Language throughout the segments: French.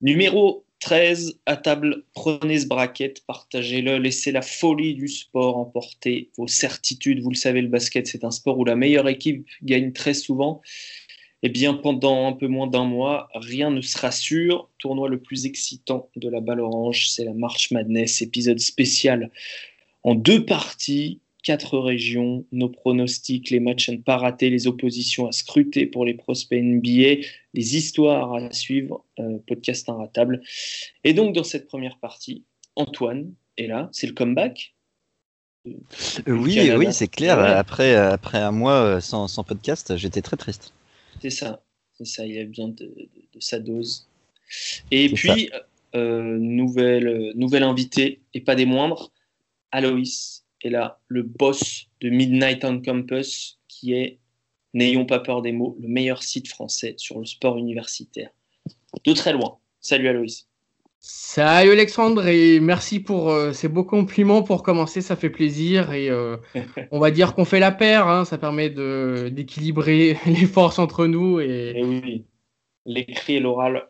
Numéro 13, à table, prenez ce bracket, partagez-le, laissez la folie du sport emporter vos certitudes. Vous le savez, le basket, c'est un sport où la meilleure équipe gagne très souvent. Eh bien, pendant un peu moins d'un mois, rien ne sera sûr. Tournoi le plus excitant de la balle orange, c'est la March Madness, épisode spécial en deux parties, quatre régions, nos pronostics, les matchs à ne pas rater, les oppositions à scruter pour les prospects NBA, les histoires à suivre, euh, podcast inratable. Et donc, dans cette première partie, Antoine est là, c'est le comeback. Euh, oui, oui, c'est clair. Après, après un mois sans, sans podcast, j'étais très triste. C'est ça, c'est ça. Il a besoin de, sa dose. Et puis, euh, nouvelle, nouvelle invitée, et pas des moindres, Aloïs est là, le boss de Midnight on Campus, qui est, n'ayons pas peur des mots, le meilleur site français sur le sport universitaire. De très loin. Salut Aloïs. Salut Alexandre et merci pour euh, ces beaux compliments pour commencer, ça fait plaisir et euh, on va dire qu'on fait la paire, hein, ça permet d'équilibrer les forces entre nous. Et, et oui, l'écrit et l'oral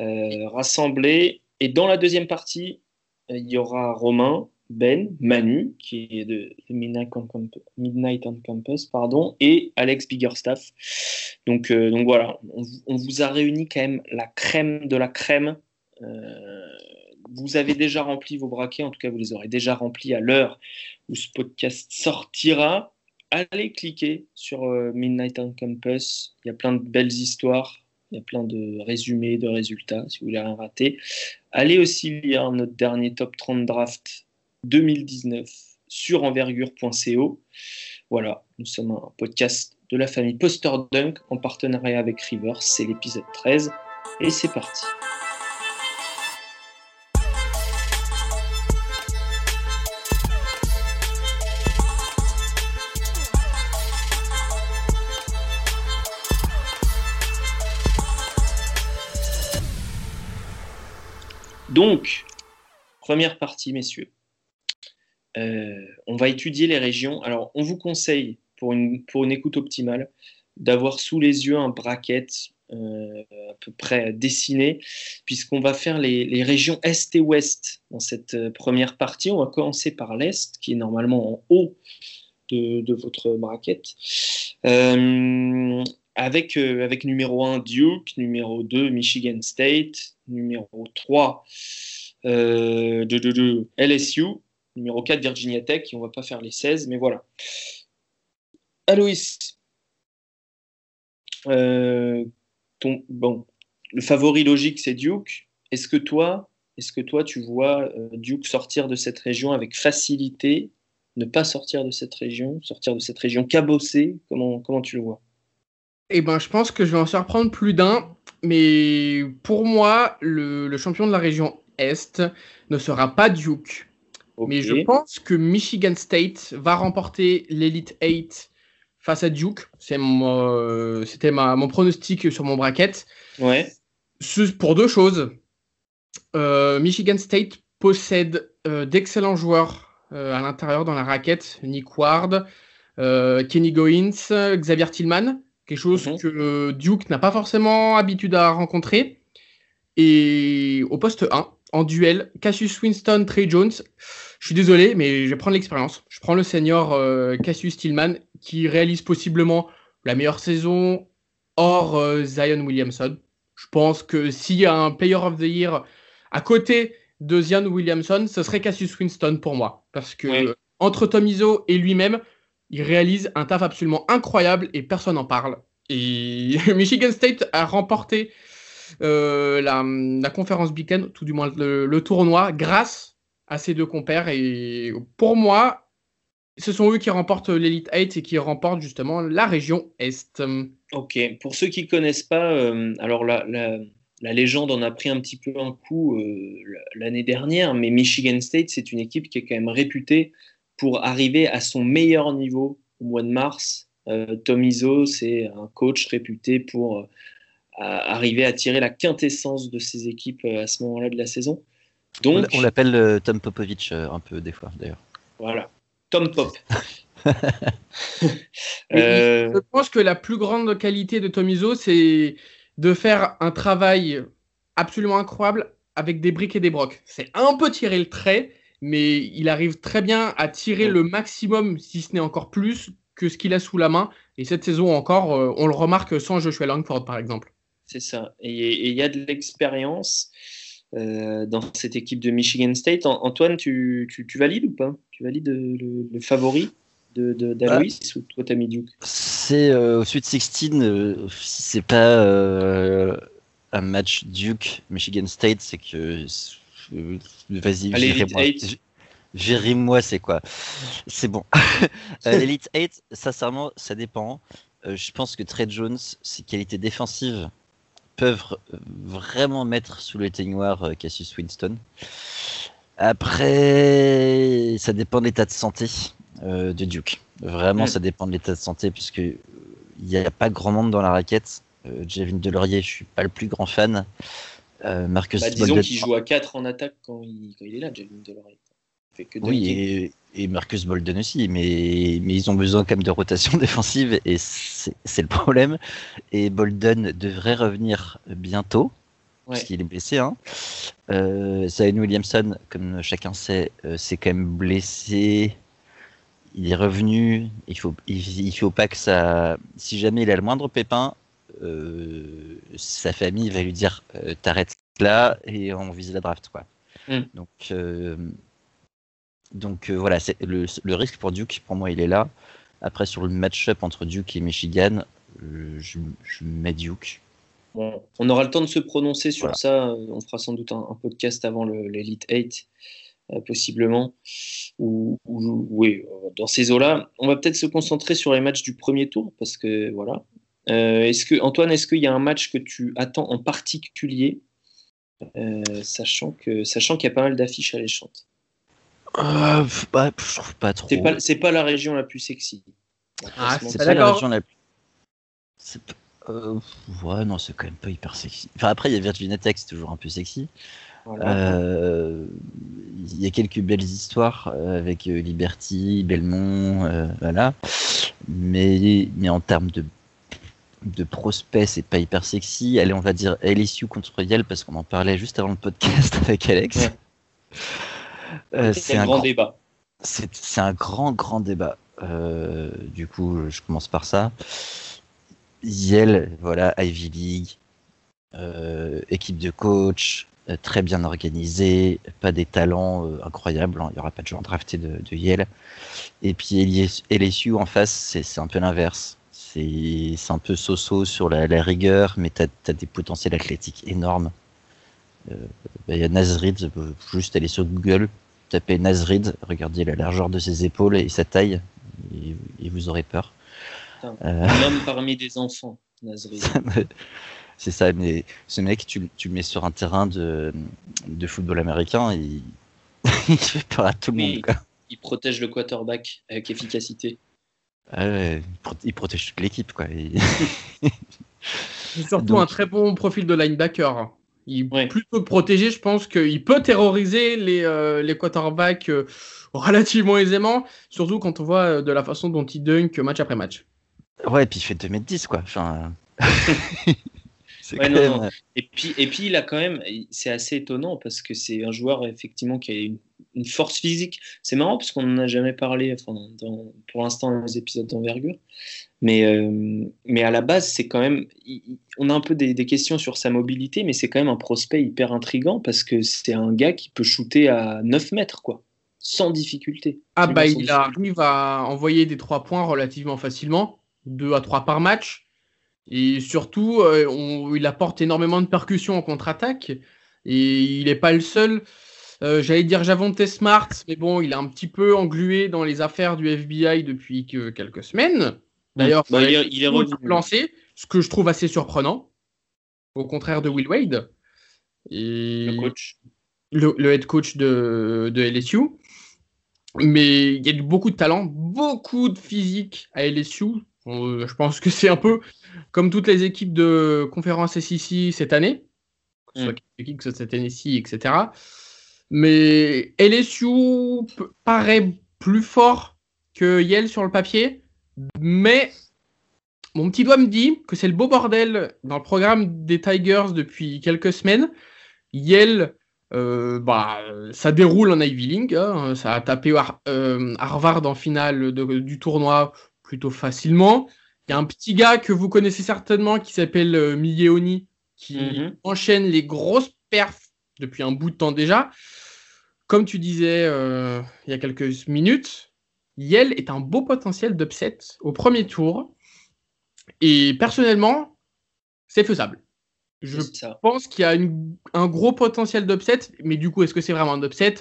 euh, rassemblés. Et dans la deuxième partie, il y aura Romain, Ben, Manu, qui est de, Midnight, on Campus, pardon, et Alex Biggerstaff. Donc, donc voilà, on, on vous a réuni quand même la crème de la crème euh, vous avez déjà rempli vos braquets, en tout cas vous les aurez déjà remplis à l'heure où ce podcast sortira. Allez cliquer sur euh, Midnight on Campus, il y a plein de belles histoires, il y a plein de résumés, de résultats, si vous voulez rien rater. Allez aussi lire notre dernier top 30 draft 2019 sur envergure.co. Voilà, nous sommes un podcast de la famille Poster Dunk en partenariat avec Rivers. C'est l'épisode 13 et c'est parti. Donc, première partie, messieurs. Euh, on va étudier les régions. Alors, on vous conseille, pour une, pour une écoute optimale, d'avoir sous les yeux un bracket euh, à peu près dessiné, puisqu'on va faire les, régions Est et Ouest dans cette euh, première partie. On va commencer par l'Est, qui est normalement en haut de, votre bracket. avec, avec numéro 1 Duke, numéro 2 Michigan State, numéro 3 euh, de, de, LSU, numéro 4 Virginia Tech, et on va pas faire les 16, mais voilà. Aloïs, euh, bon, le favori logique c'est Duke. Est-ce que toi, est-ce que toi tu vois euh, Duke sortir de cette région avec facilité, ne pas sortir de cette région, sortir de cette région cabossée? Comment, comment tu le vois? Eh ben, je pense que je vais en surprendre plus d'un. Mais pour moi, le, champion de la région Est ne sera pas Duke. Mais je pense que Michigan State va remporter l'Elite 8 face à Duke. C'était mon pronostic sur mon bracket. Ouais. Pour deux choses. Euh, Michigan State possède euh, d'excellents joueurs euh, à l'intérieur dans la raquette. Nick Ward, Kenny Goins, Xavier Tillman quelque chose mhm. que Duke n'a pas forcément habitude à rencontrer. Et au poste 1, en duel, Cassius Winston, Trey Jones. Je suis désolé, mais je vais prendre l'expérience. Je prends le senior euh, Cassius Tillman qui réalise possiblement la meilleure saison hors euh, Zion Williamson. Je pense que s'il y a un Player of the Year à côté de Zion Williamson, ce serait Cassius Winston pour moi. Parce que entre Tom Izzo et lui-même, il réalise un taf absolument incroyable et personne n'en parle. Et Michigan State a remporté euh, la, conférence Big Ten, tout du moins le, tournoi, grâce à ces deux compères. Et pour moi, ce sont eux qui remportent l'Elite 8 et qui remportent justement la région Est. Ok, pour ceux qui ne connaissent pas, euh, alors la, la, légende en a pris un petit peu un coup euh, l'année dernière, mais Michigan State, c'est une équipe qui est quand même réputée pour arriver à son meilleur niveau au mois de mars. Tom Izzo, c'est un coach réputé pour euh, arriver à tirer la quintessence de ses équipes euh, à ce moment-là de la saison. Donc, on l'appelle Tom Popovich un peu des fois d'ailleurs. Voilà, Tom Pop. Je pense que la plus grande qualité de Tom Izzo, c'est de faire un travail absolument incroyable avec des briques et des brocs. C'est un peu tirer le trait, mais il arrive très bien à tirer le maximum, si ce n'est encore plus, que ce qu'il a sous la main. Et cette saison encore, euh, on le remarque sans Joshua Langford, par exemple. C'est ça. Et il y a de l'expérience euh, dans cette équipe de Michigan State. Antoine, tu, tu, valides ou pas? Tu valides le, favori d'Alois de, ou toi t'as mis Duke? C'est euh, au Sweet 16, si c'est pas un match Duke Michigan State, c'est que vas-y, Géris-moi, c'est quoi? C'est bon. Euh, L'Elite 8, sincèrement, ça dépend. Euh, je pense que Trey Jones, ses qualités défensives peuvent vraiment mettre sous le noir euh, Cassius Winston. Après, ça dépend de l'état de santé de Duke. Vraiment, mm. ça dépend de l'état de santé, puisque il n'y a pas grand monde dans la raquette. Euh, Javin Delorier, je suis pas le plus grand fan. Euh, Marcus bah, disons qu'il joue à 4 en attaque quand il, quand il est là, Javin Delorier. Oui, et, Marcus Bolden aussi, mais, mais ils ont besoin quand même de rotation défensive et c'est le problème. Et Bolden devrait revenir bientôt, parce qu'il est blessé. Hein. Euh, Williamson, comme chacun sait, euh, c'est quand même blessé. Il est revenu. Il faut, il, faut pas que ça. Si jamais il a le moindre pépin, euh, sa famille va lui dire euh, t'arrêtes là et on vise la draft quoi. Mm. Donc euh, donc voilà, c'est le, risque pour Duke pour moi il est là. Après sur le match-up entre Duke et Michigan, je, mets Duke. on aura le temps de se prononcer sur ça. On fera sans doute un, podcast avant l'Elite 8, possiblement. Ou, oui, dans ces eaux-là. On va peut-être se concentrer sur les matchs du premier tour, parce que voilà, euh, est-ce que, Antoine, est-ce qu'il y a un match que tu attends en particulier, euh, sachant qu'il sachant qu'il y a pas mal d'affiches alléchantes? Euh, bah, Je trouve pas trop. C'est pas, pas la région la plus sexy. Ah, c'est pas la région la plus. Euh, ouais, non, c'est quand même pas hyper sexy. Enfin, après, il y a Virginia Tech, c'est toujours un peu sexy. Il y a quelques belles histoires avec Liberty, Belmont, voilà. Mais, mais en termes de de prospect, c'est pas hyper sexy. Allez, on va dire LSU contre Yale parce qu'on en parlait juste avant le podcast avec Alex. Euh, c'est un grand, débat. C'est un grand, grand débat. Euh, du coup, je commence par ça. Yale, voilà, Ivy League, euh, équipe de coach, très bien organisée, pas des talents incroyables, hein. il n'y aura pas de joueurs draftés de, de Yale. Et puis LSU en face, c'est un peu l'inverse c'est un peu so-so sur la, rigueur, mais tu as, des potentiels athlétiques énormes. Euh, bah, il y a Nazrid, juste aller sur Google, tapez Nazrid, regardez la largeur de ses épaules et sa taille, et, vous aurez peur. Un euh, homme parmi des enfants, Nazrid. C'est ça, mais ce mec, tu, tu, le mets sur un terrain de, de football américain, il, il fait peur à tout le monde. Il protège le quarterback avec efficacité. Ah il protège toute l'équipe, quoi. C'est surtout un très bon profil de linebacker. Il ouais. plutôt que protéger, je pense qu'il peut terroriser les, euh, les quarterbacks euh, relativement aisément, surtout quand on voit euh, de la façon dont il dunk match après match. Ouais, et puis il fait 2m10, quoi. Enfin... Et, puis, et puis, il a quand même, c'est assez étonnant parce que c'est un joueur effectivement qui a une, force physique. C'est marrant parce qu'on n'en a jamais parlé enfin, pour l'instant dans les épisodes d'envergure. Mais, euh, mais à la base, c'est quand même. on a un peu des, questions sur sa mobilité, mais c'est quand même un prospect hyper intrigant parce que c'est un gars qui peut shooter à 9 mètres, quoi, sans difficulté. Ah, bah, il arrive à envoyer des 3 points relativement facilement, 2 à 3 par match. Et surtout, euh, il apporte énormément de percussions en contre-attaque. Et il n'est pas le seul. Euh, j'allais dire Javonte Smart, mais bon, il est un petit peu englué dans les affaires du FBI depuis quelques semaines. D'ailleurs, bah, il, est, il lancé, ce que je trouve assez surprenant, au contraire de Will Wade. Et le coach. Le, head coach de, de, LSU. Mais il y a beaucoup de talent, beaucoup de physique à LSU. Euh, je pense que c'est un peu comme toutes les équipes de conférence SEC cette année, que ce soit mm. que ce Tennessee, etc. Mais LSU paraît plus fort que Yale sur le papier, mais mon petit doigt me dit que c'est le beau bordel dans le programme des Tigers depuis quelques semaines. Yale, euh, bah, ça déroule en Ivy League. Hein. ça a tapé euh, Harvard en finale du tournoi plutôt facilement. Il y a un petit gars que vous connaissez certainement qui s'appelle euh, qui mm-hmm. enchaîne les grosses perfs depuis un bout de temps déjà. Comme tu disais euh, il y a quelques minutes, Yale est un beau potentiel d'upset au premier tour. Et personnellement, c'est faisable. Je pense qu'il y a un gros potentiel d'upset, mais du coup, est-ce que c'est vraiment un upset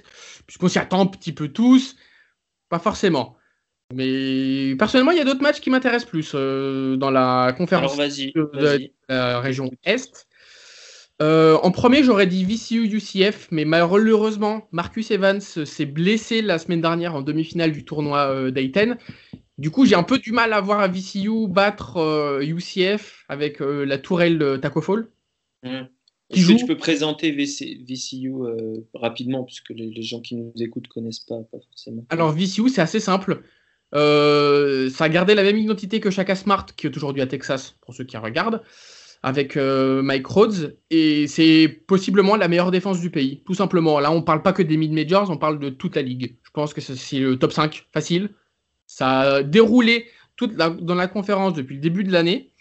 Puisqu'on s'y attend un petit peu tous, pas forcément. Mais personnellement, il y a d'autres matchs qui m'intéressent plus euh, dans la conférence de, la région Est. Euh, en premier, j'aurais dit VCU UCF, mais malheureusement, Marcus Evans s'est blessé la semaine dernière en demi-finale du tournoi euh, Dayton. Du coup, j'ai un peu du mal à voir à VCU battre UCF avec la tourelle de Taco Fall. Mmh. Est-ce que tu peux présenter VCU rapidement, puisque les, gens qui nous écoutent ne connaissent pas, pas forcément Alors, VCU, c'est assez simple. Euh, ça a gardé la même identité que Chaka Smart, qui est aujourd'hui à Texas, pour ceux qui regardent, avec euh, Mike Rhodes. Et c'est possiblement la meilleure défense du pays, tout simplement. Là, on ne parle pas que des mid-majors, on parle de toute la ligue. Je pense que c'est le top 5 facile. Ça a déroulé toute dans la conférence depuis le début de l'année.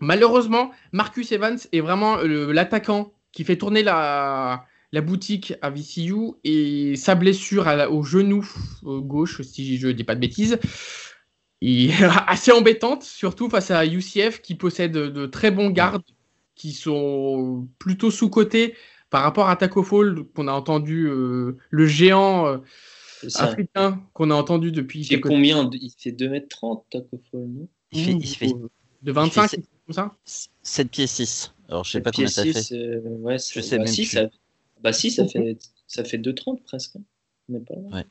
Malheureusement, Marcus Evans est vraiment l'attaquant qui fait tourner la, la boutique à VCU et sa blessure au genou gauche, si je ne dis pas de bêtises, est assez embêtante, surtout face à UCF qui possède de, très bons gardes qui sont plutôt sous-cotés par rapport à Taco Fall qu'on a entendu, euh, le géant euh, africain qu'on a entendu depuis. Il fait combien Il fait 2m30 Taco Fall, non? Il fait, il fait, De 25, comme ça? 7 pieds 6. Alors je sais pas combien ça fait. Euh, ouais, je sais bah, même si, Ça, bah si, ça fait, ça fait 2,30 presque. Hein. Pas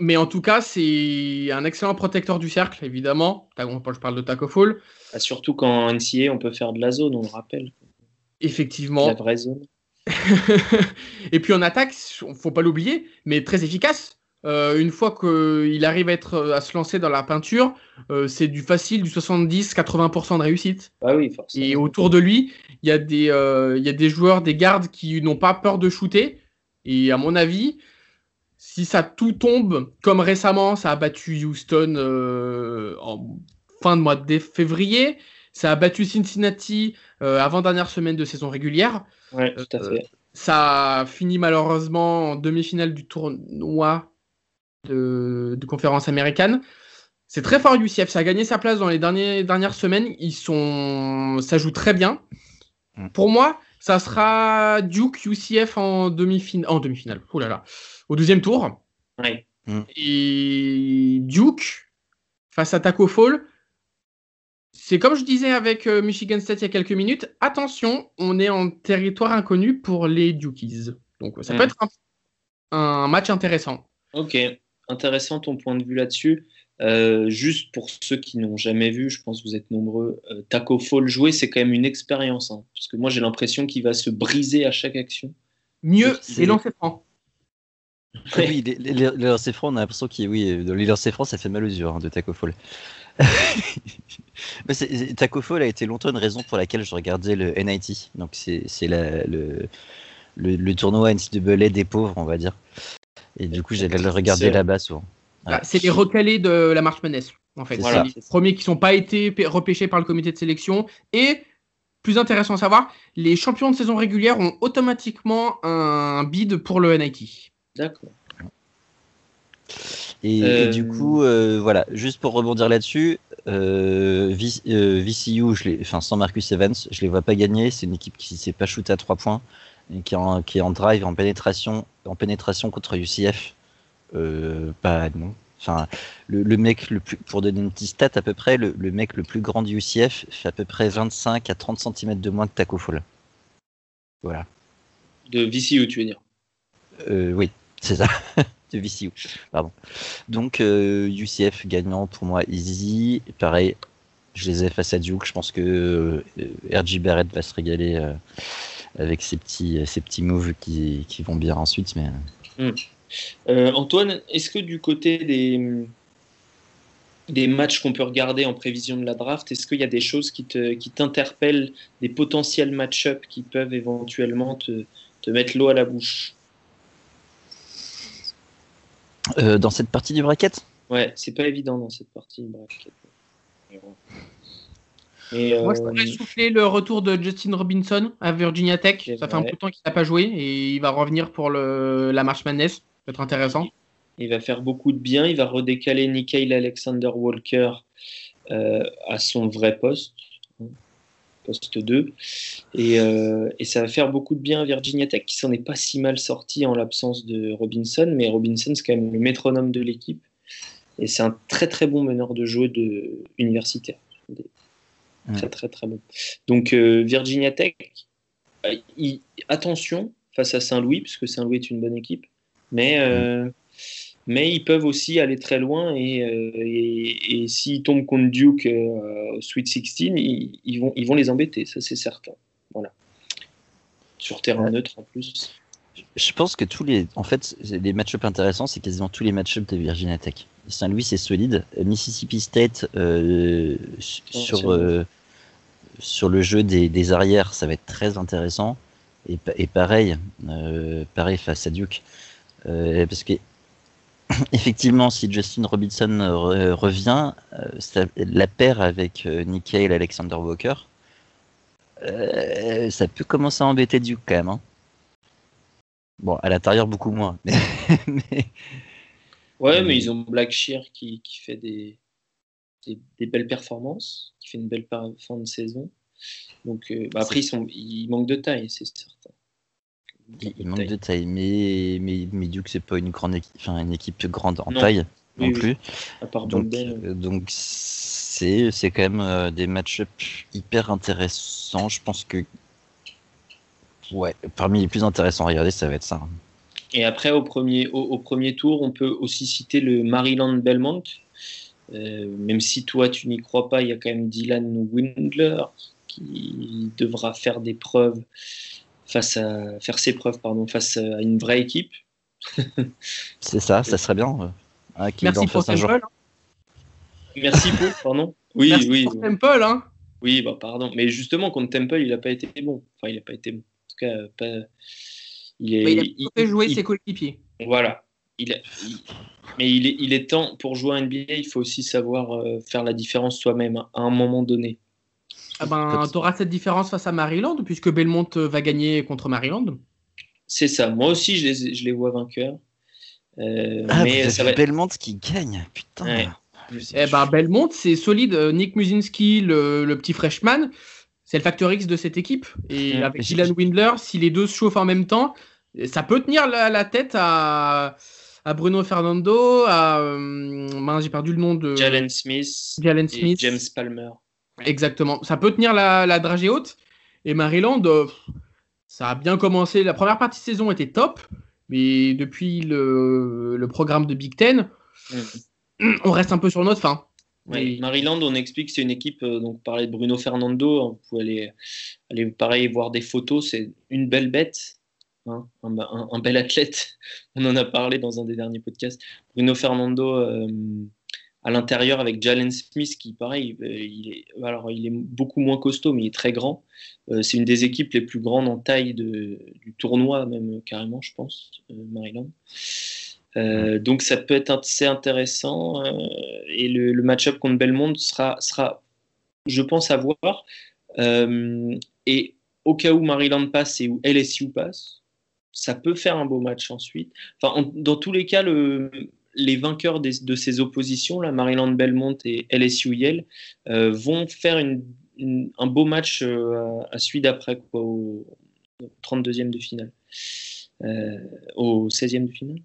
Mais en tout cas, c'est un excellent protecteur du cercle, évidemment. Je parle de Taco Fall. Bah, surtout quand NCA, on peut faire de la zone, on le rappelle. Effectivement. La vraie zone. Et puis en attaque, faut pas l'oublier, mais très efficace. Euh, une fois qu'il arrive à, être, à se lancer dans la peinture, euh, c'est du facile, du 70-80% de réussite. Ah oui, Et autour de lui, il y, a des, euh, il y a des joueurs, des gardes qui n'ont pas peur de shooter. Et à mon avis, si ça tout tombe, comme récemment, ça a battu Houston en fin de mois de février, ça a battu Cincinnati avant-dernière semaine de saison régulière. Ouais, tout à fait. ça a fini malheureusement en demi-finale du tournoi de, conférence américaine. C'est très fort UCF, ça a gagné sa place dans les dernières semaines. Ils sont, ça joue très bien. Mm. Pour moi, ça sera Duke UCF en demi-finale, en demi-finale. Oh là là, au deuxième tour. Mm. Et Duke face à Taco Fall. C'est comme je disais avec euh, Michigan State il y a quelques minutes. Attention, on est en territoire inconnu pour les Dukies. Donc ça mm. peut être un match intéressant. Ok intéressant ton point de vue là-dessus. Euh, juste pour ceux qui n'ont jamais vu, je pense que vous êtes nombreux, euh, Taco Fall jouer, c'est quand même une expérience. Hein, parce que moi, j'ai l'impression qu'il va se briser à chaque action. Mieux, les lancers francs. Oui, les, les, francs, on a l'impression qu'il oui, les lancers francs, ça fait mal aux yeux hein, de Taco Fall. Taco Fall a été longtemps une raison pour laquelle je regardais le NIT. Donc, c'est le, le, le, tournoi NCAA des pauvres, on va dire. Et du coup, j'allais le regarder là-bas souvent. Bah, c'est les recalés de la marche Manès, en fait. Les premiers qui n'ont pas été repêchés par le comité de sélection. Et, plus intéressant à savoir, les champions de saison régulière ont automatiquement un bid pour le NIT. D'accord. Et, du euh, coup, euh, voilà, juste pour rebondir là-dessus, euh, VCU, je enfin, sans Marcus Evans, je les vois pas gagner. C'est une équipe qui ne s'est pas shoot à 3 points qui est, en, qui est en drive, en pénétration, en pénétration contre UCF. Pas non. Enfin, le, mec le plus, pour donner une petite stat à peu près, le, mec le plus grand du UCF fait à peu près 25 à 30 cm de moins que Taco Fall. Voilà. De VCU, tu veux dire? Oui, c'est ça. de VCU. Donc UCF euh, gagnant pour moi easy. Pareil, je les ai face à Duke. Je pense que RG Barrett va se régaler avec ces petits, moves qui, vont bien ensuite. Mais... Hmm. Euh, Antoine, est-ce que du côté des, matchs qu'on peut regarder en prévision de la draft, est-ce qu'il y a des choses qui t'interpellent, qui des potentiels match-up qui peuvent éventuellement te mettre l'eau à la bouche? Euh, Dans cette partie du bracket? Ouais, c'est pas évident dans cette partie du bracket. Moi, je pourrais euh, souffler le retour de Justin Robinson à Virginia Tech. Ça fait un peu de temps qu'il n'a pas joué et il va revenir pour le, la March Madness. Ça peut être intéressant. Il va faire beaucoup de bien. Il va redécaler Nikhil Alexander Walker euh, à son vrai poste, poste 2. Euh, et, ça va faire beaucoup de bien à Virginia Tech, qui s'en est pas si mal sorti en l'absence de Robinson. Mais Robinson, c'est quand même le métronome de l'équipe. Et c'est un très très bon meneur de jeu de universitaire. Très très très bon. Donc euh, Virginia Tech, attention face à Saint-Louis, puisque Saint-Louis est une bonne équipe. Mais mais ils peuvent aussi aller très loin et, euh, et, s'ils tombent contre Duke euh, au Sweet 16, ils, vont, ils vont les embêter, ça c'est certain. Voilà. Sur terrain neutre en plus. Je pense que tous les, en fait, les match-ups intéressants, c'est quasiment tous les match-ups de Virginia Tech. Saint-Louis, c'est solide. Mississippi State, euh, sur, sur le jeu des, des, arrières, ça va être très intéressant. Et, et pareil, pareil face à Duke. parce que effectivement, si Justin Robinson revient, euh, la paire avec euh, et Alexander Walker, euh, ça peut commencer à embêter Duke quand même. Hein. Bon, à l'intérieur, beaucoup moins. Mais, Ouais, mais ils ont Black Shear qui, fait des, des, belles performances, qui fait une belle fin de saison. Donc, bah, après, ils, sont, ils manquent de taille, c'est certain. Il, manque de taille, mais, mais, mais Duke, c'est pas une grande équipe, enfin, une équipe grande en taille non plus. donc, euh, donc c'est, c'est quand même euh, des match hyper intéressants. Je pense que ouais, parmi les plus intéressants à regarder, ça va être ça. Et après, au premier, au, premier tour, on peut aussi citer le Maryland Belmont. Euh, même si toi, tu n'y crois pas, il y a quand même Dylan Windler qui devra faire des preuves face à faire ses preuves pardon, face à une vraie équipe. c'est ça, ça serait bien. Euh, Merci pour Temple. Hein. Merci pour, pardon. Oui, Merci oui. Pour Temple, hein. Oui, bah pardon. Mais justement, contre Temple, il n'a pas été bon. Enfin, il n'a pas été bon. En tout cas, pas... il, est, il a fait jouer ses coéquipiers. Voilà. Il, Mais il est, il est temps, pour jouer à NBA, il faut aussi savoir euh, faire la différence soi-même à un moment donné. Ah ben, tu auras cette différence face à Maryland, puisque Belmont euh, va gagner contre Maryland. C'est ça. Moi aussi, je les, je les vois vainqueurs. Euh, ah, mais ça va... Belmont qui gagne, putain. Eh ben, Belmont, c'est solide. Euh, Nick Musinski, le, le petit freshman, c'est le facteur X de cette équipe. Et avec Dylan Windler, si les deux se chauffent en même temps, ça peut tenir la, tête à, à, Bruno Fernando, à. j'ai perdu le nom de. Jalen Smith. Jalen Smith. James Palmer. Exactement. Ça peut tenir la, la dragée haute. Et Maryland, euh, ça a bien commencé. La première partie de saison était top. Mais depuis le, le programme de Big Ten, on reste un peu sur notre fin. Maryland, on explique que c'est une équipe, euh, donc parler de Bruno Fernando, hein, vous pouvez aller, aller pareil voir des photos, c'est une belle bête, hein, un, bel athlète. On en a parlé dans un des derniers podcasts. Bruno Fernando, euh, à l'intérieur avec Jalen Smith qui pareil euh, il est alors il est beaucoup moins costaud mais il est très grand. Euh, c'est une des équipes les plus grandes en taille du tournoi même carrément je pense euh, Maryland. Donc ça peut être assez intéressant et le, match-up contre Belmont sera sera je pense à voir. Et au cas où Maryland passe et où LSU passe ça peut faire un beau match ensuite. Enfin dans tous les cas le les vainqueurs de ces oppositions, là, Maryland Belmont et LSU Yale, euh, vont faire un beau match euh, à, celui d'après, au, 32e de finale. Euh, au 16e de finale?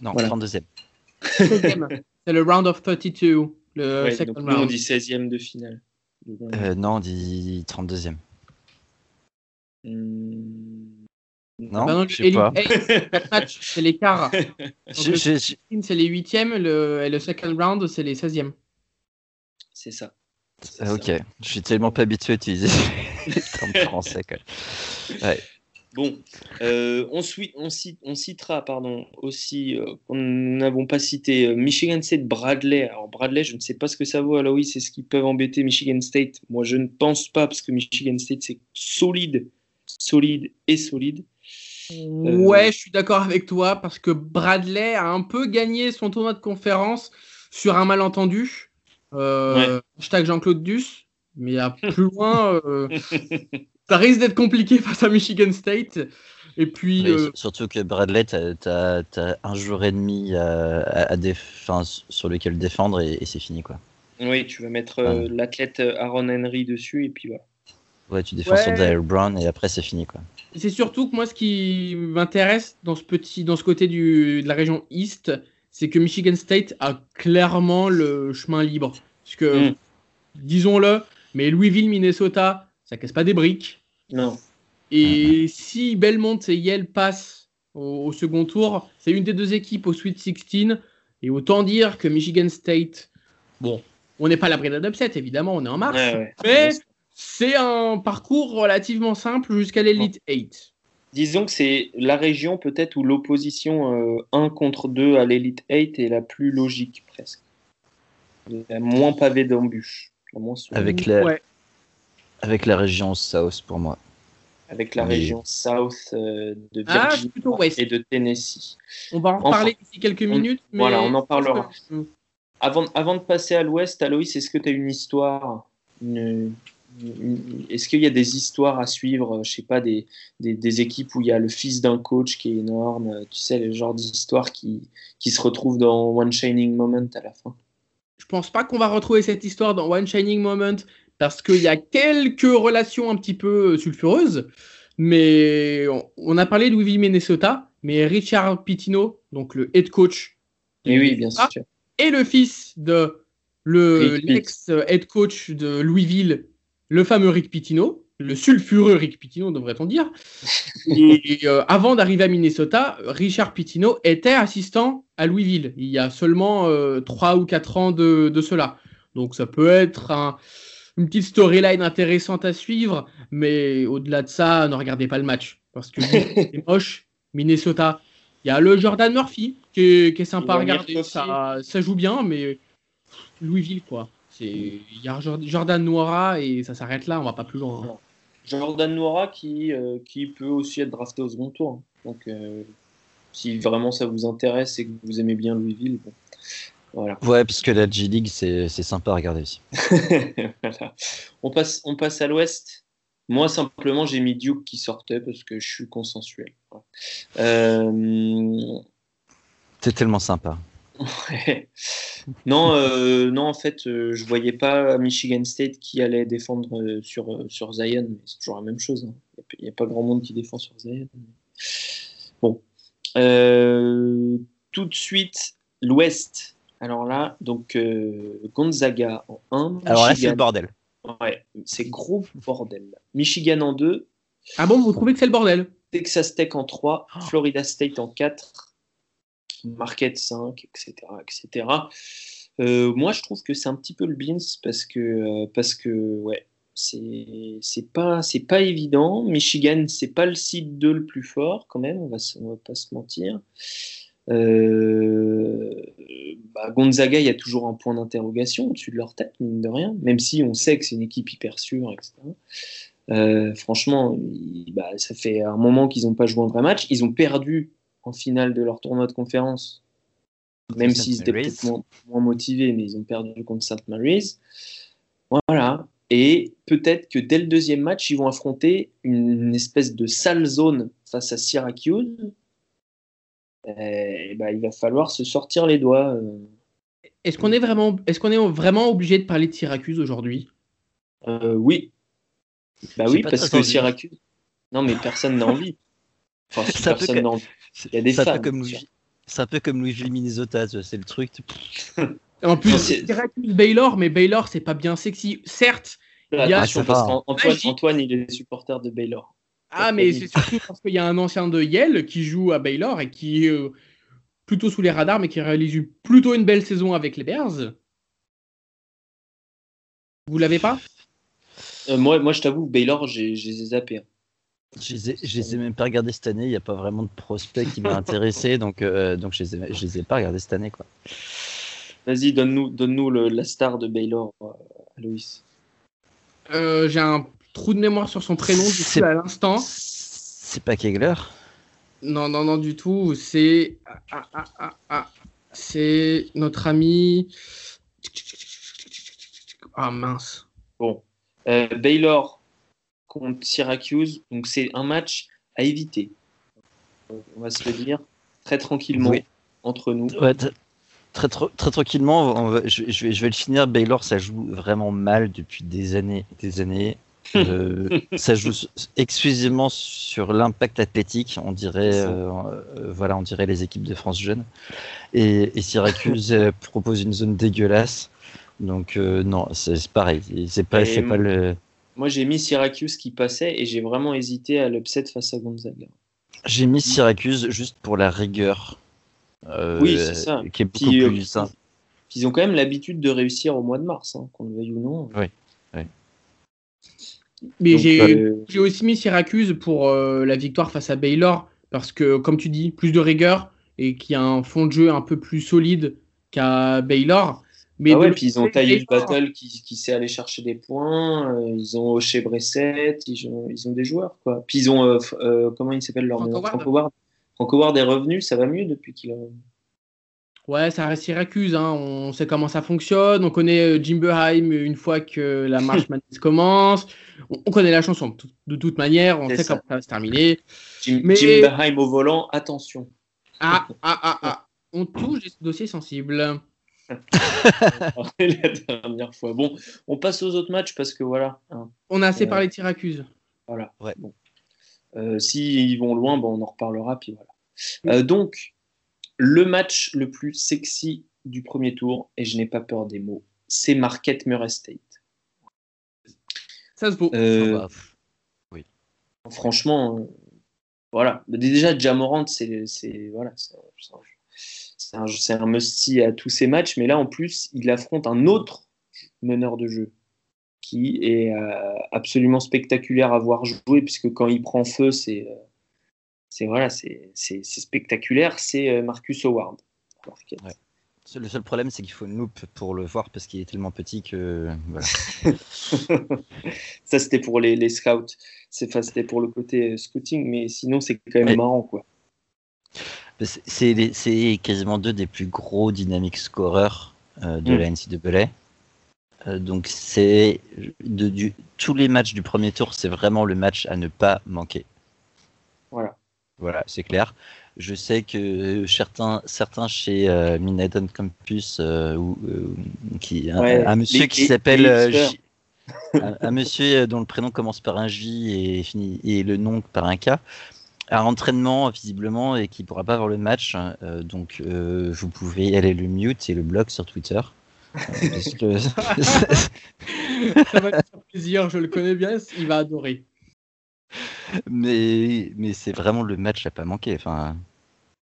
Non, 32e. C'est le round of 32. Le second round. on dit 16e de finale. non, on dit 32e. Non, bah je sais pas. c'est l'équart. c'est les huitièmes le, et le second round, c'est les 16e. C'est ça. Ah, ok, je suis tellement pas habitué à utiliser les termes français. Ouais. Bon, euh, on, on, on, citera pardon, aussi, euh, nous n'avons pas cité euh, Michigan State Bradley. Alors Bradley, je ne sais pas ce que ça vaut. Alors oui, c'est ce qui peuvent embêter Michigan State. Moi, je ne pense pas parce que Michigan State, c'est solide, solide et solide. Ouais, je suis d'accord avec toi parce que Bradley a un peu gagné son tournoi de conférence sur un malentendu. Euh, Hashtag Jean-Claude Duss. Mais à plus loin, ça risque d'être compliqué face à Michigan State. Et puis, euh, Surtout que Bradley, tu as, un jour et demi à, sur lequel défendre et, c'est fini. quoi. Oui, tu vas mettre euh, l'athlète Aaron Henry dessus et puis voilà. Ouais, tu défends sur Dale Brown et après c'est fini. quoi. C'est surtout que moi, ce qui m'intéresse dans ce petit, dans ce côté du, de la région East, c'est que Michigan State a clairement le chemin libre. Parce que, mm. disons-le, mais Louisville, Minnesota, ça casse pas des briques. Non. Et si Belmont et Yale passent au, second tour, c'est une des deux équipes au Sweet 16. Et autant dire que Michigan State, bon, on n'est pas à l'abri d'un upset, évidemment, on est en mars. Mais c'est un parcours relativement simple jusqu'à l'Elite 8. Disons que c'est la région peut-être où l'opposition 1 euh, contre 2 à l'Elite 8 est la plus logique presque. La moins pavée d'embûches. Avec la, avec la région South pour moi. Avec la région South euh, de ah, Virginia et de Tennessee. On va en parler d'ici quelques minutes. Voilà, on en parlera. Avant, avant de passer à l'ouest, Aloïs, est-ce que tu as une histoire Est-ce qu'il y a des histoires à suivre Je sais pas, des, des, équipes où il y a le fils d'un coach qui est énorme, tu sais, le genre d'histoire qui, qui se retrouve dans One Shining Moment à la fin? Je pense pas qu'on va retrouver cette histoire dans One Shining Moment, parce qu'il y a quelques relations un petit peu euh, sulfureuses. Mais on, a parlé de Louisville, Minnesota, mais Richard Pitino, donc le head coach. Et oui, bien sûr. Et le fils de l'ex-head coach de Louisville, le fameux Rick Pitino, le sulfureux Rick Pitino, devrait-on dire. Et euh, avant d'arriver à Minnesota, Richard Pitino était assistant à Louisville. Il y a seulement euh, trois 3 ou 4 ans de, de, cela. Donc ça peut être un, une petite storyline intéressante à suivre, mais au-delà de ça, ne regardez pas le match parce que c'est moche. Minnesota, il y a le Jordan Murphy qui est, sympa à regarder, ça, ça, joue bien, mais Louisville quoi. Il y a Jordan Noira et ça s'arrête là, on va pas plus loin. Hein. Jordan Noira qui, euh, qui peut aussi être drafté au second tour. Hein. Donc, euh, si vraiment ça vous intéresse et que vous aimez bien Louisville, bon, Ouais, parce que la G-League, c'est sympa à regarder aussi. on, passe, on passe à l'ouest. Moi, simplement, j'ai mis Duke qui sortait parce que je suis consensuel. Euh... C'est tellement sympa. Non, euh, non, en fait, euh, je voyais pas Michigan State qui allait défendre euh, sur, sur Zion, mais c'est toujours la même chose. Hein. Il n'y a, pas grand monde qui défend sur Zion. Bon. tout de suite, l'Ouest. Alors là, donc euh, Gonzaga en 1. Alors là, c'est le bordel. Ouais, c'est gros bordel. Michigan en 2. Ah bon, vous trouvez que c'est le bordel? Texas Tech en 3, Florida State en 4, Marquette 5, etc. etc. Moi, je trouve que c'est un petit peu le beans parce que, euh, parce que ouais, c'est pas, pas évident. Michigan, c'est pas le site 2 le plus fort quand même, on va, va pas se mentir. Euh, bah, Gonzaga, il y a toujours un point d'interrogation au-dessus de leur tête, mine de rien, même si on sait que c'est une équipe hyper sûre, etc. Euh, franchement, bah, ça fait un moment qu'ils n'ont pas joué un vrai match. Ils ont perdu en finale de leur tournoi de conférence, même s'ils étaient peut-être moins, motivés, mais ils ont perdu contre St. Mary's. Voilà. Et peut-être que dès le deuxième match, ils vont affronter une espèce de sale zone face à Syracuse bah, il va falloir se sortir les doigts. Euh. Est-ce qu'on est vraiment, est-ce qu'on est vraiment obligé de parler de Syracuse aujourd'hui? Euh, Oui. Bah oui, parce que Syracuse. Non, mais personne n'a envie. Enfin, personne. Il y a des fans. C'est un peu comme Louisville, Minnesota, c'est le truc. en plus, Syracuse, Baylor, mais Baylor, c'est pas bien sexy. Certes, il y a... parce Antoine, Antoine, il est supporter de Baylor. Ah, mais c'est surtout parce qu'il y a un ancien de Yale qui joue à Baylor et qui est euh, plutôt sous les radars, mais qui réalise plutôt une belle saison avec les Bears. Vous l'avez pas? Euh, moi, moi, je t'avoue, Baylor, j'ai zappé. Hein. Je les, ai, les ai même pas regardés cette année. Il n'y a pas vraiment de prospect qui m'a intéressé, donc, euh, donc je les, je les ai pas regardés cette année. quoi. Vas-y, donne-nous donne -nous la star de Baylor, Aloïs. Euh, J'ai un trou de mémoire sur son prénom du coup, à l'instant. C'est pas Kegler? Non, non, non, du tout. C'est. Ah, ah, ah, ah, c'est notre ami. Ah mince. Bon. Euh, Baylor contre Syracuse. Donc c'est un match à éviter. On va se le dire très tranquillement entre nous. Ouais, très, très, très, tranquillement, je, je, vais, je vais le finir. Baylor, ça joue vraiment mal depuis des années. Des années. Euh, ça joue exclusivement sur l'impact athlétique, on dirait, euh, euh, voilà, on dirait les équipes de France jeunes. Et, et Syracuse propose une zone dégueulasse. Donc non, c'est pareil. C'est pas, c'est pas le. Moi, j'ai mis Syracuse qui passait et j'ai vraiment hésité à l'upset face à Gonzaga. J'ai mis Syracuse juste pour la rigueur. oui, c'est ça. Qui est beaucoup plus. ils ont quand même l'habitude de réussir au mois de mars, hein, qu'on le veuille ou non. Oui. Mais euh, j'ai aussi mis Syracuse pour euh, la victoire face à Baylor, parce que, comme tu dis, plus de rigueur et qui a un fond de jeu un peu plus solide qu'à Baylor. Mais ah ouais, puis ils ont taillé le battle qui, qui sait aller chercher des points. Euh, ils ont Hoché Bresset, ils ont, ils ont des joueurs. Quoi. Puis ils ont, comment il s'appelle leur Franco Ward. Franco Ward est revenu, ça va mieux depuis qu'il revenu. Ouais, ça reste Syracuse. Hein. On sait comment ça fonctionne. On connaît Jim Beheim une fois que la marche commence on, connaît la chanson de toute manière, on sait comment ça va se terminer. Jim, mais... Jim au volant, attention. Ah, ah, ah, ah. On touche des dossiers sensibles. la dernière fois. Bon, on passe aux autres matchs parce que voilà. Hein. on a assez euh, parlé de Syracuse. Voilà. Ouais. Bon. Euh, S'ils vont loin, bon, on en reparlera. Puis voilà. Euh, donc, le match le plus sexy du premier tour, et je n'ai pas peur des mots, c'est Marquette Murray State. Ça se vaut. Euh, oui. Franchement, euh, voilà. Déjà, Jamorant, c'est voilà, c'est un, un must à tous ses matchs, mais là, en plus, il affronte un autre meneur de jeu qui est euh, absolument spectaculaire à voir jouer, puisque quand il prend feu, c'est c'est voilà, c'est spectaculaire. C'est Marcus Howard. Le seul problème, c'est qu'il faut une loupe pour le voir parce qu'il est tellement petit que. Voilà. ça, c'était pour les, les scouts. C'était pour le côté scouting, mais sinon, c'est quand même marrant. quoi. C'est quasiment deux des plus gros dynamiques scoreurs euh, de mm. la NCAA. Euh, donc, c'est. Du, tous les matchs du premier tour, c'est vraiment le match à ne pas manquer. Voilà. Voilà, c'est clair. Je sais que certains, certains chez euh, Minadon Campus, euh, ou, qui, un, monsieur qui s'appelle. un, monsieur dont le prénom commence par un J et, finit, et le nom par un K, a un entraînement visiblement et qui ne pourra pas voir le match. donc vous pouvez aller le mute et le bloc sur Twitter. que... Ça va faire plaisir, je le connais bien, il va adorer. Mais, mais c'est vraiment le match à pas manquer. Enfin,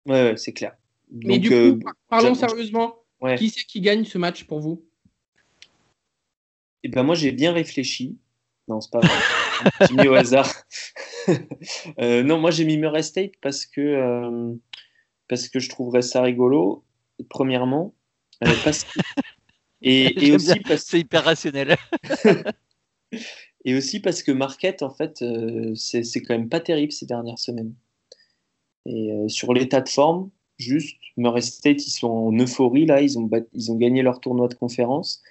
Ouais, c'est clair. Mais du coup, euh, parlons sérieusement. Qui c'est qui gagne ce match pour vous? Eh ben moi, j'ai bien réfléchi. Non, c'est pas vrai. j'ai mis au hasard. Euh, non, moi, j'ai mis Murray State parce que, euh, parce que je trouverais ça rigolo, premièrement. et, et aussi parce... C'est hyper rationnel. et aussi parce que Marquette, en fait, c'est quand même pas terrible ces dernières semaines. Et euh, sur l'état de forme, juste, Murray State, ils sont en euphorie là, ils ont, ils ont gagné leur tournoi de conférence.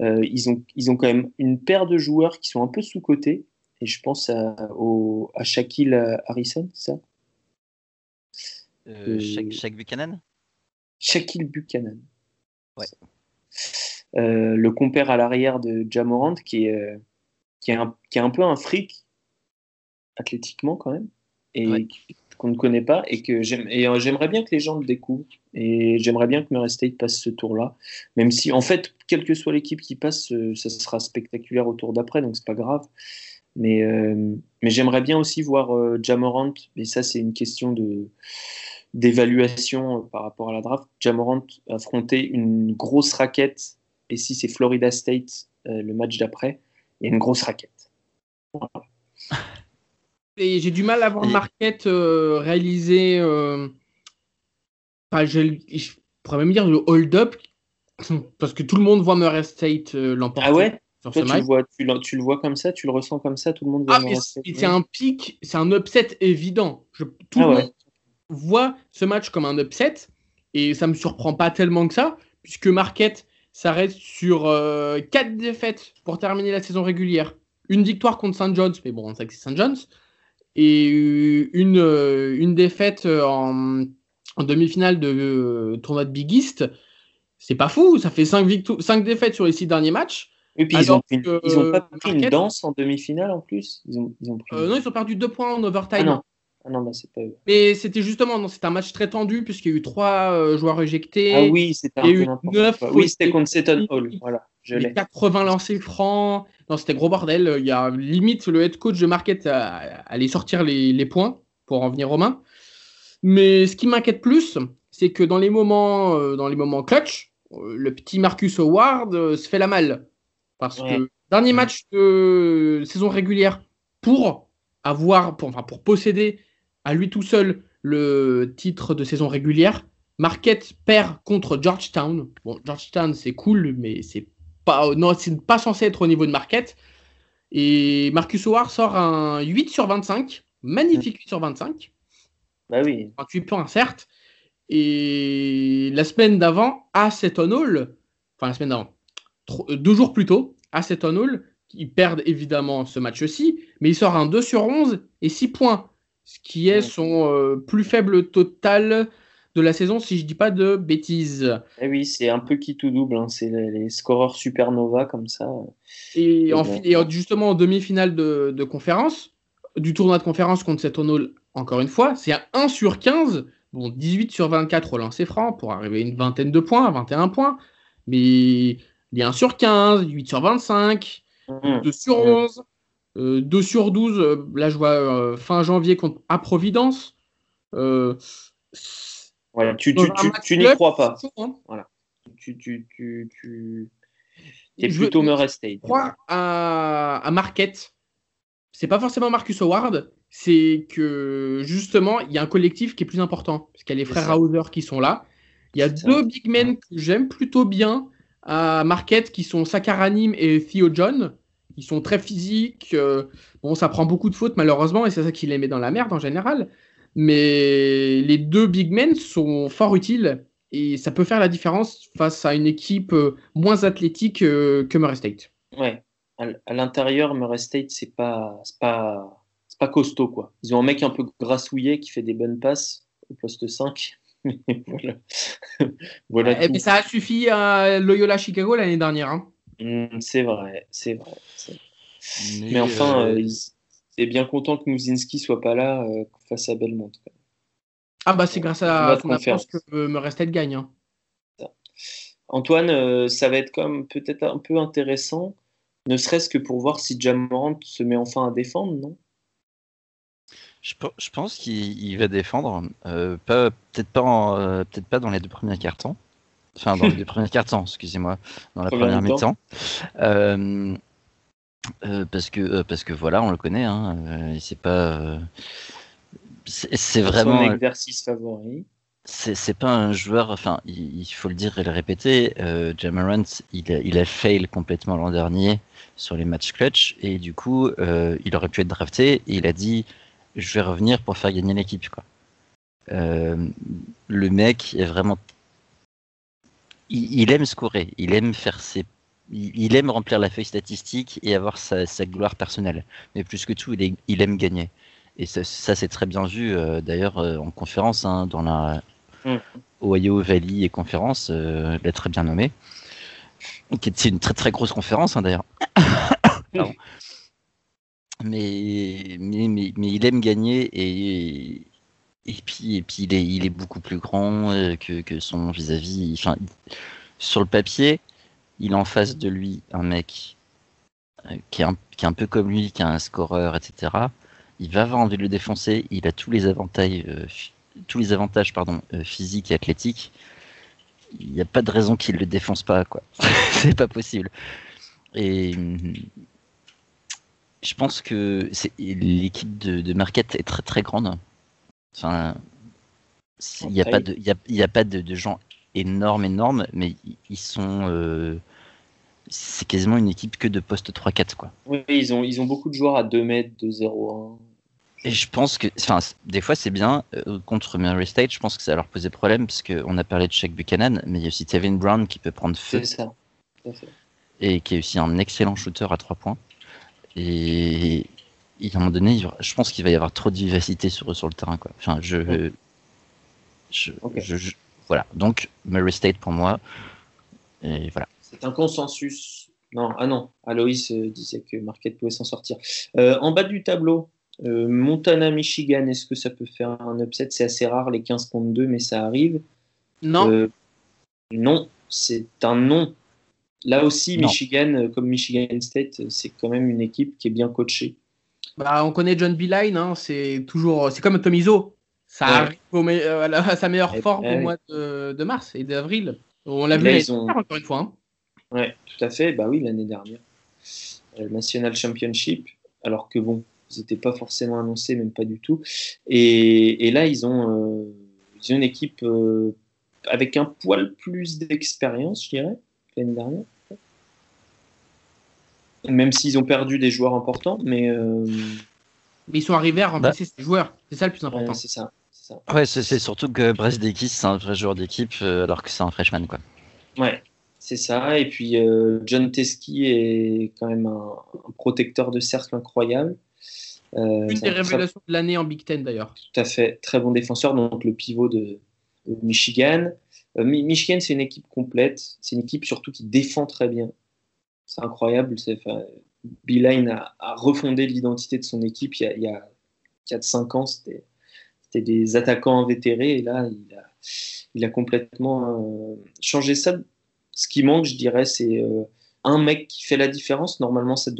Euh, ils, ont, ils ont quand même une paire de joueurs qui sont un peu sous-cotés. Et je pense à, au, à Shaquille Harrison, c'est ça? Euh, Shaq, Buchanan? Shaquille Buchanan. Ouais. le compère à l'arrière de Jamorant, qui est, qui, est un, qui est un peu un fric athlétiquement quand même. Et qu'on ne connaît pas et que euh, j'aimerais bien que les gens le découvrent et j'aimerais bien que Murray State passe ce tour-là, même si en fait, quelle que soit l'équipe qui passe, euh, ça sera spectaculaire au tour d'après, donc c'est pas grave. Mais, euh, mais j'aimerais bien aussi voir Jamorant, mais ça c'est une question de d'évaluation par rapport à la draft. Jamorant affronter une grosse raquette et si c'est Florida State le match d'après, il y a une grosse raquette. Et j'ai du mal à voir Marquette euh, réaliser. Euh, je, pourrais même dire le hold-up, parce que tout le monde voit Murray State euh, l'emporter. Ah ouais? Tu, le vois, tu, le vois comme ça, tu le ressens comme ça, tout le monde voit ah, C'est un pic, c'est un upset évident. Je, tout ah le monde voit ce match comme un upset, et ça me surprend pas tellement que ça, puisque Marquette s'arrête sur 4 défaites pour terminer la saison régulière. Une victoire contre St. John's, mais bon, on sait que c'est St. John's et une, euh, une défaite euh, en, en demi-finale de euh, tournoi de Big East. C'est pas fou, ça fait 5, 5 défaites sur les 6 derniers matchs. Et puis ils ont, ils ont pas pris une danse en demi-finale en plus? Ils ont, ils ont pris... non, ils ont perdu 2 points en overtime. Ah non. Ah non, bah, c'est pas Mais c'était justement, c'est un match très tendu puisqu'il y a eu 3 joueurs éjectés. Ah oui, c'était un quoi. Oui, c'était contre Seton Hall. Voilà, je 80 lancés francs. Non, c'était gros bordel. Il y a limite le head coach de Marquette allait sortir les, points pour en venir aux mains. Mais ce qui m'inquiète plus, c'est que dans les moments, euh, dans les moments clutch, euh, le petit Marcus Howard euh, se fait la malle. Parce que dernier match de saison régulière pour avoir, pour, enfin, pour posséder à lui tout seul le titre de saison régulière, Marquette perd contre Georgetown. Bon, Georgetown, c'est cool, mais c'est pas, non, c'est pas censé être au niveau de Marquette. Et Marcus Howard sort un 8 sur 25, magnifique 8 sur 25. Bah oui. 28 points, certes. Et la semaine d'avant, à Seton Hall, enfin la semaine d'avant, deux jours plus tôt, à Seton Hall, ils perdent évidemment ce match-ci, mais il sort un 2 sur 11 et 6 points, ce qui est son euh, plus faible total de la saison, si je dis pas de bêtises. Eh oui, c'est un peu qui tout double, hein. c'est les, scoreurs supernova comme ça. Et, en, justement en demi-finale de, conférence, du tournoi de conférence contre cette Hall, encore une fois, c'est à 1 sur 15, bon 18 sur 24 au lancer franc pour arriver à une vingtaine de points, 21 points, mais il y a 1 sur 15, 8 sur 25, 2 sur 11. 2 euh, sur 12, euh, là je vois euh, fin janvier contre à Providence. Voilà, tu, tu, tu, n'y crois pas. Hein. Voilà. Tu, tu, tu, tu... es plutôt Murray State. Je crois à, à Marquette. C'est pas forcément Marcus Howard, c'est que justement, il y a un collectif qui est plus important. Parce qu'il y a les frères Hauser qui sont là. Il y a deux big men que j'aime plutôt bien à Marquette qui sont Sakaranim et Theo John. Ils sont très physiques. Euh, bon, ça prend beaucoup de fautes malheureusement et c'est ça qui les met dans la merde en général. Mais les deux big men sont fort utiles et ça peut faire la différence face à une équipe euh, moins athlétique euh, que Murray State. Ouais, à l'intérieur, Murray State, c'est pas, pas, pas costaud. quoi. Ils ont un mec un peu grassouillet qui fait des bonnes passes au poste 5. voilà. et ça a suffi à Loyola Chicago l'année dernière. Hein. Mm, c'est vrai, c'est vrai. Mais, enfin, euh, et bien content que Mouzinski soit pas là euh, face à Belmont. Ah bah c'est grâce à son absence que me restait de gagne. Hein. Antoine, euh, ça va être comme peut-être un peu intéressant, ne serait-ce que pour voir si Jamorant se met enfin à défendre, non? Je, pense qu'il va défendre, euh, peut-être pas, dans les deux premiers cartons, enfin dans les deux premiers cartons, excusez-moi, dans la première mi-temps. Euh, parce que euh, parce que voilà, on le connaît. Hein, euh, c'est pas. c'est vraiment. Son exercice favori. C'est pas un joueur. Enfin, il, faut le dire et le répéter. Jamarant, il a, il a fail complètement l'an dernier sur les matchs clutch et du coup, il aurait pu être drafté. Et il a dit, je vais revenir pour faire gagner l'équipe. Quoi. le mec est vraiment. Il, aime scorer. Il aime faire ses il, aime remplir la feuille statistique et avoir sa, gloire personnelle. Mais plus que tout, il, aime gagner. Et ça, c'est très bien vu euh, d'ailleurs euh, en conférence, hein, dans la. Ohio Valley et conférence, euh, l'a très bien nommé. C'est une très très grosse conférence hein, d'ailleurs. mais, mais, mais, il aime gagner et, et puis, et puis il, est, il est beaucoup plus grand que, que son vis-à-vis. Sur le papier, il a en face de lui un mec euh, qui est un, qui est un peu comme lui, qui a un scoreur, etc. Il va avoir envie de le défoncer. Il a tous les avantages, euh, tous les avantages pardon, euh, physiques et athlétiques. Il n'y a pas de raison qu'il le défonce pas, quoi. c'est pas possible. Et je pense que l'équipe de, de Marquette est très très grande. Enfin, il n'y a, pas de, il y a, pas de, gens énormes, énormes, mais ils sont. Euh, c'est quasiment une équipe que de poste 3-4. Quoi. Oui, ils ont, ils ont beaucoup de joueurs à 2 mètres, de 0-1. Et je pense que, enfin, des fois c'est bien euh, contre Murray State. Je pense que ça va leur poser problème parce qu'on a parlé de Shaq Buchanan, mais il y a aussi Tevin Brown qui peut prendre feu. C'est ça. Et qui est aussi un excellent shooter à 3 points. Et, à un moment donné, je pense qu'il va y avoir trop de vivacité sur sur le terrain. Quoi. Enfin, je, je, voilà. Donc Murray State pour moi. Et voilà. C'est un consensus. Non, ah non, Aloïs euh, disait que Marquette pouvait s'en sortir. Euh, en bas du tableau, euh, Montana, Michigan, est-ce que ça peut faire un upset? C'est assez rare, les 15 contre 2, mais ça arrive. Non. non, c'est un non. Là aussi, Michigan, comme Michigan State, c'est quand même une équipe qui est bien coachée. Bah, on connaît John Beeline, hein, c'est toujours, c'est comme Tomizo. Ça arrive à, sa meilleure eh forme ben au mois de, mars et d'avril. On l'a vu encore une fois. Hein. Ouais, tout à fait. Bah oui, l'année dernière. Euh, National Championship, alors que bon, ils n'étaient pas forcément annoncés, même pas du tout. Et, là, ils ont, euh, ils ont une équipe euh, avec un poil plus d'expérience, je dirais, l'année dernière. Même s'ils ont perdu des joueurs importants, mais. Mais ils sont arrivés à remplacer bah. ces joueurs. C'est ça le plus important. c'est ça. Ouais, c'est surtout que Brest Dekis, c'est un vrai joueur d'équipe, alors que c'est un freshman, quoi. Ouais, c'est ça. Et puis euh, John Teske est quand même un, protecteur de cercle incroyable. Euh, Une des révélations de l'année en Big Ten d'ailleurs. Tout à fait. Très bon défenseur, donc le pivot de, Michigan. Euh, Michigan, c'est une équipe complète. C'est une équipe surtout qui défend très bien. C'est incroyable. Beeline a, a, refondé l'identité de son équipe il y a, il y a 4-5 ans. C'était des attaquants invétérés et là, il a, complètement changé ça ce qui manque, je dirais, c'est euh, un mec qui fait la différence. Normalement, ça,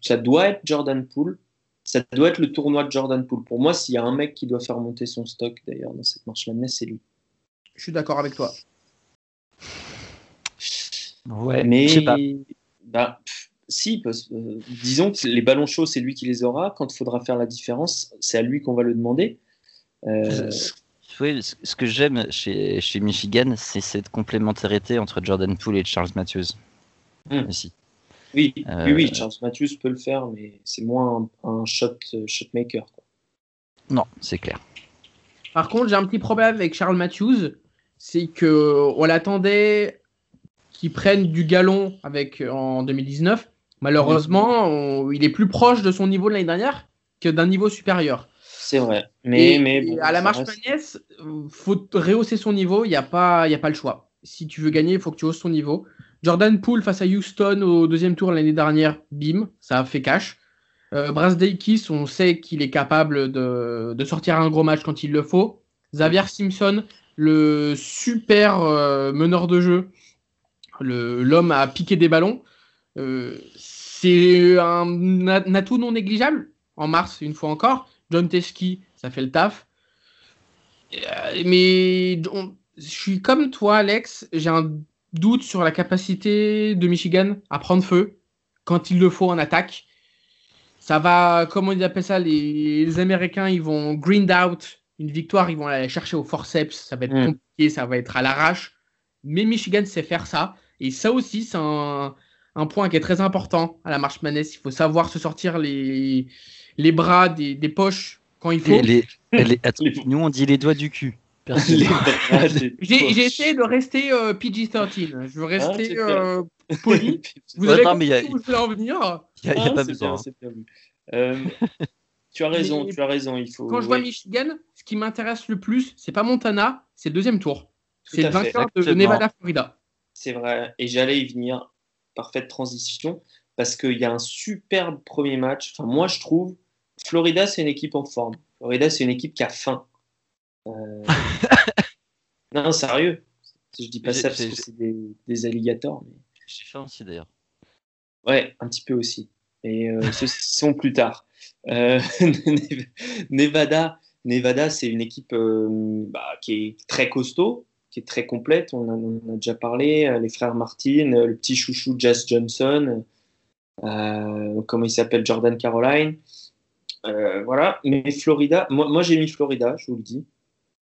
ça doit être Jordan Poole. Ça doit être le tournoi de Jordan Poole. Pour moi, s'il y a un mec qui doit faire monter son stock, d'ailleurs, dans cette marche Madness, c'est lui. Je suis d'accord avec toi. Ouais, mais bah, si, euh, disons que les ballons chauds, c'est lui qui les aura. Quand il faudra faire la différence, c'est à lui qu'on va le demander. Euh, ce que j'aime chez, chez Michigan, c'est cette complémentarité entre Jordan Poole et Charles Matthews. Hmm. Oui, oui, oui, Charles Matthews peut le faire, mais c'est moins un, shot, shot maker. Non, c'est clair. Par contre, j'ai un petit problème avec Charles Matthews, c'est que on l'attendait qu'il prenne du galon avec en 2019. Malheureusement, il est plus proche de son niveau de l'année dernière que d'un niveau supérieur. C'est vrai. Mais, mais à la marche reste... faut rehausser son niveau. Il n'y a, pas, a pas le choix. Si tu veux gagner, il faut que tu hausses ton niveau. Jordan Poole face à Houston au deuxième tour l'année dernière, bim, ça a fait cash. Euh, Brass on sait qu'il est capable de, sortir un gros match quand il le faut. Xavier Simpson, le super euh, meneur de jeu, l'homme à piquer des ballons, euh, c'est un atout non négligeable en mars, une fois encore. John Teske, ça fait le taf. Euh, mais je suis comme toi, Alex. J'ai un doute sur la capacité de Michigan à prendre feu quand il le faut en attaque. Ça va, comment ils appellent ça, les, Américains, ils vont grind out une victoire, ils vont aller chercher au forceps. Ça va être mm. compliqué, ça va être à l'arrache. Mais Michigan sait faire ça. Et ça aussi, c'est un, un, point qui est très important à la marche manesse. Il faut savoir se sortir les, les bras des, poches quand il faut. nous, on dit les doigts du cul. J'ai essayé de rester euh, PG-13. Je veux ah, rester euh, poli. Vous avez compris où je voulais en venir Il n'y a, pas besoin. Euh, tu as raison, tu as raison. Il faut, Quand je vois Michigan, qui m'intéresse le plus, c'est pas Montana, c'est le deuxième tour. C'est le vainqueur de Nevada-Florida. C'est vrai. Et j'allais y venir. Parfaite transition. Parce qu'il y a un superbe premier match. Enfin, moi, je trouve Florida, c'est une équipe en forme. Florida, c'est une équipe qui a faim. Euh, non, sérieux. Je dis pas ça parce que c'est des, alligators. Mais... J'ai faim aussi d'ailleurs. Ouais, un petit peu aussi. Et euh, ce sont plus tard. Euh, Nevada, Nevada c'est une équipe bah, qui est très costaud, qui est très complète. On, a, a déjà parlé. Les frères Martin, le petit chouchou Jazz Johnson. comment il s'appelle, Jordan Caroline. voilà, mais Florida, moi, moi j'ai mis Florida, je vous le dis,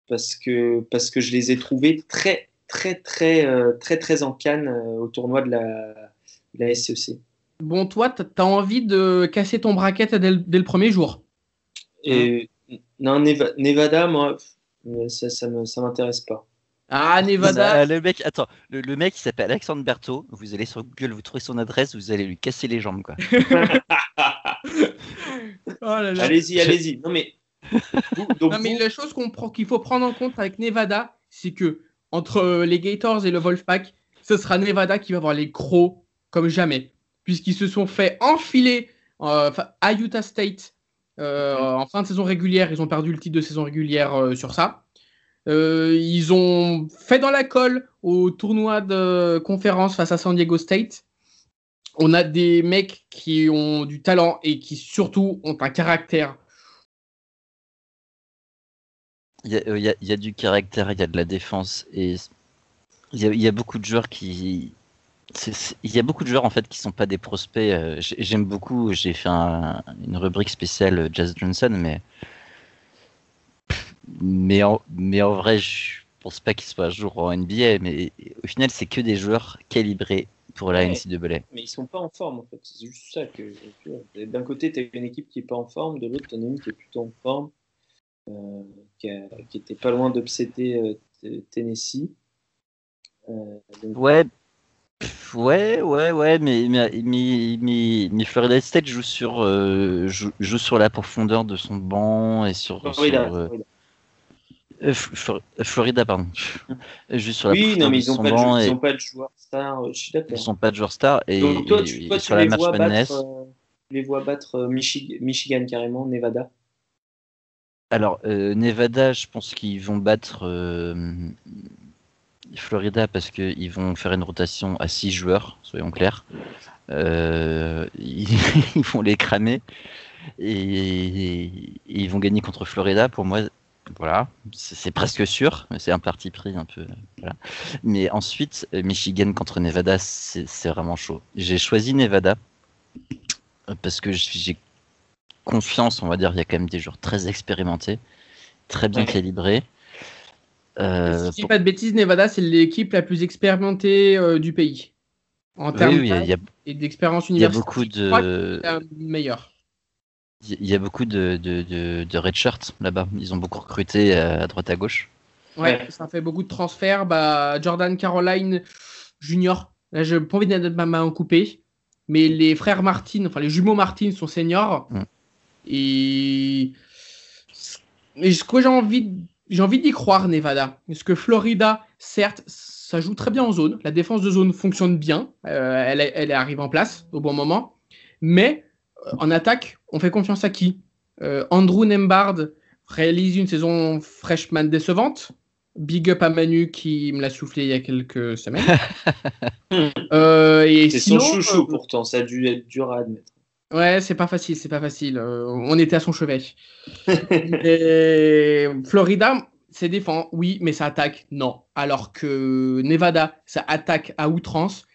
parce que, parce que je les ai trouvés très, très, très, très, très, en canne au tournoi de la, la SEC. Bon, toi, tu as envie de casser ton bracket dès le, premier jour? Et, Non, Nevada, moi, ça, ça m'intéresse pas. Ah, Nevada. Le mec, attends, le, mec il s'appelle Alexandre Berthaud. Vous allez sur Google, vous trouvez son adresse, vous allez lui casser les jambes, quoi. oh allez-y, allez-y. Non mais. non mais la chose qu'il faut prendre en compte avec Nevada, c'est que entre les Gators et le Wolfpack, ce sera Nevada qui va avoir les crocs comme jamais, puisqu'ils se sont fait enfiler euh, à Utah State euh, en fin de saison régulière. Ils ont perdu le titre de saison régulière euh, sur ça. ils ont fait dans la colle au tournoi de conférence face à San Diego State. On a des mecs qui ont du talent et qui surtout ont un caractère. Il y, a, du caractère, il y a de la défense et il y, a, beaucoup de joueurs qui, il y a beaucoup de joueurs en fait qui sont pas des prospects. Euh, j'aime beaucoup. J'ai fait une rubrique spéciale euh, Jazz Johnson, mais mais en, mais en vrai, je pense pas qu'il soit un jour en NBA. Mais au final, c'est que des joueurs calibrés pour la NCAA. Mais ils sont pas en forme en fait. C'est juste ça que. D'un côté, tu as une équipe qui est pas en forme, de l'autre, tu as une qui est plutôt en forme, euh, qui, était pas loin d'obséder Tennessee. Ouais, Ouais, ouais, ouais, mais, mais, mais, Florida State joue sur, euh, joue, sur la profondeur de son banc et sur. Florida. Euh, euh, Florida. pardon. Juste sur la oui, non, mais ils n'ont pas, de, pas de joueurs stars, je suis d'accord. Ils sont pas de joueurs stars. Et, Donc, toi, tu, toi, sur la les vois battre, les vois battre Michigan carrément, Nevada? Alors, Nevada, je pense qu'ils vont battre Florida parce qu'ils vont faire une rotation à 6 joueurs, soyons clairs. Euh, ils, vont les cramer et, ils vont gagner contre Florida. Pour moi, voilà, c'est presque sûr, mais c'est un parti pris un peu. Mais ensuite, Michigan contre Nevada, c'est vraiment chaud. J'ai choisi Nevada parce que j'ai confiance, on va dire, il y a quand même des joueurs très expérimentés, très bien calibrés. Euh, si je dis pas de bêtises, Nevada, c'est l'équipe la plus expérimentée euh, du pays. En termes et d'expérience universitaire. Il y a beaucoup de. meilleur. Il y a beaucoup de, de, de, red shirts là-bas. Ils ont beaucoup recruté à droite à gauche. Ouais, ça fait beaucoup de transferts. Bah, Jordan Caroline Junior, là, je n'ai pas envie d'être ma main en coupé, mais les frères Martin, enfin les jumeaux Martin sont seniors. Mm. Et. Mais ce que j'ai envie j'ai envie d'y croire, Nevada. Parce que Florida, certes, ça joue très bien en zone. La défense de zone fonctionne bien. Euh, elle, elle, arrive en place au bon moment. Mais euh, en attaque, on fait confiance à qui? Euh, Andrew Nembard réalise une saison freshman décevante. Big up à Manu qui me l'a soufflé il y a quelques semaines. c'est son chouchou pourtant, ça a dû être dur à admettre. Ouais, c'est pas facile, c'est pas facile. Euh, on était à son chevet. et Florida, c'est défend, oui, mais ça attaque, non. Alors que Nevada, ça attaque à outrance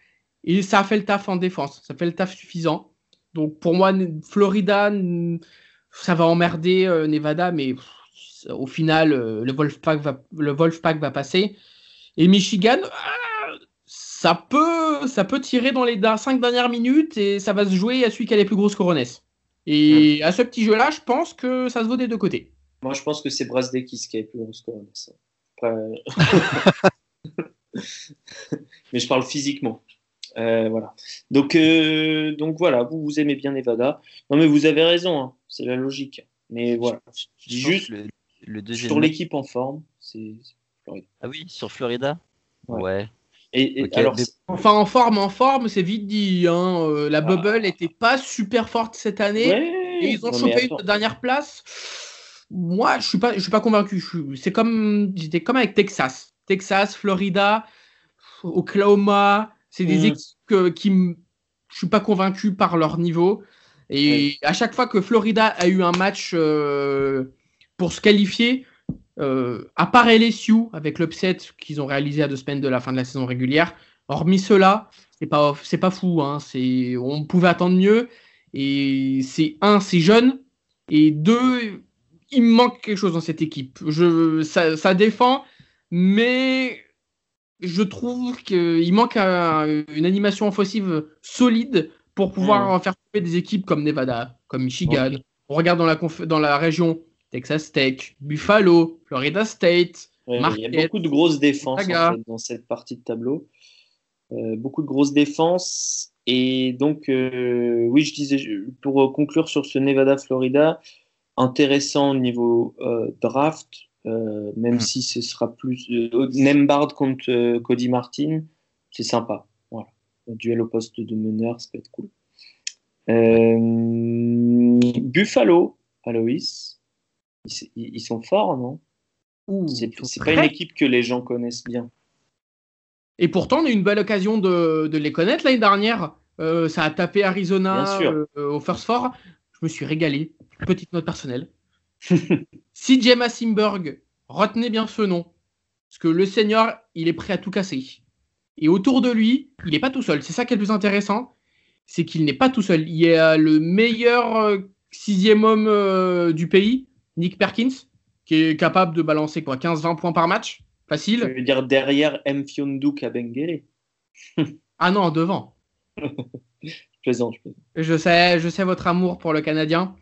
et ça fait le taf en défense, ça fait le taf suffisant. Donc pour moi, Florida, ça va emmerder euh, Nevada, mais au final, euh, le Wolfpack va, le Wolfpack va passer. Et Michigan, ça peut, ça peut tirer dans les cinq dernières minutes et ça va se jouer à celui qui a les plus grosses coronesses. Et à ce petit jeu-là, je pense que ça se vaut des deux côtés. Moi, je pense que c'est Brasdekis qui a les plus grosses coronesses. Mais je parle physiquement. Euh, voilà. Donc, euh, donc voilà, vous, vous aimez bien Nevada. Non, mais vous avez raison, hein. c'est la logique. Mais voilà, je dis juste le, sur l'équipe en forme, c'est Florida. Ah oui, sur Florida? Ouais. Et, alors, enfin, en forme, en forme, c'est vite dit. Hein. Euh, la ah. bubble n'était pas super forte cette année. et ils ont chopé une dernière place. Moi, je suis pas, je suis pas convaincu. C'est comme, j'étais comme avec Texas, Texas, Florida, Oklahoma. C'est des mm. équipes qui, je suis pas convaincu par leur niveau. Et à chaque fois que Florida a eu un match euh, pour se qualifier, euh, à part LSU, avec l'upset qu'ils ont réalisé à deux semaines de la fin de la saison régulière, hormis cela, c'est pas, c'est pas fou. Hein. C'est, on pouvait attendre mieux. Et c'est un, c'est jeune. Et deux, il manque quelque chose dans cette équipe. Je, ça, ça défend, mais je trouve qu'il manque une animation offensive solide pour pouvoir faire tomber des équipes comme Nevada, comme Michigan. On regarde dans la, dans la région Texas Tech, Buffalo, Florida State. il y a beaucoup de grosses défenses dans cette partie de tableau. Euh, beaucoup de grosses défenses. Et donc, euh, oui, je disais, pour conclure sur ce Nevada-Florida, intéressant au niveau euh, draft, même hmm. si ce sera plus. Nembard contre Cody Martin, c'est sympa. Voilà. Duel au poste de meneur, ça peut être cool. Buffalo, Aloïs, ils, sont forts, non? C'est pas une équipe que les gens connaissent bien. Et pourtant, on a eu une belle occasion de, les connaître l'année dernière. Euh, ça a tapé Arizona euh, au First Four. Je me suis régalé. Petite note personnelle. si James Simberg, retenez bien ce nom. Parce que le senior, il est prêt à tout casser. Et autour de lui, il n'est pas tout seul. C'est ça qui est le plus intéressant. C'est qu'il n'est pas tout seul. Il y a le meilleur euh, sixième homme du pays, Nick Perkins, qui est capable de balancer quoi 15-20 points par match? Facile. Je veux dire derrière M. Fiondu Kabengele? ah non, devant. je plaisante, je sais, je sais votre amour pour le Canadien.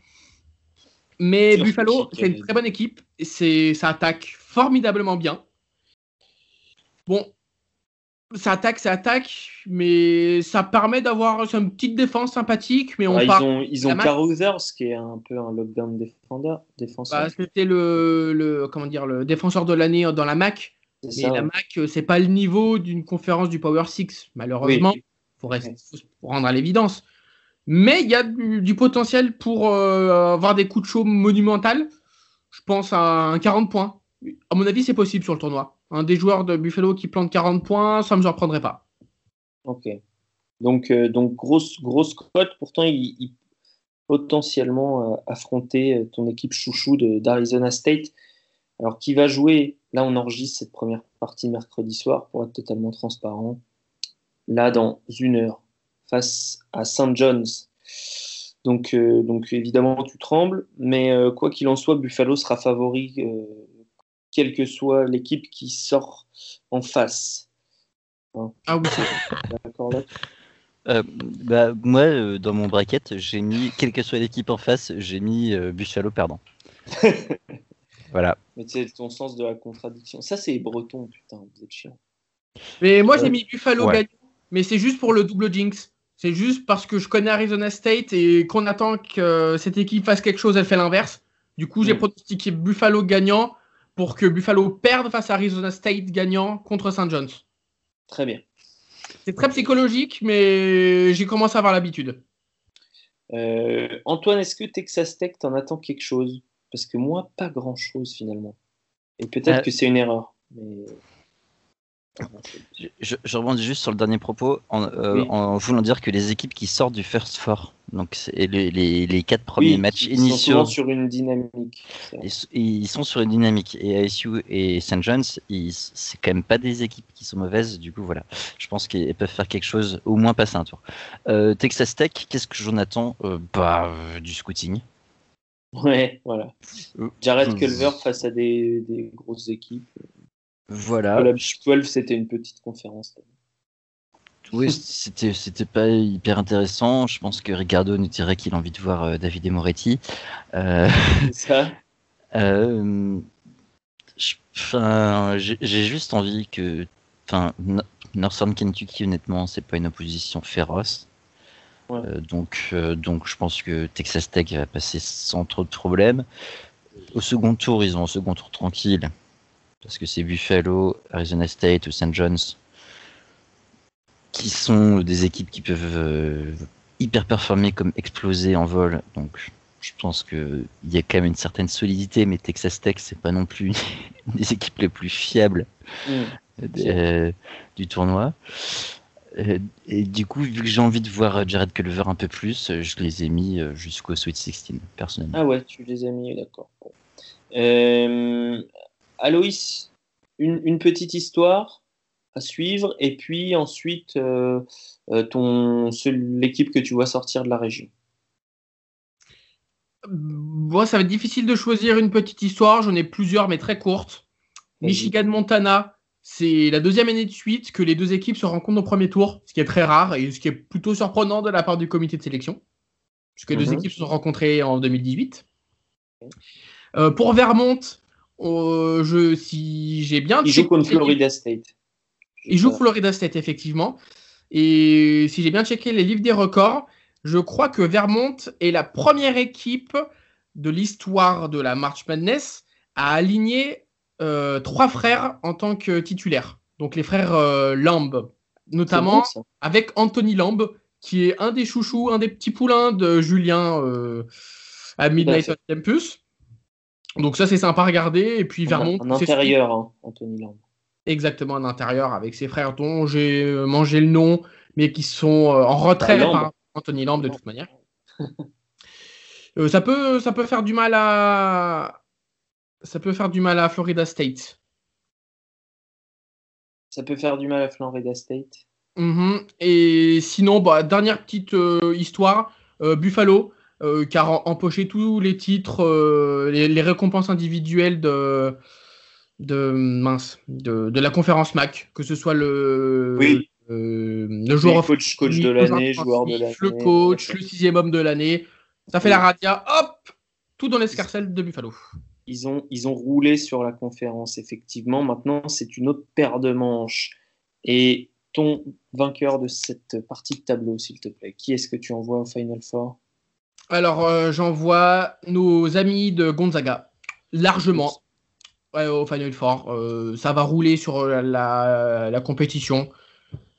Mais Buffalo, c'est une très bonne équipe. C'est, ça attaque formidablement bien. Bon, ça attaque, ça attaque, mais ça permet d'avoir une petite défense sympathique. Mais on ils ont, ils ont qui est un peu un lockdown défendeur, défenseur. Bah, c'était le, le, comment dire, le défenseur de l'année dans la MAC. Mais la MAC, c'est pas le niveau d'une conférence du Power 6, malheureusement, pour, rendre à l'évidence. Mais il y a du, potentiel pour euh, avoir des coups de chaud monumental. Je pense à un 40 points. À mon avis, c'est possible sur le tournoi un des joueurs de Buffalo qui plante 40 points, ça ne me surprendrait pas. Ok. Donc, euh, donc grosse, grosse cote. Pourtant, il, potentiellement euh, affronter euh, ton équipe chouchou d'Arizona State. Alors, qui va jouer? Là, on enregistre cette première partie mercredi soir pour être totalement transparent. Là, dans une heure, face à St. John's. Donc, donc évidemment, tu trembles, mais quoi qu'il en soit, Buffalo sera favori quelle que soit l'équipe qui sort en face. Hein. Ah oui, d'accord là. Euh, bah, moi, euh, dans mon bracket, j'ai mis, quelle que soit l'équipe en face, j'ai mis euh, Buffalo perdant. voilà. Mais c'est ton sens de la contradiction. Ça, c'est breton, putain, vous êtes chiant. Mais moi, j'ai mis Buffalo gagnant, mais c'est juste pour le double jinx. C'est juste parce que je connais Arizona State et qu'on attend que cette équipe fasse quelque chose, elle fait l'inverse. Du coup, j'ai mm. pronostiqué Buffalo gagnant pour que Buffalo perde face à Arizona State gagnant contre St. John's. Très bien. C'est très psychologique, mais j'ai commencé à avoir l'habitude. Euh, Antoine, est-ce que Texas Tech t'en attends quelque chose? Parce que moi, pas grand-chose finalement. Et peut-être euh, que c'est une erreur. Mais... Je, rebondis juste sur le dernier propos euh, en, voulant dire que les équipes qui sortent du First Four, donc les, les, quatre premiers matchs initiaux. Ils sont sur une dynamique. Ils, sont sur une dynamique. Et ASU et St. John's, c'est quand même pas des équipes qui sont mauvaises. Du coup, voilà. Je pense qu'ils peuvent faire quelque chose, au moins passer un tour. Euh, Texas Tech, qu'est-ce que j'en attends? Euh, Bah, du scouting. Ouais, voilà. Jared Culver face à des, des grosses équipes. Voilà. Big 12, c'était une petite conférence. Oui, c'était c'était pas hyper intéressant. Je pense que Ricardo nous dirait qu'il a envie de voir euh, David et Moretti. Euh... ça. Euh... J'ai juste envie que, enfin, Northern Kentucky, honnêtement, c'est pas une opposition féroce. Euh, donc, euh, donc, je pense que Texas Tech va passer sans trop de problèmes. Au second tour, ils ont un second tour tranquille parce que c'est Buffalo, Arizona State ou St. John's qui sont des équipes qui peuvent euh, hyper performer comme exploser en vol. Donc je pense qu'il y a quand même une certaine solidité, mais Texas Tech, c'est pas non plus une des équipes les plus fiables mm. euh, du tournoi. Euh, et du coup, vu que j'ai envie de voir Jared Culver un peu plus, je les ai mis jusqu'au Sweet 16, personnellement. Ah ouais, tu les as mis, d'accord. Euh, Aloïs, une, petite histoire. À suivre. Et puis ensuite, ton l'équipe que tu vois sortir de la région. Bon, ça va être difficile de choisir une petite histoire. J'en ai plusieurs, mais très courtes. Michigan-Montana, c'est la deuxième année de suite que les deux équipes se rencontrent au premier tour, ce qui est très rare et ce qui est plutôt surprenant de la part du comité de sélection, puisque les deux mhm. équipes se sont rencontrées en 2018. Euh, pour Vermont, euh, je, si j'ai bien. Ils jouent contre Florida State. Ils jouent Florida State, effectivement. Et si j'ai bien checké les livres des records, je crois que Vermont est la première équipe de l'histoire de la March Madness à aligner euh, trois frères en tant que titulaires. Donc les frères euh, Lamb, notamment avec Anthony Lamb, qui est un des chouchous, un des petits poulains de Julien euh, à Midnight Campus. Donc ça c'est sympa à regarder. Et puis Vermont. En intérieur, hein, Anthony Lamb. Exactement, en intérieur, avec ses frères dont j'ai mangé le nom, mais qui sont en retrait par Anthony Lamb de toute manière. ça, peut, ça peut faire du mal à, ça peut faire du mal à Florida State. Ça peut faire du mal à Florida State. Mhm. Et sinon, bah, dernière petite euh, histoire, euh, Buffalo, euh, qui a empoché tous les titres, les, récompenses individuelles de, de, mince, de, la conférence MAC, que ce soit le, le joueur coach, coach de l'année, joueur de l'année, le coach, le sixième homme de l'année. Ça fait la radia, hop, tout dans l'escarcelle de Buffalo. Ils ont, ils ont roulé sur la conférence, effectivement. Maintenant, c'est une autre paire de manches. Et ton vainqueur de cette partie de tableau, s'il te plaît, qui est-ce que tu envoies au Final Four? Alors, euh, j'envoie nos amis de Gonzaga, largement, au Final Four. Euh, ça va rouler sur la, la compétition.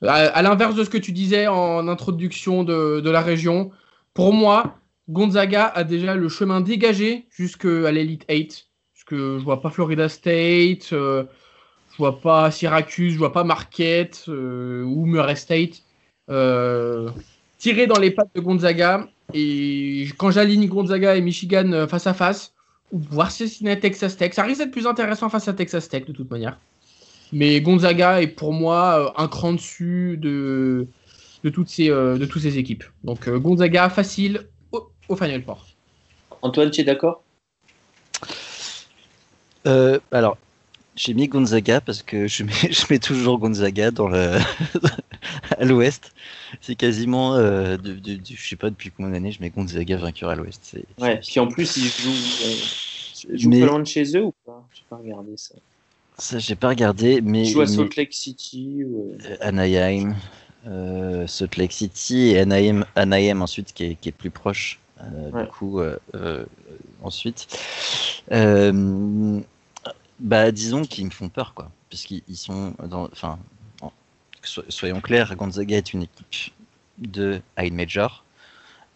À, l'inverse de ce que tu disais en introduction de, de la région, pour moi, Gonzaga a déjà le chemin dégagé jusqu'à l'Elite 8. Parce que je vois pas Florida State, euh, je vois pas Syracuse, je vois pas Marquette euh, ou Murray State euh, tirer dans les pattes de Gonzaga. Et quand j'aligne Gonzaga et Michigan face à face, voir Cincinnati Texas Tech, ça risque d'être plus intéressant face à Texas Tech de toute manière. Mais Gonzaga est pour moi un cran dessus de, de, toutes ces, de toutes ces équipes. Donc Gonzaga facile, au Final Four. Antoine, tu es d'accord? Euh, Alors, j'ai mis Gonzaga parce que je mets, je mets toujours Gonzaga dans le à l'ouest. C'est quasiment, euh, de, de, je sais pas depuis combien d'années, je mets Gonzaga vainqueur à l'ouest. Ouais, puis en plus, ils jouent, euh, jouent loin de chez eux ou pas? J'ai pas regardé ça. Ça, j'ai pas regardé, mais. Ils jouent à Salt Lake City ou... Euh, Anaheim. Salt Lake City et Anaheim, Anaheim ensuite qui est, qui est plus proche. Euh, du coup, euh, euh, ensuite, bah, disons qu'ils me font peur, quoi, puisqu'ils sont enfin, soyons clairs, Gonzaga est une équipe de high major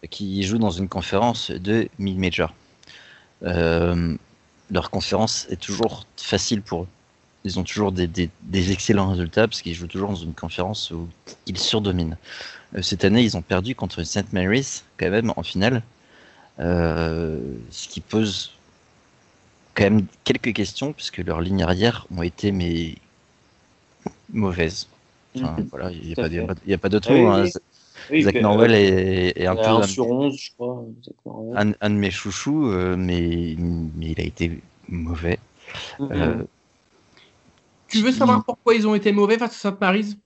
qui joue dans une conférence de mid major. leur conférence est toujours facile pour eux. Ils ont toujours des, des excellents résultats parce qu'ils jouent toujours dans une conférence où ils surdominent. Euh, cette année, ils ont perdu contre St. Mary's, quand même, en finale. Euh, ce qui pose quand même quelques questions, puisque leurs lignes arrière ont été mais mauvaises. Mhm. voilà, il n'y a, pas d'autre mot. Hein. Zach Norwell est, un peu. sur 11, je crois. Un, un, de mes chouchous, euh, mais, mais, il a été mauvais. Mhm. tu veux savoir pourquoi ils ont été mauvais face à St. Mary's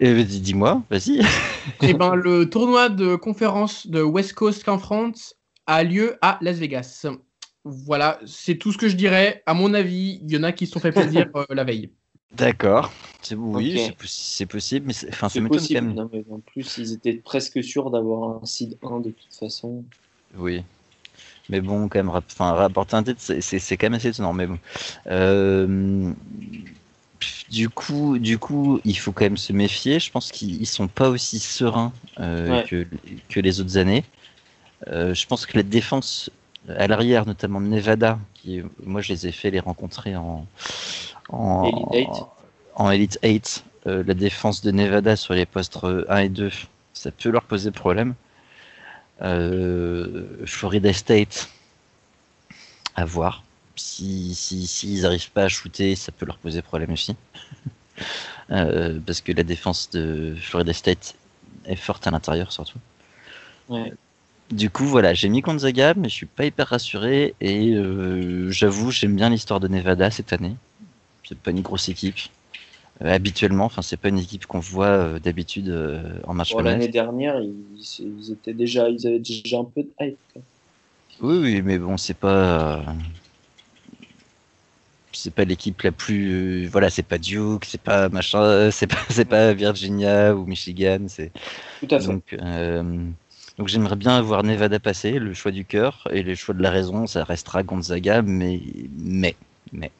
euh, dis-moi, vas-y. Eh ben, le tournoi de conférence de West Coast Conference a lieu à Las Vegas. Voilà, c'est tout ce que je dirais. À mon avis, il y en a qui se sont fait plaisir euh, la veille. D'accord, c'est oui, c'est possible, mais enfin, c'est possible. Non, mais en plus, ils étaient presque sûrs d'avoir un seed 1 de toute façon. Oui, mais bon, quand même, enfin, rapporter un titre, c'est quand même assez étonnant. Mais bon, euh, du coup, du coup, il faut quand même se méfier. Je pense qu'ils sont pas aussi sereins euh, que, que, les autres années. Euh, je pense que la défense à l'arrière, notamment Nevada, qui moi je les ai fait les rencontrer en en Elite 8, en Elite 8 euh, la défense de Nevada sur les postes 1 et 2, ça peut leur poser problème. Florida State, à voir. si s'ils si, n'arrivent pas à shooter, ça peut leur poser problème aussi. Euh, parce que la défense de Florida State est forte à l'intérieur surtout. Du coup, voilà, j'ai mis Gonzaga, mais je suis pas hyper rassuré. Et euh, j'avoue, j'aime bien l'histoire de Nevada cette année. C'est pas une grosse équipe. Euh, habituellement, enfin, c'est pas une équipe qu'on voit d'habitude en match. L'année dernière, ils, étaient déjà, ils avaient déjà un peu de hype. Oui, oui, mais bon, c'est pas c'est pas l'équipe la plus voilà c'est pas Duke c'est pas machin c'est pas c'est pas Virginia ou Michigan c'est tout à fait donc euh, donc j'aimerais bien avoir Nevada passer le choix du cœur et le choix de la raison. Ça restera Gonzaga mais mais mais.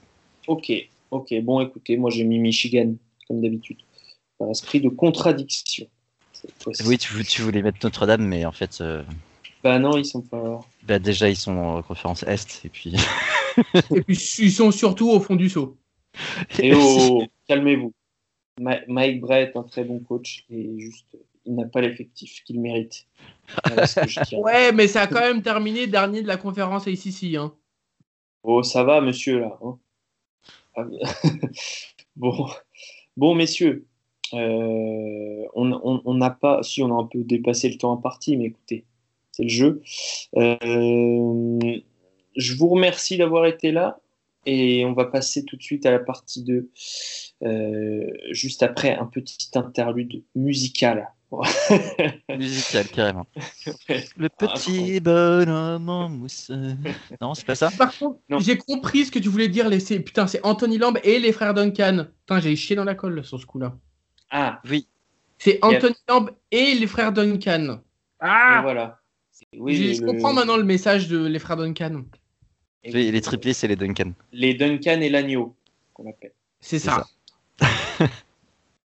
Ok ok. Bon écoutez moi j'ai mis Michigan comme d'habitude. Par esprit de contradiction oui tu, tu voulais mettre Notre-Dame mais en fait euh, bah non ils sont pas bah déjà ils sont en conférence est et puis Et puis ils sont surtout au fond du saut. Et oh, calmez-vous. Mike Bray est un très bon coach et juste il n'a pas l'effectif qu'il mérite. ouais, mais ça a quand même terminé dernier de la conférence ACC. Hein. Oh, ça va, monsieur, là. Hein. Ah, bon. bon, messieurs, euh, on n'a pas, si on a un peu dépassé le temps imparti, mais écoutez, c'est le jeu. Euh, je vous remercie d'avoir été là et on va passer tout de suite à la partie 2, euh, juste après un petit interlude musical. Musical, carrément. Le petit bonhomme en mousse. Non, c'est pas ça Par contre, j'ai compris ce que tu voulais dire. Putain, c'est Anthony Lamb et les frères Duncan. Putain, j'ai chié dans la colle sur ce coup-là. Ah, oui. C'est Anthony Lamb et les frères Duncan. Ah voilà. Oui, je comprends maintenant le message de les frères Duncan. Les, triplés, c'est les Duncan. Les Duncan et l'agneau, qu'on appelle. C'est ça.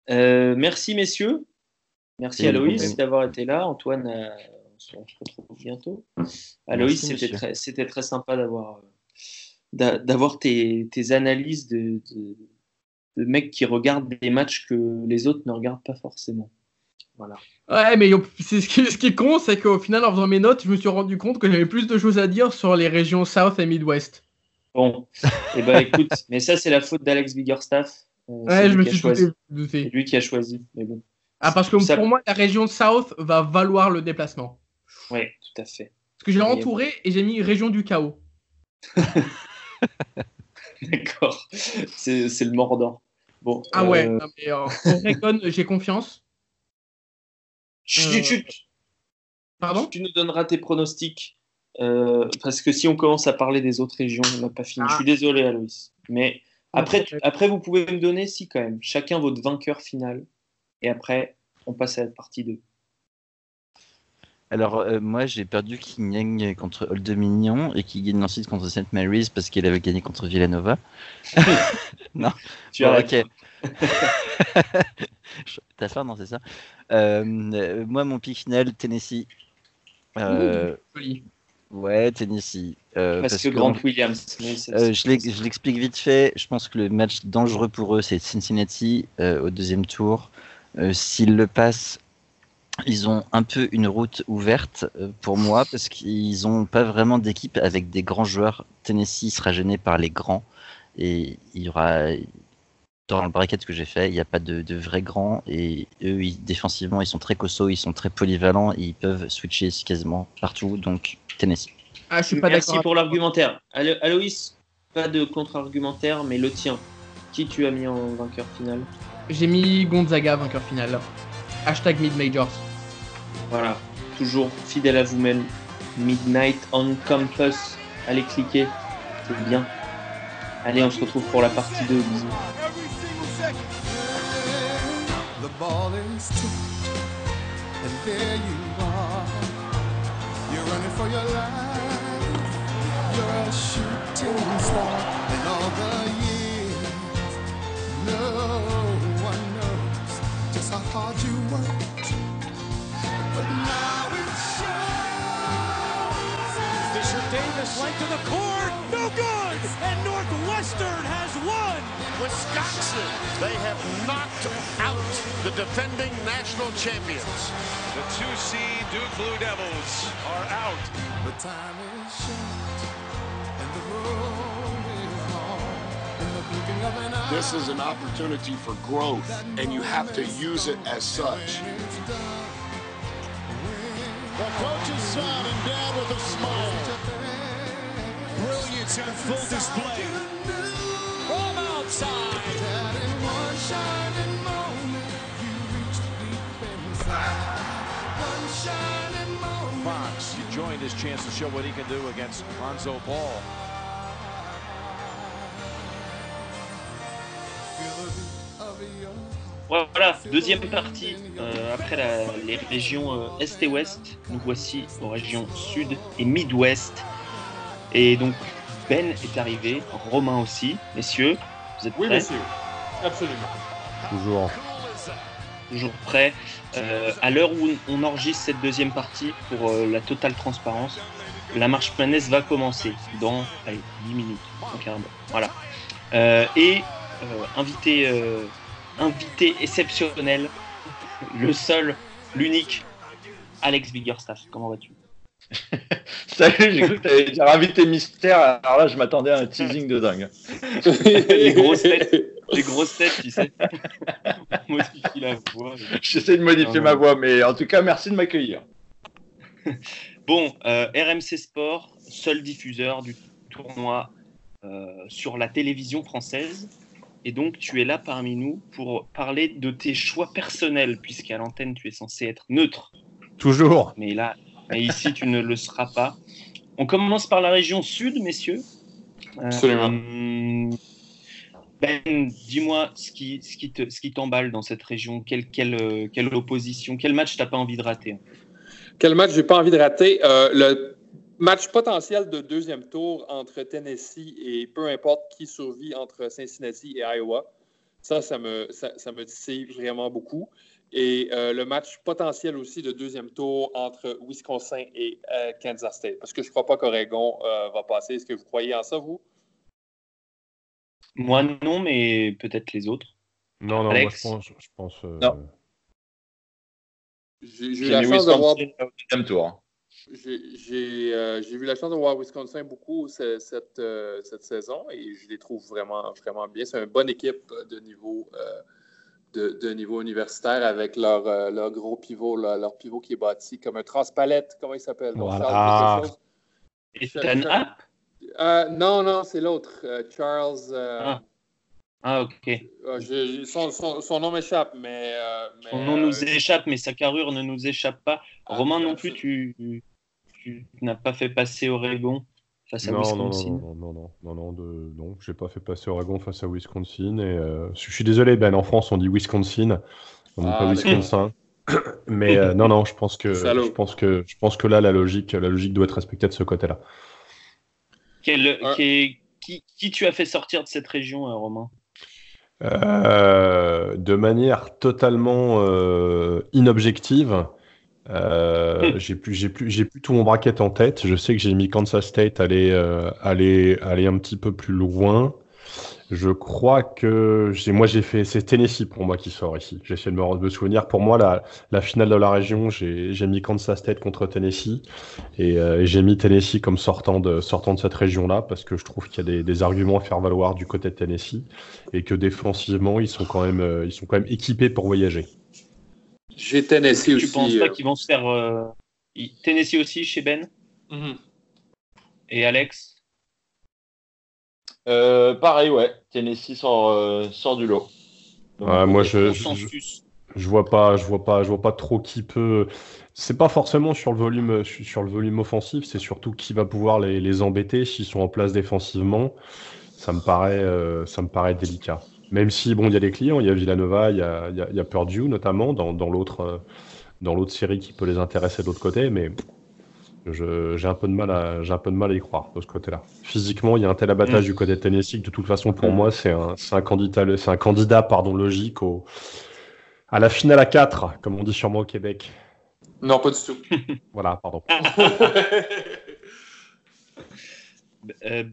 Euh, merci, messieurs. Merci, Aloïs, d'avoir été là. Antoine, euh, on se retrouve bientôt. Aloïs, c'était très, c'était très sympa d'avoir, d'avoir tes, analyses de, de, de mecs qui regardent des matchs que les autres ne regardent pas forcément. Voilà. Ouais, mais ce qui, ce qui est con, c'est qu'au final, en faisant mes notes, je me suis rendu compte que j'avais plus de choses à dire sur les régions South et Midwest. Bon, et eh ben écoute, mais ça, c'est la faute d'Alex Biggerstaff. Euh, ouais, je me suis douté. C'est lui qui a choisi, mais bon. Ah, parce que pour moi, la région South va valoir le déplacement. Oui, tout à fait. Parce que j'ai entouré et j'ai mis région du chaos. D'accord, c'est le Mordor. Bon, ah ouais, euh, mais, euh, j'ai confiance. Chut, chut. Euh, pardon? Tu nous donneras tes pronostics. Parce que si on commence à parler des autres régions, on n'a pas fini. Je suis ah. désolé, Aloïs. Mais après, après, vous pouvez me donner, si, quand même, chacun votre vainqueur final. Et après, on passe à la partie 2. Alors, euh, moi, j'ai perdu King Yang contre Old Dominion et qui gagne ensuite contre St. Mary's parce qu'elle avait gagné contre Villanova. non, tu as ok. T'as faim, non, c'est ça? Euh, Moi, mon pick final, Tennessee. Euh, ouais, Tennessee. Euh, parce, que, Grant Williams. je l'explique vite fait. Je pense que le match dangereux pour eux, c'est Cincinnati au deuxième tour. S'ils le passent, ils ont un peu une route ouverte pour moi parce qu'ils n'ont pas vraiment d'équipe avec des grands joueurs. Tennessee sera gêné par les grands et il y aura dans le bracket que j'ai fait, il n'y a pas de, de vrais grands et eux, défensivement, ils sont très costauds, ils sont très polyvalents, ils peuvent switcher quasiment partout. Donc Tennessee. Ah, je suis pas Merci pour l'argumentaire. Aloïs, pas de contre-argumentaire, mais le tien. Qui tu as mis en vainqueur final? J'ai mis Gonzaga vainqueur final. Hashtag Mid-Majors. Voilà, toujours fidèle à vous-même. Midnight on Campus. Allez cliquer, c'est bien. Allez, on se retrouve pour la partie 2. Bisous. The ball is tipped, and there you are. You're running for your life. You're a shooting star, and all the years, no hard you worked. But now it shows. Fisher Davis went to the court, no good, and Northwestern has won. Wisconsin, they have knocked out the defending national champions. The two seed Duke Blue Devils are out. The time is short This is an opportunity for growth, and you have to use it as such. The coach's son and dad with a smile. Brilliance in full display. From outside. Fox, he joined his chance to show what he can do against Lonzo Ball. Voilà, deuxième partie. Euh, après la, les régions euh, Est et Ouest, nous voici aux régions Sud et Mid-Ouest. Et donc, Ben est arrivé, Romain aussi. Messieurs, vous êtes prêts Oui, messieurs. Absolument. Toujours. Toujours prêts. Euh, à l'heure où on enregistre cette deuxième partie, pour euh, la totale transparence, la marche planète va commencer dans allez, 10 minutes, un quart d'heure. Voilà. Euh, et invité, euh, invité exceptionnel, le seul, l'unique, Alex Biggerstaff. Comment vas-tu? Salut, j'ai cru que t'allais dire invité mystère. Alors là, je m'attendais à un teasing de dingue. Les grosses têtes, les grosses têtes, tu sais. On modifie la voix. J'essaie de modifier Ah, ma voix, mais en tout cas, merci de m'accueillir. Bon, euh, RMC Sport, seul diffuseur du tournoi euh, sur la télévision française. Et donc, tu es là parmi nous pour parler de tes choix personnels, puisqu'à l'antenne, tu es censé être neutre. Toujours. Mais là, mais ici, tu ne le seras pas. On commence par la région sud, messieurs. Euh, Absolument. ben, dis-moi ce qui, ce qui te- ce qui t'emballe dans cette région. Quelle, quelle, euh, quelle opposition Quel match t'as pas envie de rater Quel match j'ai pas envie de rater? Euh, le match potentiel de deuxième tour entre Tennessee et peu importe qui survit entre Cincinnati et Iowa. Ça, ça me, ça, ça me titille vraiment beaucoup. Et euh, le match potentiel aussi de deuxième tour entre Wisconsin et euh, Kansas State. Parce que je ne crois pas qu'Oregon euh, va passer. Est-ce que vous croyez en ça, vous? Moi, non, mais peut-être les autres. Non, non, Alex? moi je pense. Je pense euh, Non. J'ai eu la chance de voir Wisconsin au deuxième tour. J'ai j'ai, euh, j'ai eu la chance de voir Wisconsin beaucoup ce- cette, euh, cette saison et je les trouve vraiment, vraiment bien. C'est une bonne équipe de niveau, euh, de, de niveau universitaire avec leur, euh, leur gros pivot, leur, leur pivot qui est bâti comme un transpalette. Comment il s'appelle? Voilà. Ethan Euh, non, non, c'est l'autre. Euh, Charles. euh, Ah. Ah, ok. euh, je- son, son- son nom m'échappe, mais. euh, Son mais, nom euh, nous échappe, mais sa carrure ne nous échappe pas. Ah, Romain non absolument. plus, tu, tu n'as pas fait passer Oregon face à Non, non, non, Wisconsin. non, non, non, non, non, de... non, j'ai pas fait passer Oregon face à Wisconsin. Et euh, je suis désolé, Ben, en France, on dit Wisconsin, on dit Ah, pas d'accord. Wisconsin. Mais euh, non, non, je pense que, Salaud. je pense que, je pense que là, la logique, la logique doit être respectée de ce côté-là. Quel- Ouais. qui, qui, qui tu as fait sortir de cette région, euh, Romain? Euh, de manière totalement euh, inobjective. Euh, Hmm. j'ai plus, j'ai plus, j'ai plus tout mon bracket en tête. Je sais que j'ai mis Kansas State aller, euh, aller, aller un petit peu plus loin. Je crois que j'ai, moi j'ai fait, c'est Tennessee pour moi qui sort ici. J'essaie de me, de me souvenir. Pour moi, la, la finale de la région, j'ai, j'ai mis Kansas State contre Tennessee et, euh, et j'ai mis Tennessee comme sortant de, sortant de cette région-là parce que je trouve qu'il y a des, des arguments à faire valoir du côté de Tennessee et que défensivement, ils sont quand même, euh, ils sont quand même équipés pour voyager. J'ai Tennessee Tu aussi. penses pas euh, qu'ils vont se faire. euh, Tennessee aussi chez Ben? Mhm. et Alex? Euh, pareil, ouais. Tennessee sort, euh, sort du lot. Donc, Ouais, moi, je, je, vois pas, je vois pas, je vois pas trop qui peut. C'est pas forcément sur le volume, sur le volume offensif, c'est surtout qui va pouvoir les, les embêter s'ils sont en place défensivement. Ça me paraît, euh, ça me paraît délicat. Même si bon, il y a des clients, il y a Villanova, il y a, y a, il y a Purdue notamment dans, dans l'autre, dans l'autre série qui peut les intéresser de l'autre côté, mais j'ai un peu de mal à, j'ai un peu de mal à y croire de ce côté-là. Physiquement, il y a un tel abattage Mm. du côté de Tennessee que de toute façon, pour Mm. moi, c'est un, c'est un candidat, c'est un candidat, pardon, logique au, à la finale à 4, comme on dit sûrement au Québec. Non, pas du tout. Voilà, pardon. Euh,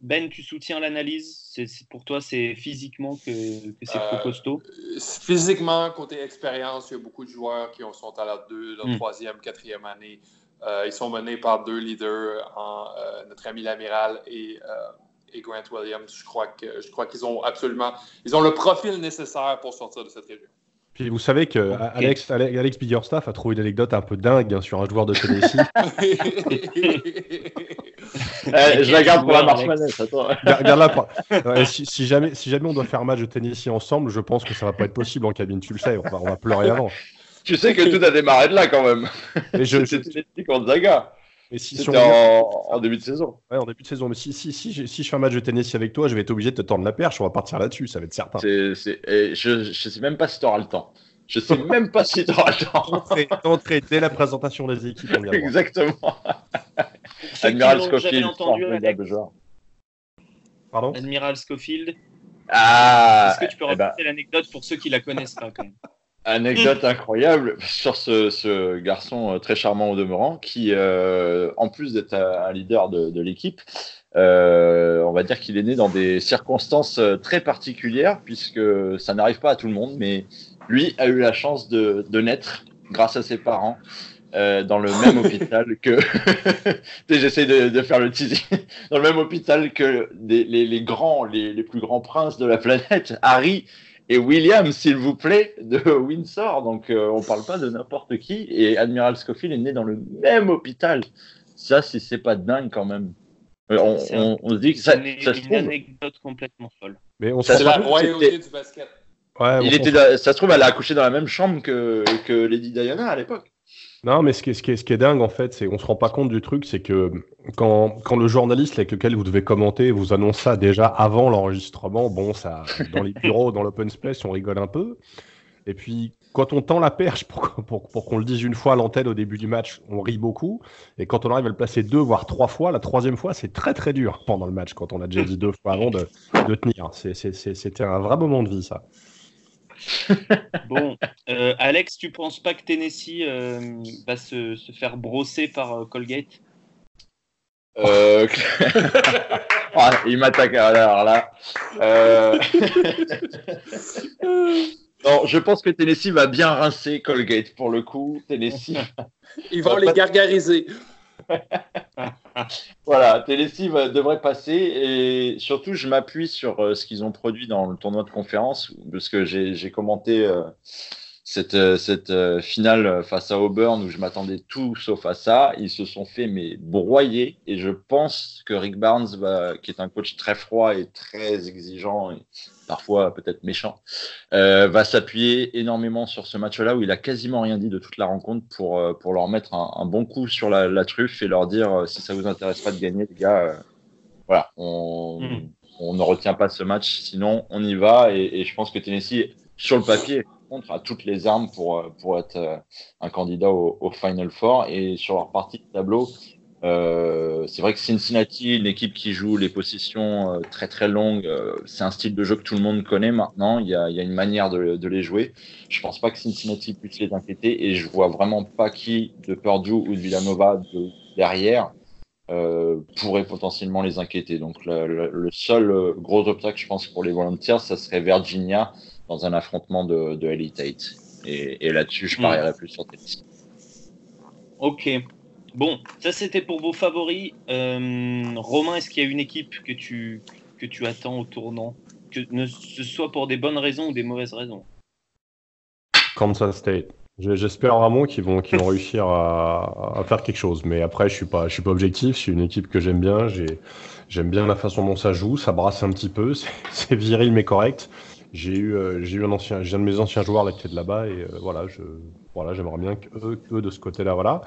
Ben, tu soutiens l'analyse? Pour toi, c'est physiquement que, que c'est Euh, trop costaud? Physiquement, côté expérience, il y a beaucoup de joueurs qui ont- sont à leur deux, leur Mm. troisième, quatrième année. Euh, ils sont menés par deux leaders, en, euh, notre ami l'amiral et, euh, et Grant Williams. Je crois que je crois qu'ils ont absolument ils ont le profil nécessaire pour sortir de cette région. Puis vous savez que Alex, Alex, Alex Biggerstaff a trouvé une anecdote un peu dingue hein, sur un joueur de Tennessee. Eh, je la garde pour la marche manette. Ouais, si, si jamais, si jamais on doit faire un match de Tennessee ensemble, je pense que ça va pas être possible en cabine, tu le sais, on va, on va pleurer avant. Tu sais que tout a démarré de là quand même. Mais je, je- C'était Tennessee contre Zaga. mais si, C'était en, en début de saison. ouais, en début de saison, mais si, si, si, je fais un match de Tennessee avec toi, je vais être obligé de te tendre la perche, on va partir là-dessus, ça va être certain. C'est, c'est- et je, je sais même pas si tu auras le temps. Je sais même pas si tu auras le temps. Entrée dès la présentation des équipes, on. Exactement. Admiral Scofield, entendu, formidable joueur. Pardon? Admiral Schofield, Ah, est-ce que tu peux eh ben, raconter l'anecdote pour ceux qui la connaissent pas quand même? Anecdote incroyable sur ce, ce garçon euh, très charmant au demeurant qui, euh, en plus d'être un leader de, de l'équipe, euh, on va dire qu'il est né dans des circonstances très particulières puisque ça n'arrive pas à tout le monde, mais lui a eu la chance de, de naître grâce à ses parents. euh, dans le même hôpital que j'essaie de, de faire le teasing dans le même hôpital que des- les, les grands les, les plus grands princes de la planète Harry et William, s'il vous plaît, de Windsor. Donc, euh, on parle pas de n'importe qui. Et Admiral Scofield est né dans le même hôpital. Ça, si c'est pas dingue quand même. Euh, On, C'est on- on se dit que ça, C'est une, ça se une trouve, anecdote complètement folle. Mais on Ça se la royauté du basket. Ouais, il était, ça se trouve, elle a accouché dans la même chambre que, que Lady Diana à l'époque. Non, mais ce qui est, dingue, en fait, c'est on se rend pas compte du truc, c'est que quand, le journaliste avec lequel vous devez commenter vous annonce ça déjà avant l'enregistrement, bon, ça, dans les bureaux, dans l'open space, on rigole un peu. Et puis, quand on tend la perche pour, qu'on le dise une fois à l'antenne au début du match, on rit beaucoup. Et quand on arrive à le placer deux, voire trois fois, la troisième fois, c'est très très dur pendant le match, quand on a déjà dit deux fois avant de, tenir. C'était un vrai moment de vie, ça. Bon, euh, Alex, tu penses pas que Tennessee euh, va se, se faire brosser par euh, Colgate? Euh... ah, il m'attaque alors là. Euh... non, je pense que Tennessee va bien rincer Colgate pour le coup. Tennessee, Ils vont les gargariser. voilà, Tennessee devrait passer et surtout je m'appuie sur euh, ce qu'ils ont produit dans le tournoi de conférence parce que j'ai commenté euh, cette, euh, finale face à Auburn où je m'attendais tout sauf à ça. Ils se sont fait mais broyer et je pense que Rick Barnes, qui est un coach très froid et très exigeant parfois peut-être méchant, euh, va s'appuyer énormément sur ce match-là où il a quasiment rien dit de toute la rencontre pour, euh, pour leur mettre un, un bon coup sur la, la truffe et leur dire euh, si ça vous intéresse pas de gagner, les gars, euh, voilà, on, Mhm. on ne retient pas ce match, sinon on y va et, et je pense que Tennessee, sur le papier, contre, a toutes les armes pour, pour être un candidat au, au Final Four et sur leur partie de tableau. Euh, c'est vrai que Cincinnati, une équipe qui joue les possessions euh, très très longues, euh, c'est un style de jeu que tout le monde connaît maintenant. Il y a, il y a une manière de, de les jouer. Je pense pas que Cincinnati puisse les inquiéter et je vois vraiment pas qui de Purdue ou de Villanova de, derrière euh, pourrait potentiellement les inquiéter. Donc le, le- le seul euh, gros obstacle, je pense, pour les Volunteers, ça serait Virginia dans un affrontement de, de Elite Eight. Et, et là-dessus, je Mm. parierais plus sur Tennessee. Ok. Bon, ça c'était pour vos favoris. Euh, Romain, est-ce qu'il y a une équipe que tu, que tu attends au tournant? Que ne ce soit pour des bonnes raisons ou des mauvaises raisons? Kansas State. J'espère vraiment qu'ils vont, qu'ils vont réussir à, à faire quelque chose. Mais après, je suis pas, je suis pas objectif. C'est une équipe que j'aime bien. J'ai- J'aime bien la façon dont ça joue. Ça brasse un petit peu. C'est viril mais correct. J'ai eu, euh, j'ai eu un ancien, j'ai un de mes anciens joueurs là qui était de là-bas et euh, voilà, je, voilà, j'aimerais bien qu'eux, eux de ce côté-là, voilà,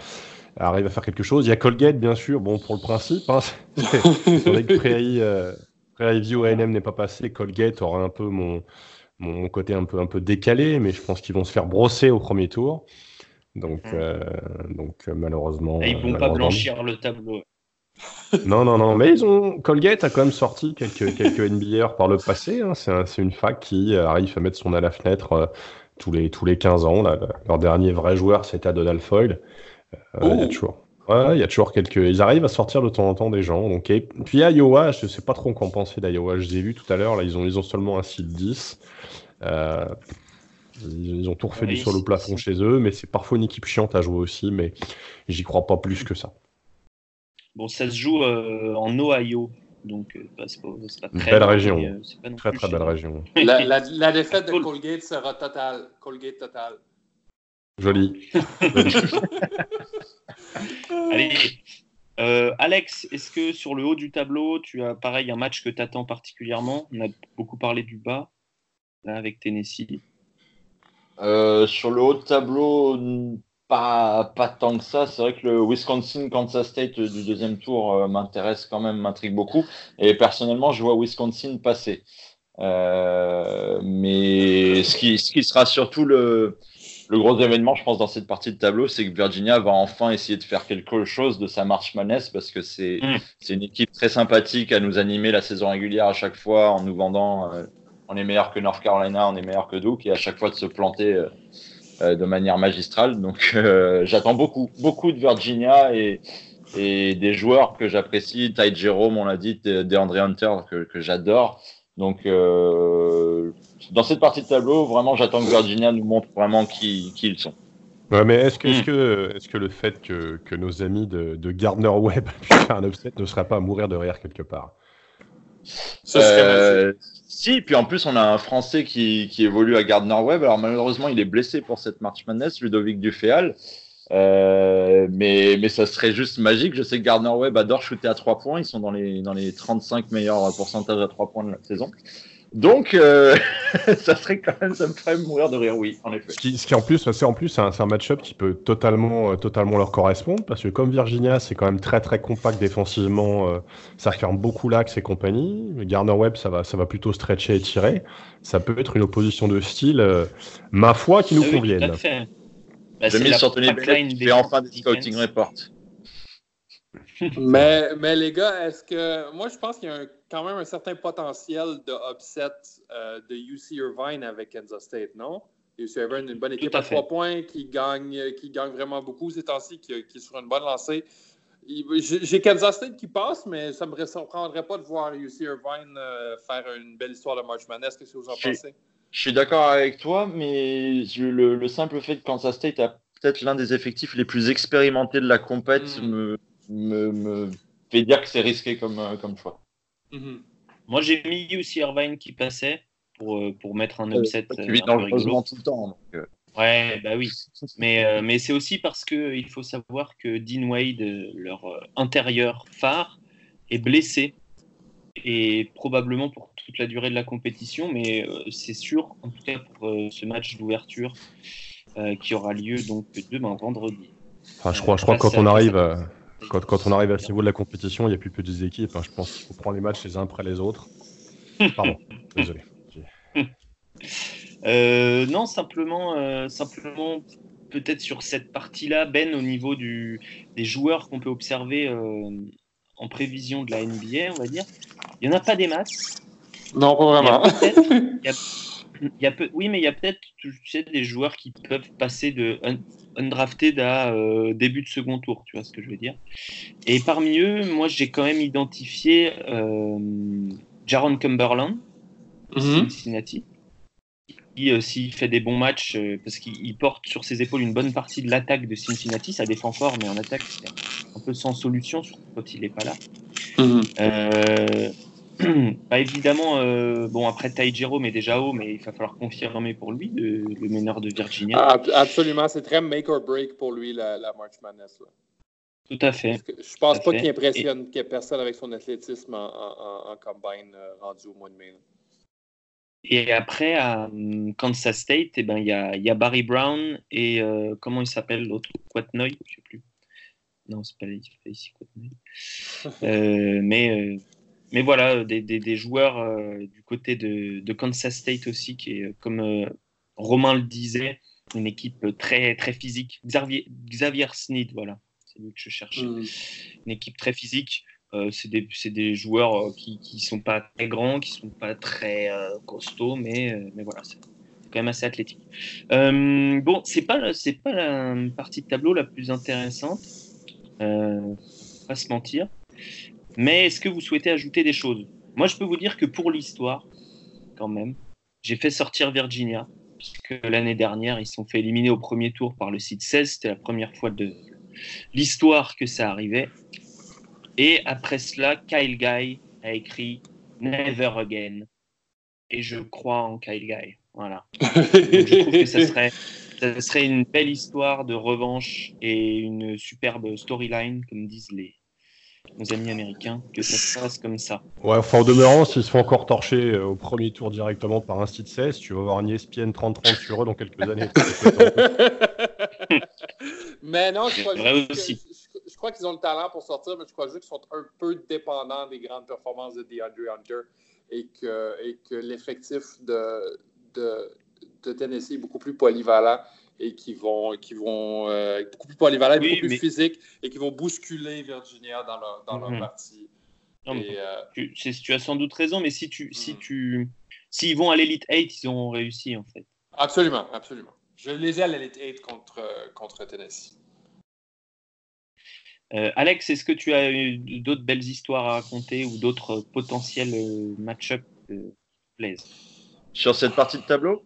arrivent à faire quelque chose. Il y a Colgate bien sûr. Bon, pour le principe, hein, c'est que Prairie, euh, Prairie View A&M n'est pas passé. Colgate aura un peu mon mon côté un peu, un peu décalé, mais je pense qu'ils vont se faire brosser au premier tour. Donc, Mm. euh, donc euh, malheureusement. Et Ils vont pas blanchir le tableau. Non, non, non. Mais ils ont. Colgate a quand même sorti quelques, quelques par le passé. hein. C'est un- c'est une fac qui arrive à mettre son nez à la fenêtre euh, tous, les, tous les 15 ans. Là. Leur dernier vrai joueur, c'était Donald Foyle. Euh, il y a Oh. toujours. Ouais, il y a toujours quelques. Ils arrivent à sortir de temps en temps des gens. Donc, et puis à Iowa, je sais pas trop qu'en penser d'Iowa. Je les ai vus tout à l'heure. Là, ils ont, ils ont seulement un site 10. Euh, ils, ils ont tout refait du sur le c'est- plafond chez eux, mais c'est parfois une équipe chiante à jouer aussi. Mais j'y crois pas plus que ça. Bon, ça se joue euh, en Ohio. Donc, euh, bah, c'est pas, très belle région. mais, euh, pas Très très belle région. La, la- la défaite de. Colgate sera totale. Colgate totale. Joli. Allez. Euh, Alex, est-ce que sur le haut du tableau, tu as pareil un match que tu attends particulièrement? On a beaucoup parlé du bas, là, avec Tennessee. Euh, sur le haut de tableau, pas, pas tant que ça. C'est vrai que le Wisconsin-Kansas State du deuxième tour euh, m'intéresse quand même, m'intrigue beaucoup. Et personnellement, je vois Wisconsin passer. Euh, mais ce qui, ce qui sera surtout le, le gros événement, je pense, dans cette partie de tableau, c'est que Virginia va enfin essayer de faire quelque chose de sa marche Madness parce que c'est Mm. c'est une équipe très sympathique à nous animer la saison régulière à chaque fois en nous vendant euh, on est meilleur que North Carolina, on est meilleur que Duke et à chaque fois de se planter euh, euh, de manière magistrale. Donc euh, j'attends beaucoup, beaucoup de Virginia et, et des joueurs que j'apprécie. Ty Jerome, on l'a dit, De- DeAndre Hunter que, que j'adore. Donc euh, dans cette partie de tableau, vraiment j'attends que Virginia nous montre vraiment qui, qui ils sont. Ouais, mais est-ce que, est-ce Mm. que, est-ce que le fait que, que nos amis de, de Gardner Webb puissent faire un upset ne serait pas à mourir de rire quelque part? Ça serait Euh, si, puis en plus, on a un Français qui, qui évolue à Gardner Webb. Alors malheureusement, il est blessé pour cette March Madness, Ludovic Duféal. Euh, mais, mais ça serait juste magique. Je sais que Gardner Webb adore shooter à 3 points. Ils sont dans les, dans les 35 meilleurs pourcentages à 3 points de la saison. Donc, euh, ça serait quand même, ça me ferait mourir de rire, oui, en effet. Ce qui, ce qui en plus, c'est en plus c'est un, un match-up qui peut totalement, euh, totalement leur correspondre parce que comme Virginia, c'est quand même très très compact défensivement, euh, ça referme beaucoup l'axe et compagnie. Gardner Webb, ça va, ça va plutôt stretcher et tirer. Ça peut être une opposition de style, euh, ma foi, qui nous Ah oui, Bah, J'ai c'est mis la sur Tony Bennett qui fait enfin des scouting reports. Mais, mais les gars, est-ce que. Moi, je pense qu'il y a un- quand même un certain potentiel de upset euh, de UC Irvine avec Kansas State, non? UC Irvine, une bonne équipe à trois points qui gagne, qui gagne vraiment beaucoup ces temps-ci, qui, qui est sur une bonne lancée. J'ai Kansas State qui passe, mais ça ne me surprendrait pas de voir UC Irvine euh, faire une belle histoire de March Madness. Qu'est-ce que vous en J'ai- pensez? Je suis d'accord avec toi, mais le, le simple fait que Kansas State a peut-être l'un des effectifs les plus expérimentés de la compète Mm. me, me, me fait dire que c'est risqué comme, euh, comme choix. Mhm. Moi, j'ai mis aussi Irvine qui passait pour, euh, pour mettre un upset. Tu euh, vis un peu rigolo. dangereusement tout le temps. donc, euh. Ouais, bah oui. Mais, euh, mais c'est aussi parce que il faut savoir que Dean Wade, euh, leur euh, intérieur phare, est blessé. Et probablement pour toute la durée de la compétition, mais euh, c'est sûr, en tout cas pour euh, ce match d'ouverture euh, qui aura lieu donc demain vendredi. Enfin, je crois, je crois quand on arrive, à- quand, quand on arrive à ce niveau de la compétition, il n'y a plus petites équipes. hein. Je pense qu'il faut prendre les matchs les uns après les autres. Pardon, désolé. Euh, non, simplement, euh, simplement peut-être sur cette partie-là, Ben, au niveau du, des joueurs qu'on peut observer euh, en prévision de la NBA, on va dire, il n'y en a pas des masses. Non, pas vraiment. il y a- il y a peu- oui, mais il y a peut-être tu sais, des joueurs qui peuvent passer de un- undrafted à euh, début de second tour, tu vois ce que je veux dire. Et parmi eux, moi j'ai quand même identifié euh, Jaron Cumberland, Mhm. Cincinnati, euh, s'il fait des bons matchs, euh, parce qu'il il porte sur ses épaules une bonne partie de l'attaque de Cincinnati, ça défend fort, mais en attaque c'est un peu sans solution, surtout quand il n'est pas là. Bah, évidemment, euh, bon, après Ty Jerome est déjà haut, mais il va falloir confirmer pour lui, le, le meneur de Virginia. Ah, absolument, c'est très make or break pour lui, la, la March Madness. là. Tout à fait. Que Je pense pas qu'il impressionne ait personne avec son athlétisme en, en- en- combine rendu au mois de mai. là. Et après, à hum, Kansas State, eh ben, il y, a, y a Barry Brown et euh, comment il s'appelle l'autre? Quatnoy Je sais plus. Non, c'est pas, ici Quatnoy. Euh, mais, euh, mais voilà, des, des- des joueurs du côté de, de Kansas State aussi, qui est, comme Romain le disait, une équipe très, très physique. Xavier, Xavier Sneed, voilà, c'est lui que je cherchais. Mhm. Une équipe très physique. Euh, c'est des, joueurs euh, qui qui sont pas très grands, qui sont pas très euh, costauds, mais, voilà, c'est quand même assez athlétique. Bon, la- c'est pas la partie de tableau la plus intéressante, pas se mentir. Mais est-ce que vous souhaitez ajouter des choses? Moi, je peux vous dire que pour l'histoire, quand même, j'ai fait sortir Virginia, puisque l'année dernière, ils se sont fait éliminer au premier tour par le site 16. C'était la première fois de l'histoire que ça arrivait. Et après cela, Kyle Guy a écrit Never Again. Et je crois en Kyle Guy. Voilà. Donc, je trouve que ça serait, ça serait une belle histoire de revanche et une superbe storyline, comme disent les, nos amis américains, que ça se passe comme ça. Ouais, enfin, en demeurant, s'ils se font encore torcher euh, au premier tour directement par un site 16, tu vas avoir une E ESPN 30-30 sur eux dans quelques années. mais non, je C'est crois, que- crois qu'ils ont le talent pour sortir, mais je crois juste qu'ils sont un peu dépendants des grandes performances de DeAndre Hunter et que, et que l'effectif de, de, de Tennessee est beaucoup plus polyvalent et qui vont, qui vont euh, beaucoup plus polyvalent, Oui, beaucoup plus physique et qui vont bousculer Virginia dans leur, dans leur Mhm. partie. Euh, tu, as sans doute raison, mais si tu, si Mhm. tu, s'ils vont à l'Elite 8, ils ont réussi en fait. absolument, absolument. Je les ai à l'Elite 8 contre, contre Tennessee. Euh, Alex, est-ce que tu as d'autres belles histoires à raconter ou d'autres potentiels euh, match-up euh, plaisent Sur cette partie de tableau?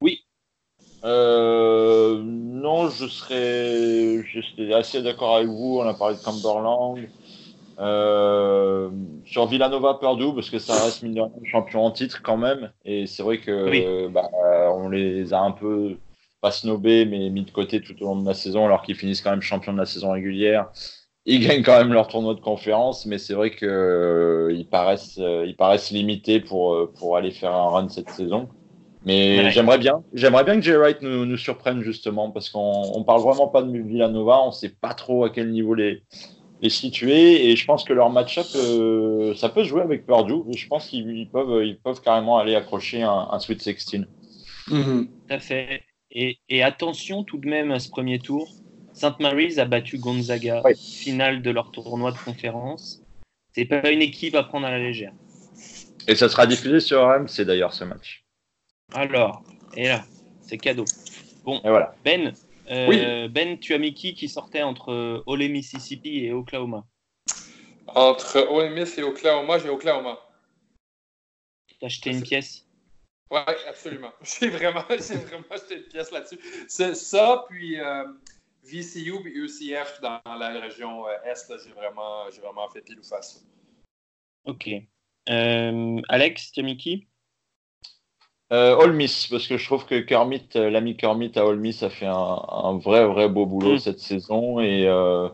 Oui. Euh, non, je serais, je serais assez d'accord avec vous. On a parlé de Cumberland. Euh, sur Villanova Purdue, parce que ça reste mine de rien, champion en titre quand même. Et c'est vrai que Oui. bah, on les a un peu pas snobés, mais mis de côté tout au long de la saison, alors qu'ils finissent quand même champions de la saison régulière. Ils gagnent quand même leur tournoi de conférence, mais c'est vrai que euh, ils paraissent, euh, ils paraissent limités pour, euh, pour aller faire un run cette saison. Mais Ouais. j'aimerais bien, j'aimerais bien que Jay Wright nous, nous surprenne justement, parce qu'on on parle vraiment pas de Villanova, on sait pas trop à quel niveau les, les situer, et je pense que leur match-up, euh, ça peut se jouer avec Purdue, je pense qu'ils ils peuvent, ils peuvent carrément aller accrocher un, un Sweet 16. Tout à fait. Et, et attention tout de même à ce premier tour. Saint Mary's a battu Gonzaga, Oui. finale de leur tournoi de conférence. C'est pas une équipe à prendre à la légère. Et ça sera diffusé sur RMC d'ailleurs ce match. Alors, et là, c'est cadeau. Et voilà. Ben, euh, Oui. Ben, tu as mis qui qui sortait entre Ole Mississippi et Oklahoma? Entre Ole Miss et Oklahoma, j'ai Oklahoma. T'as acheté une pièce? Oui, absolument. J'ai vraiment, j'ai vraiment acheté une pièce là-dessus. C'est ça, puis euh, VCU puis UCF dans la région euh, Est, là, j'ai vraiment, j'ai vraiment fait pile ou face. Ok. Euh, Alex, tu as mis qui? Euh, Ole Miss, parce que je trouve que Kermit, l'ami Kermit à Miss a fait un, un vrai, vrai beau boulot Mm. cette saison. Et, euh,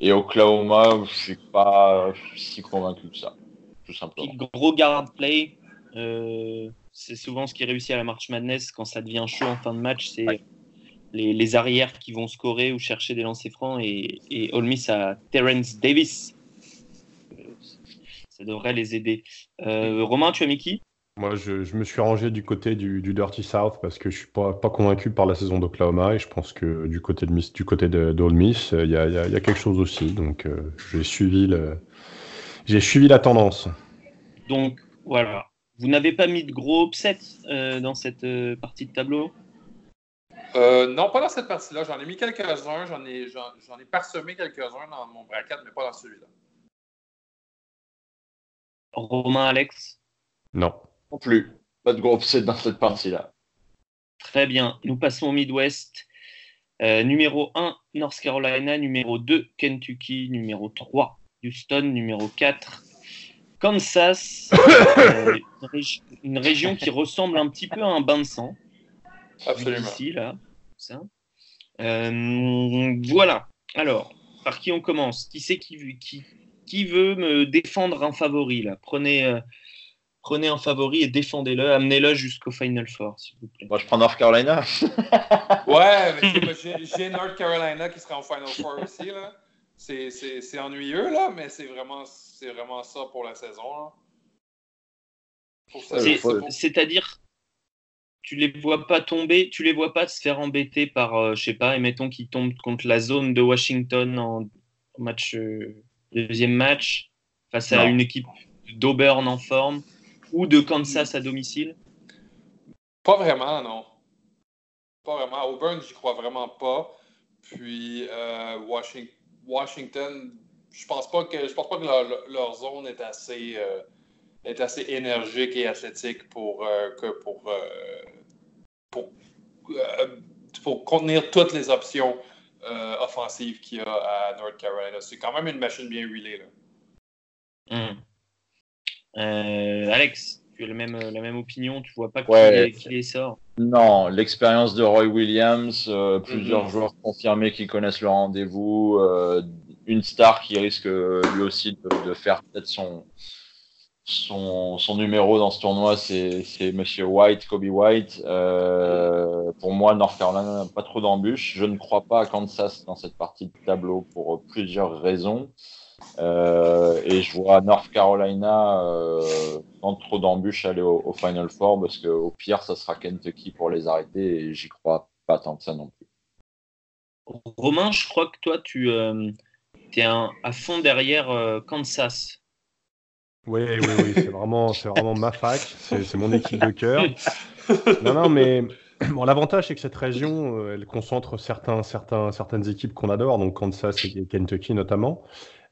et Oklahoma, je suis pas si convaincu que ça, tout simplement. Petit gros guard play. euh, c'est souvent ce qui réussit à la March Madness quand ça devient chaud en fin de match. C'est Ouais. les, les arrières qui vont scorer ou chercher des lancers francs. Et, et Ole Miss a Terrence Davis. Euh, Ça devrait les aider. Euh, Romain, tu as mis qui? Moi, je, je me suis rangé du côté du, du Dirty South parce que je suis pas, pas convaincu par la saison d'Oklahoma et je pense que du côté de Miss, du côté de, d'Ole Miss, il y a, il y a- il y a quelque chose aussi. Donc, euh, j'ai suivi le, j'ai suivi la tendance. Donc voilà. Vous n'avez pas mis de gros upsets euh, dans cette euh, partie de tableau? Euh, non, pas dans cette partie-là. J'en ai mis quelques-uns. J'en ai, j'en, j'en ai parsemé quelques-uns dans mon bracket, mais pas dans celui-là. Romain, Alex? Non. Non plus. Pas de gros upset dans cette partie-là. Très bien. Nous passons au Midwest. Euh, numéro 1, North Carolina. Numéro 2, Kentucky. Numéro 3, Houston. Numéro 4, Kansas. Euh, une, régi- une région qui ressemble un petit peu à un bain de sang. Absolument. Ici, là. Ça. Euh, voilà. Alors, par qui on commence? Qui c'est qui, qui, qui veut me défendre un favori là? Prenez, euh, prenez un favori et défendez-le. Amenez-le jusqu'au Final Four, s'il vous plaît. Moi, je prends North Carolina. Ouais, j'ai North Carolina qui sera en Final Four aussi. Là. C'est, ennuyeux, là, mais c'est vraiment, vraiment ça pour la saison. C'est-à-dire, tu les vois pas tomber, tu les vois pas se faire embêter par, euh, je sais pas, et mettons qu'ils tombent contre la zone de Washington en match euh, deuxième match face à une équipe d'Auburn en forme ou de Kansas à domicile? Pas vraiment, non. Pas vraiment. Auburn, j'y crois vraiment pas. Puis euh, Washing- Washington, je pense pas que je pense pas que leur, leur zone est assez euh, est assez énergique et athlétique pour euh, que pour euh, pour, euh, pour contenir toutes les options euh, offensives qu'il y a à North Carolina. C'est quand même une machine bien huilée là. Hmm. Euh, Alex, tu as la même, la même opinion Tu vois pas qui, Ouais. qui les sort? Non, l'expérience de Roy Williams, euh, plusieurs Mhm. joueurs confirmés qui connaissent le rendez-vous, euh, une star qui risque euh, lui aussi de, de faire peut-être son, son, son numéro dans ce tournoi, c'est Monsieur White, Kobe White. Euh, pour moi, North Carolina n'a pas trop d'embûches. Je ne crois pas à Kansas dans cette partie de tableau pour plusieurs raisons. Euh, et je vois North Carolina euh, sans trop d'embûches aller au, au Final Four parce que au pire, ça sera Kentucky pour les arrêter et j'y crois pas tant que ça non plus. Romain, je crois que toi, tu es à fond derrière euh, Kansas. Oui, oui, oui, c'est vraiment, c'est vraiment ma fac, c'est c'est mon équipe de cœur. Non, non, mais bon, l'avantage, c'est que cette région, euh, elle concentre certains, certains, certaines équipes qu'on adore, donc Kansas et Kentucky notamment.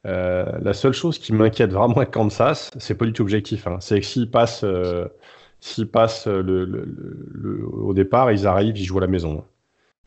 Euh, la seule chose qui m'inquiète vraiment avec Kansas, c'est pas du tout objectif, hein, c'est que s'ils passent, euh, s'ils passent le, le- le- le- au départ, ils arrivent, ils jouent à la maison.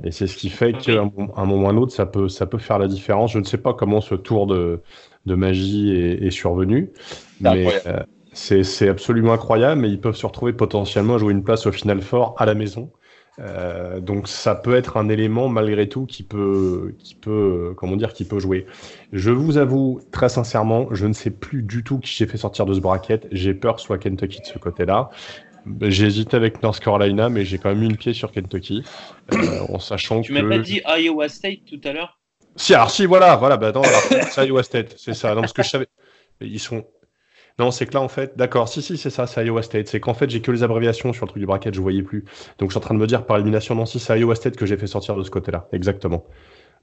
Et c'est ce qui fait qu'à un, mom- un moment ou un autre, ça peut, ça peut faire la différence. Je ne sais pas comment ce tour de, de magie est, est survenu, mais euh, c'est absolument incroyable. Mais ils peuvent se retrouver potentiellement à jouer une place au final fort à la maison. Euh, donc ça peut être un élément malgré tout qui peut, qui peut, euh, comment dire, qui peut jouer. Je vous avoue très sincèrement, je ne sais plus du tout qui j'ai fait sortir de ce bracket. J'ai peur soit Kentucky de ce côté-là. J'ai hésité avec North Carolina, mais j'ai quand même mis une pied sur Kentucky, euh, en sachant Tu que. m'as pas dit Iowa State tout à l'heure? Si, alors si, voilà, voilà, bah attends, c'est Iowa State, c'est ça. Non, parce que je savais. Ils sont. Non, c'est que là, en fait, d'accord, si, si, c'est ça, c'est Iowa State. C'est qu'en fait, j'ai que les abréviations sur le truc du bracket, je voyais plus. Donc, je suis en train de me dire par élimination, non, si, c'est Iowa State que j'ai fait sortir de ce côté-là. Exactement.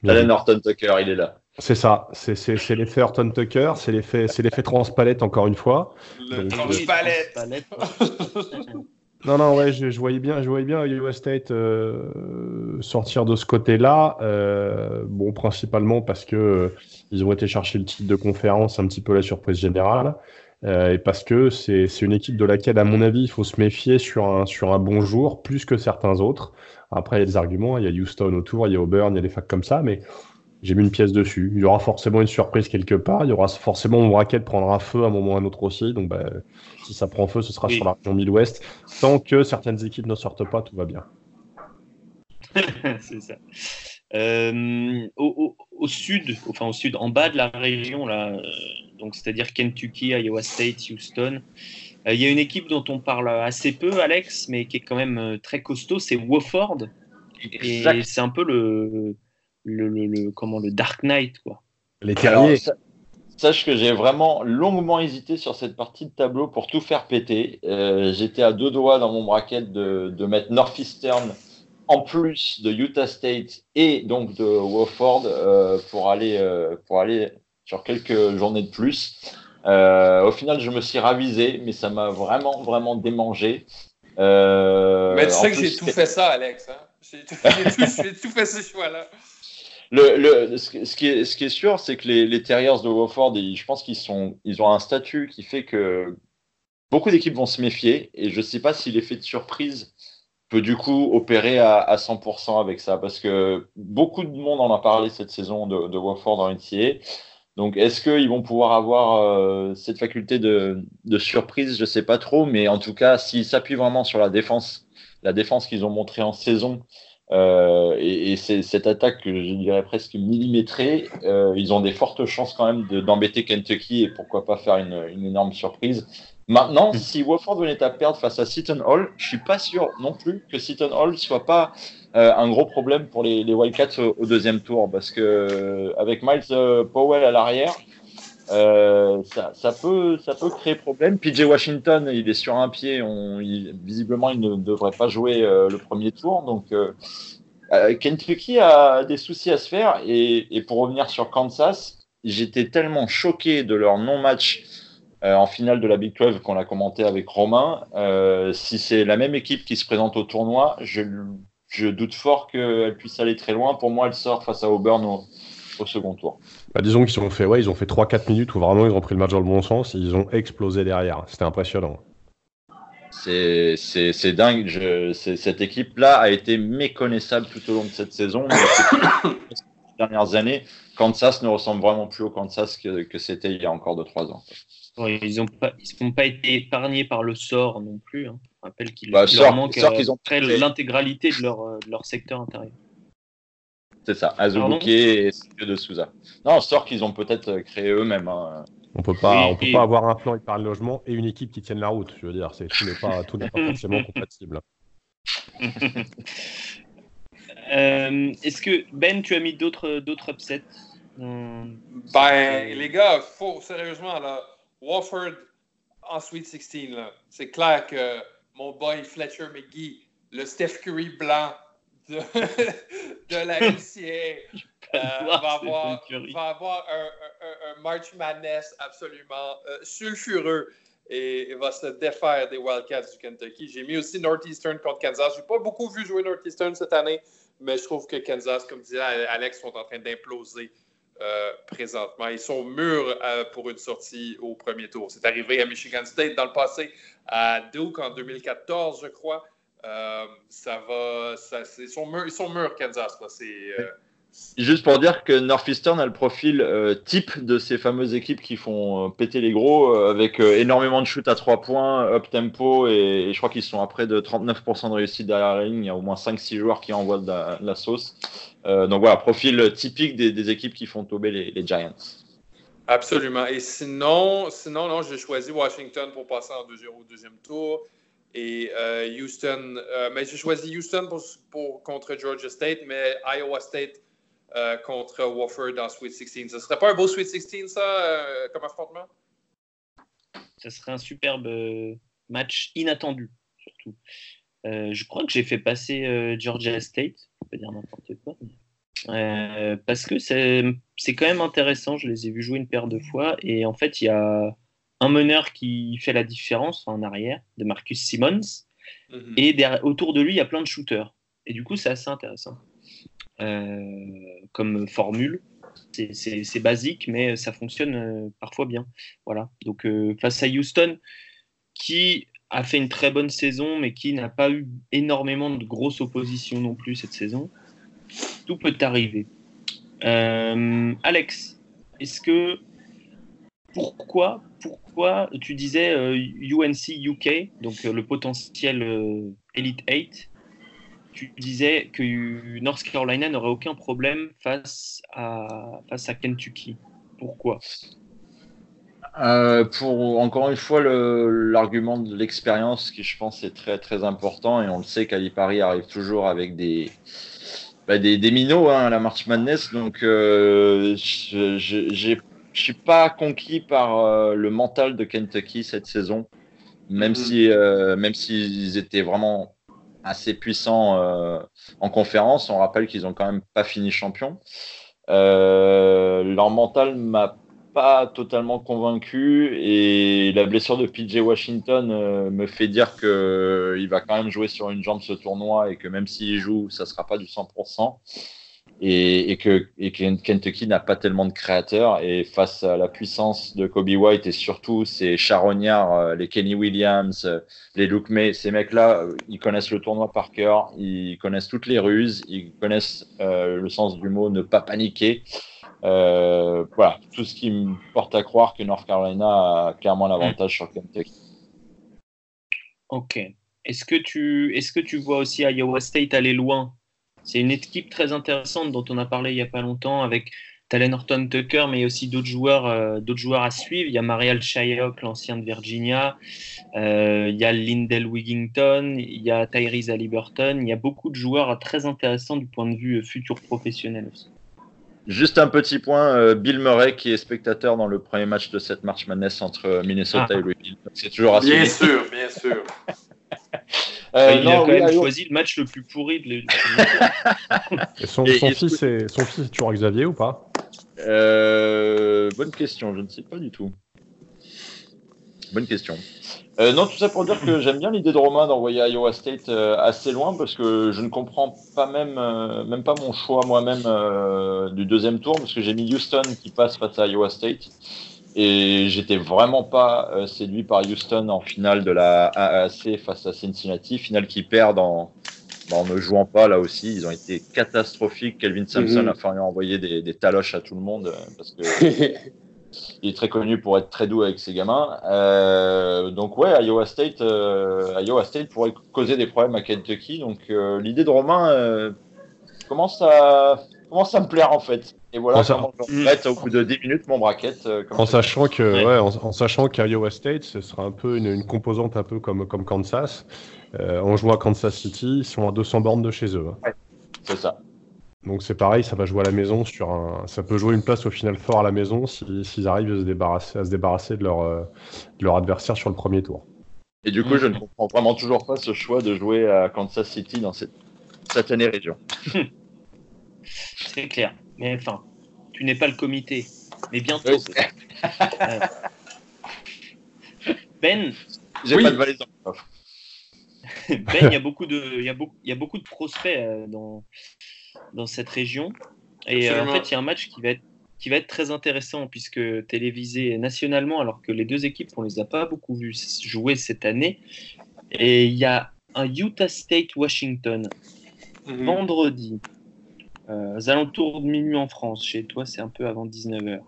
Allen. Norton Tucker, il est là. C'est ça, c'est c'est- c'est l'effet Horton Tucker, c'est l'effet transpalette, encore une fois. Le Donc, transpalette. Non, non, ouais, je, je voyais bien, je voyais bien Iowa State euh, sortir de ce côté-là. euh, bon, principalement parce que euh, ils ont été chercher le titre de conférence, un petit peu la surprise générale, et parce que c'est une équipe de laquelle, à mon avis, il faut se méfier sur un sur un bon jour plus que certains autres. Après, il y a des arguments, il y a Houston autour, il y a Auburn, il y a des facs comme ça, mais j'ai mis une pièce dessus. Il y aura forcément une surprise quelque part. Il y aura forcément mon bracket prendra feu à un moment ou à un autre aussi. Donc, bah, si ça prend feu, ce sera Oui. sur la région Midwest. Tant que certaines équipes ne sortent pas, tout va bien. c'est ça. Euh, au, au- au sud, enfin au sud, en bas de la région, là, euh, donc c'est-à-dire Kentucky, Iowa State, Houston, euh, il y a une équipe dont on parle assez peu, Alex, mais qui est quand même euh, très costaud, c'est Wofford. Et Exact. c'est un peu le, le, le- le- comment, le Dark Knight, quoi. Les terriers. sa- sache que j'ai vraiment longuement hésité sur cette partie de tableau pour tout faire péter. Euh, J'étais à deux doigts dans mon bracket de, de mettre Northeastern en plus de Utah State et donc de Wofford euh, pour, aller, euh, pour aller sur quelques journées de plus. Euh, au final, je me suis ravisé, mais ça m'a vraiment, vraiment démangé. Euh, Mais tu sais que j'ai tout fait ça, Alex. Hein? J'ai tout, fait ce choix-là. Le, le, ce, qui- ce qui est, ce qui est sûr, c'est que les, les Terriers de Wofford, ils- je pense qu'ils sont, ils ont un statut qui fait que beaucoup d'équipes vont se méfier. Et je ne sais pas si l'effet de surprise peut du coup opérer à, à 100% avec ça. Parce que beaucoup de monde en a parlé cette saison de, de Wofford en NCAA. Donc, est-ce qu'ils vont pouvoir avoir euh, cette faculté de, de surprise? Je ne sais pas trop. Mais en tout cas, s'ils s'appuient vraiment sur la défense, la défense qu'ils ont montrée en saison, euh, et, cette attaque que je dirais presque millimétrée. Euh, ils ont des fortes chances quand même de- d'embêter Kentucky et pourquoi pas faire une, une énorme surprise. Maintenant, si Wofford venait à perdre face à Seton Hall, je suis pas sûr non plus que Seton Hall soit pas euh, un gros problème pour les, Wildcats au, deuxième tour parce que euh, avec Miles euh, Powell à l'arrière, ça, peut, ça peut créer problème. PJ Washington, il est sur un pied. Visiblement, il ne devrait pas jouer le premier tour. Donc, euh, Kentucky a des soucis à se faire. Et, pour revenir sur Kansas, j'étais tellement choqué de leur non-match en finale de la Big 12 qu'on a commenté avec Romain. Si c'est la même équipe qui se présente au tournoi, je, je doute fort qu'elle puisse aller très loin. Pour moi, elle sort face à Auburn au, au second tour. Bah, disons qu'ils ont fait, ouais, ils ont fait 3-4 minutes où vraiment ils ont pris le match dans le bon sens et ils ont explosé derrière. C'était impressionnant. C'est dingue. Je, cette équipe-là a été méconnaissable tout au long de cette saison. mais dernières années, Kansas ne ressemble vraiment plus au Kansas que, que c'était il y a encore 2-3 ans. Ils n'ont pas, ils ont pas été épargnés par le sort non plus. Hein. Je rappelle qu'il Bah, leur sort- manque sort euh, qu'ils ont près fait. l'intégralité de leur, euh, de leur secteur intérieur. C'est ça, Azubuike et Sergio de Souza. Non, sort qu'ils ont peut-être euh, créé eux-mêmes. hein. On peut pas, Oui, on peut et- pas avoir un plan épargne logement et une équipe qui tienne la route. Je veux dire, c'est tout n'est pas, tout n'est pas forcément compatible. Euh, Est-ce que Ben, tu as mis d'autres d'autres upsets? Hum, Ben, les gars, faut sérieusement, là, Wofford en Sweet 16, là, c'est clair que mon boy Fletcher McGee, le Steph Curry blanc de, de la NCAA, euh, va, avoir, va avoir un, un- March Madness absolument euh, sulfureux et, et va se défaire des Wildcats du Kentucky. J'ai mis aussi Northeastern contre Kansas. J'ai pas beaucoup vu jouer Northeastern cette année, mais je trouve que Kansas, comme disait Alex, sont en train d'imploser euh, présentement. Ils sont mûrs euh, pour une sortie au premier tour. C'est arrivé à Michigan State dans le passé, à Duke en 2014, je crois. Euh, ça va, ça, ils, sont mûrs, ils sont mûrs, Kansas. là. Juste pour dire que Northeastern a le profil type de ces fameuses équipes qui font péter les gros, avec énormément de shoots à 3 points, up tempo, et, je crois qu'ils sont à près de 39% de réussite derrière la ligne. Il y a au moins 5-6 joueurs qui envoient de la sauce. Euh, donc voilà, profil typique des, des équipes qui font tomber les, les Giants. Absolument. Et sinon, sinon non, j'ai choisi Washington pour passer en deuxième, au deuxième tour. Et euh, Houston, euh, mais j'ai choisi Houston pour, pour- contre Georgia State, mais Iowa State euh, contre Wofford en Sweet 16. Ce serait pas un beau Sweet 16, ça, euh, comme affrontement? ça serait un superbe match inattendu, surtout. Euh, je crois que j'ai fait passer euh, Georgia State, peux dire n'importe quoi. mais- Euh, parce que c'est c'est quand même intéressant, je les ai vus jouer une paire de fois, et en fait, il y a un meneur qui fait la différence en arrière, de Marcus Simmons, Mhm. et derrière- autour de lui, il y a plein de shooters. Et du coup, c'est assez intéressant euh, comme formule. C'est- basique, mais ça fonctionne euh, parfois bien. Voilà. Donc, euh, face à Houston, qui a fait une très bonne saison, mais qui n'a pas eu énormément de grosses oppositions non plus cette saison, tout peut arriver. Euh, Alex, est-ce que pourquoi, pourquoi tu disais euh, UNC UK, donc euh, le potentiel euh, Elite 8, tu disais que North Carolina n'aurait aucun problème face à Kentucky. Pourquoi? Euh, pour encore une fois le- l'argument de l'expérience qui je pense est très très important et on le sait qu'Alipari arrive toujours avec des bah, des, des minots hein, à la March Madness. Donc euh, je suis pas conquis par euh, le mental de Kentucky cette saison. Même Mhm. si euh, même s'ils étaient vraiment assez puissants en conférence on rappelle qu'ils ont quand même pas fini champion leur mental m'a pas totalement convaincu et la blessure de PJ Washington euh, me fait dire que il va quand même jouer sur une jambe ce tournoi et que même s'il joue, ça sera pas du 100%. Et, que, Kentucky n'a pas tellement de créateurs et face à la puissance de Kobe White et surtout ces charognards, euh, les Kenny Williams, euh, les Luke May, ces mecs-là, euh, ils connaissent le tournoi par cœur, ils connaissent toutes les ruses, ils connaissent euh, le sens du mot ne pas paniquer. Euh, voilà, tout ce qui me porte à croire que North Carolina a clairement l'avantage sur Kentucky. Ok. Est-ce que, tu, est-ce que tu vois aussi Iowa State aller loin? C'est une équipe très intéressante dont on a parlé il n'y a pas longtemps avec Talen Horton Tucker, mais aussi d'autres joueurs, euh, d'autres joueurs à suivre. Il y a Marial Shyok, l'ancien de Virginia. Euh, il y a Lindell Wigington. Il y a Tyrese Halliburton. Il y a beaucoup de joueurs très intéressants du point de vue futur professionnel aussi. Juste un petit point, euh, Bill Murray qui est spectateur dans le premier match de cette March Madness entre Minnesota Ah. et Louisville. C'est toujours assez. Bien sûr, bien sûr. Euh, il non, a quand oui, même choisi le match le plus pourri de Et son, Et- son et- fils est, son fils est toujours Xavier ou pas? Euh, bonne question, je ne sais pas du tout. Bonne question. Euh, non, tout ça pour dire que j'aime bien l'idée de Romain d'envoyer Iowa State euh, assez loin parce que je ne comprends pas même, euh, même pas mon choix moi-même du deuxième tour parce que j'ai mis Houston qui passe face à Iowa State et j'étais vraiment pas séduit par Houston en finale de la AAC face à Cincinnati, finale qui perd dans, bah, en ne jouant pas là aussi, ils ont été catastrophiques. Kelvin Sampson Mhm. a fallu envoyer des, des taloches à tout le monde parce que il est très connu pour être très doux avec ses gamins. Euh, donc ouais, Iowa State, euh, Iowa State pourrait causer des problèmes à Kentucky. Donc euh, l'idée de Romain commence à commence à me plaire en fait. Et voilà En sa- comment je regrette au bout de 10 minutes mon bracket. En sachant que, Ouais. en, en sachant qu'Iowa State, ce sera un peu une, une composante un peu comme, comme Kansas. En jouant à Kansas City, ils sont à 200 bornes de chez eux. hein. C'est ça. Donc c'est pareil, ça va jouer à la maison sur un, ça peut jouer une place au final fort à la maison si- s'ils arrivent à se débarrasser, à se débarrasser de leur, euh, de leur adversaire sur le premier tour. Et du coup, je ne comprends vraiment toujours pas ce choix de jouer à Kansas City dans cette satanée région. C'est clair. Mais enfin, tu n'es pas le comité. Mais bientôt. Ouais. Ben, J'ai Oui. pas de valise dans le coffre. Ben, il y a beaucoup de, il y a beaucoup, il y a beaucoup de prospects euh, dans dans cette région. Et euh, en fait, il y a un match qui va être qui va être très intéressant puisque télévisé nationalement, alors que les deux équipes, on les a pas beaucoup vues jouer cette année. Et il y a un Utah State Washington Mhm. vendredi, euh, aux alentours de minuit en France. Chez toi, c'est un peu avant 19h.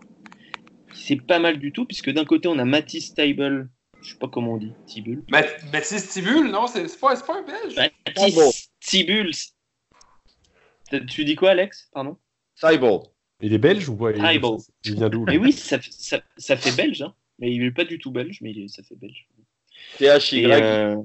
C'est pas mal du tout, puisque d'un côté, on a Matisse Table, je sais pas comment on dit, Tibul. Math- Mathis Tibul, non, c'est pas, c'est pas un belge. Matisse Tibul. Tu dis quoi, Alex? Pardon? Cyborg. Il est belge ou pas? Il, il vient d'où Mais oui, ça, fait- ça, ça fait belge, hein. mais il est pas du tout belge, mais il ça fait belge. THY. Euh,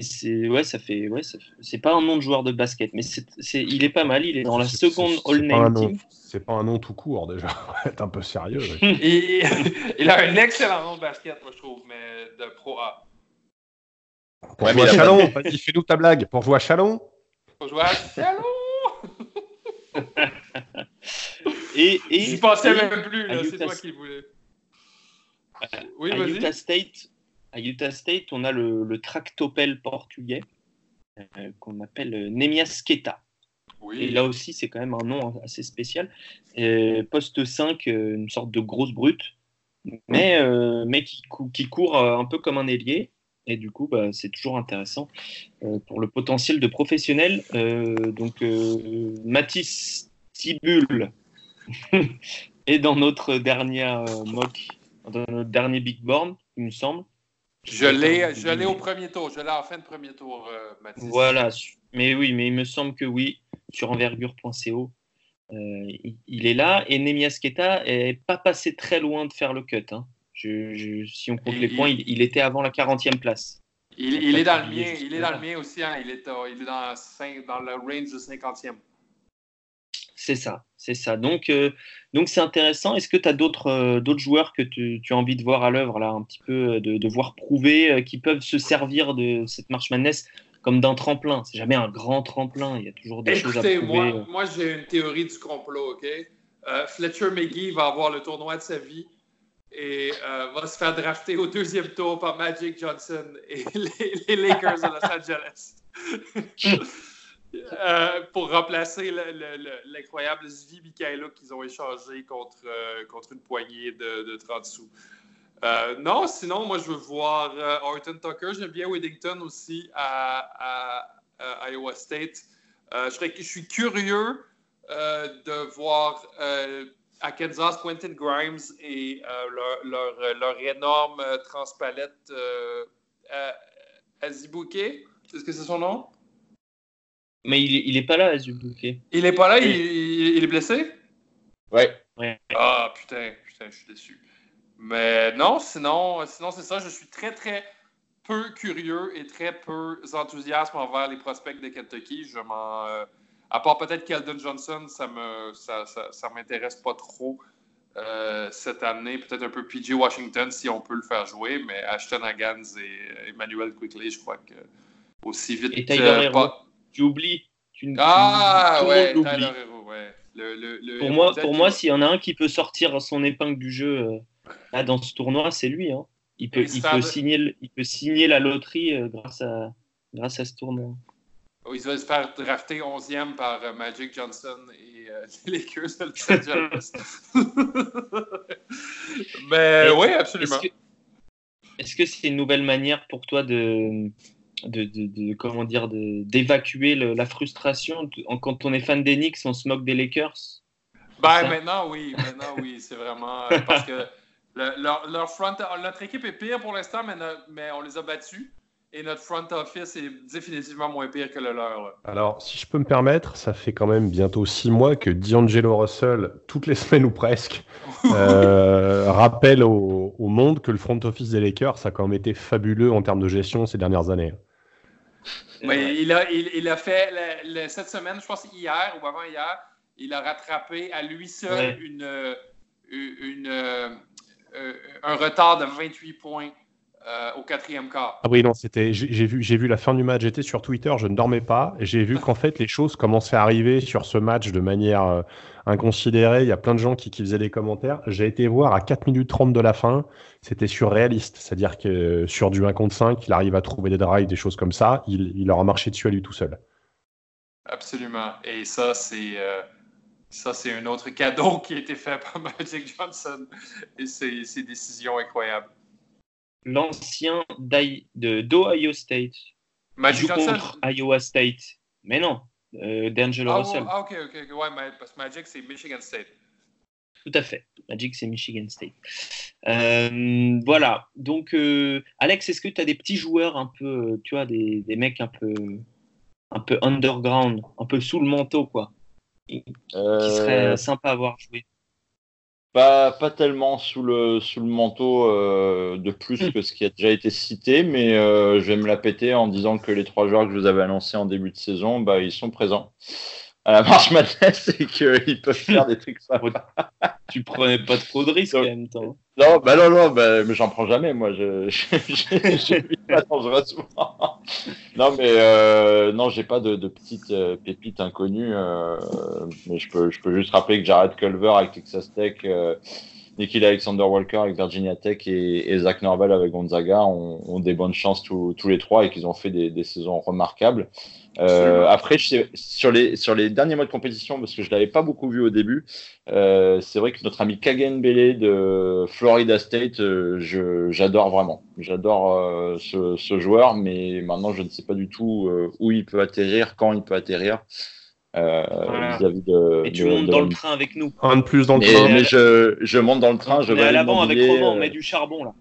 c'est ouais, ça fait ouais, ça fait- c'est pas un nom de joueur de basket, mais c'est, il est pas mal. Il est dans la seconde c'est- All c'est pas un Name nom- Team. C'est pas un nom tout court déjà. Être un peu sérieux. ouais. Et- il a un excellent nom de basket, moi, je trouve, mais de Pro A. Pour Ouais, jouer mais à Chalon, vas-y, fais-nous ta blague. Pour jouer à Chalon Faut jouer à! Et, et J'y pensais même plus, c'est Utah- toi qui voulais. Oui, à. Utah State, à Utah State, on a le, le tractopelle portugais euh, qu'on appelle euh, Nemias Keita. Et là aussi, c'est quand même un nom assez spécial. Euh, poste 5, euh, une sorte de grosse brute, mais, euh, mais qui, qui court un peu comme un ailier. Et du coup, bah, c'est toujours intéressant euh, pour le potentiel de professionnel. Euh, donc, euh, Mathis Tibul est dans notre dernière euh, mock, dans notre dernier Big Board, il me semble. Je l'ai, je l'ai au premier tour. Je l'ai en fin de premier tour, Mathis. Voilà, mais oui, mais il me semble que oui, sur envergure.co, il, est là. Et Nemias Keita est pas passé très loin de faire le cut. hein. Je- je- si on compte les points, il, il était avant la 40e place. Il, il est dans le mien, juste il est dans le mien aussi, hein. il, est, euh, dans, le range de 50e. C'est ça, c'est ça. Donc, euh, donc c'est intéressant. Est-ce que tu as d'autres euh, d'autres joueurs que tu, tu as envie de voir à l'œuvre, là, un petit peu, euh, de, de voir prouver, euh, qui peuvent se servir de cette marche Madness comme d'un tremplin? C'est jamais un grand tremplin, il y a toujours des choses à Écoutez, prouver. moi, moi j'ai une théorie du complot, OK? Euh, Fletcher McGee va avoir le tournoi de sa vie et euh, va se faire drafter au deuxième tour par Magic Johnson et les, Lakers de Los Angeles. Euh, pour remplacer le- le- le- l'incroyable Zvi Mikhailo qu'ils ont échangé contre, euh, contre une poignée de, de 30 sous. Non, sinon, moi, je veux voir Horton Tucker. J'aime bien Weddington aussi à, Iowa State. Je, suis curieux de voir à Kansas Quentin Grimes et euh, leur, leur- leur énorme euh, transpalette euh, à-. Est-ce que c'est son nom? Mais il, est- il est pas là, Azubuke. Il est pas là, il, il- il est blessé? Ouais. Ouais. Ah, putain, putain, je suis déçu. Mais non, sinon, sinon c'est ça. Je suis très, très peu curieux et très peu enthousiaste envers les prospects de Kentucky. Je m'en. euh, à part peut-être Keldon Johnson, ça me ça, ça, ça m'intéresse pas trop euh, cette année. Peut-être un peu PJ Washington si on peut le faire jouer, mais Ashton Hagans et Emmanuel Quickly, je crois que aussi vite. Et Tyler euh, pas- Tu oublies. Tu, Ah le ouais. Tyler Hero, ouais. Le- le- le Pour moi, pour moi, il- s'il y en a un qui peut sortir son épingle du jeu euh, là, dans ce tournoi, c'est lui. hein. Il, peut, il, peut signer, il peut signer la loterie euh, grâce, à, grâce à ce tournoi. Oh, Il va se faire drafter 11e par euh, Magic Johnson et euh, les Lakers de Los Angeles. Mais Et oui, absolument. Est-ce que c'est une nouvelle manière pour toi de, de, de- de- comment dire, d'évacuer la frustration. Quand on est fan des Knicks, on se moque des Lakers? Ben, maintenant, oui. Maintenant, oui. C'est vraiment. euh, parce que le- leur, leur front. Notre équipe est pire pour l'instant, mais, mais on les a battus. Et notre front office est définitivement moins pire que le leur. là. Alors, si je peux me permettre, ça fait quand même bientôt six mois que D'Angelo Russell, toutes les semaines ou presque, euh, rappelle au, au monde que le front office des Lakers a quand même été fabuleux en termes de gestion ces dernières années. Mais il, a, il, il a fait le- le- cette semaine, je pense hier ou avant hier, il a rattrapé à lui seul Ouais. une, une, euh, euh, un retard de 28 points euh, au quatrième quart. Ah oui, non, c'était. J'ai vu, j'ai vu la fin du match. J'étais sur Twitter, je ne dormais pas. J'ai vu qu'en fait les choses commençaient à arriver sur ce match de manière euh, inconsidérée. Il y a plein de gens qui, qui faisaient des commentaires. J'ai été voir à 4 minutes 30 de la fin. C'était surréaliste. C'est-à-dire que euh, sur du 1 contre 5, il arrive à trouver des drives, des choses comme ça. Il, il leur a marché dessus à lui tout seul. Absolument. Et ça, c'est euh, ça, c'est un autre cadeau qui a été fait par Magic Johnson et ses, ses décisions incroyables. L'ancien d'Ohio State Magic joue Johnson? contre Iowa State. Mais non, euh, D'Angelo Ah, Russell. ah, ok, ok. Ouais, parce que Magic, c'est Michigan State. Tout à fait. Magic, c'est Michigan State. Euh, voilà. Donc, euh, Alex, est-ce que tu as des petits joueurs un peu, tu vois, des, des mecs un peu, un peu underground, un peu sous le manteau, quoi, qui seraient sympas à avoir joué Pas, pas tellement sous le, sous le manteau euh, de plus que ce qui a déjà été cité, mais euh, je vais me la péter en disant que les trois joueurs que je vous avais annoncés en début de saison, bah, ils sont présents à la marche madness et qu'ils peuvent faire des trucs sympas. Tu prenais pas trop de risques en même temps. Non, bah non, non, bah, mais j'en prends jamais, moi. Je, je, je, je vis pas dangereusement. non, mais euh, non, j'ai pas de, de petites euh, pépites inconnues. euh, mais je peux, je peux juste rappeler que Jared Culver avec Texas Tech, euh, Nikhil Alexander Walker avec Virginia Tech et, et Zach Norvell avec Gonzaga ont, ont des bonnes chances tous, tous les trois et qu'ils ont fait des, des saisons remarquables. Euh, après, sais- sur les, sur les derniers mois de compétition, parce que je l'avais pas beaucoup vu au début, euh, c'est vrai que notre ami Kagan Bele de Florida State, euh, j'adore vraiment. J'adore euh, ce, ce joueur, mais maintenant je ne sais pas du tout euh, où il peut atterrir, quand il peut atterrir. euh, Voilà. vis-à-vis de, Et tu de- montes de- dans le train avec nous. Un de plus dans le Mais, train. mais je, je monte dans le train, je on est vais à l'avant avec Romain, on met du charbon là.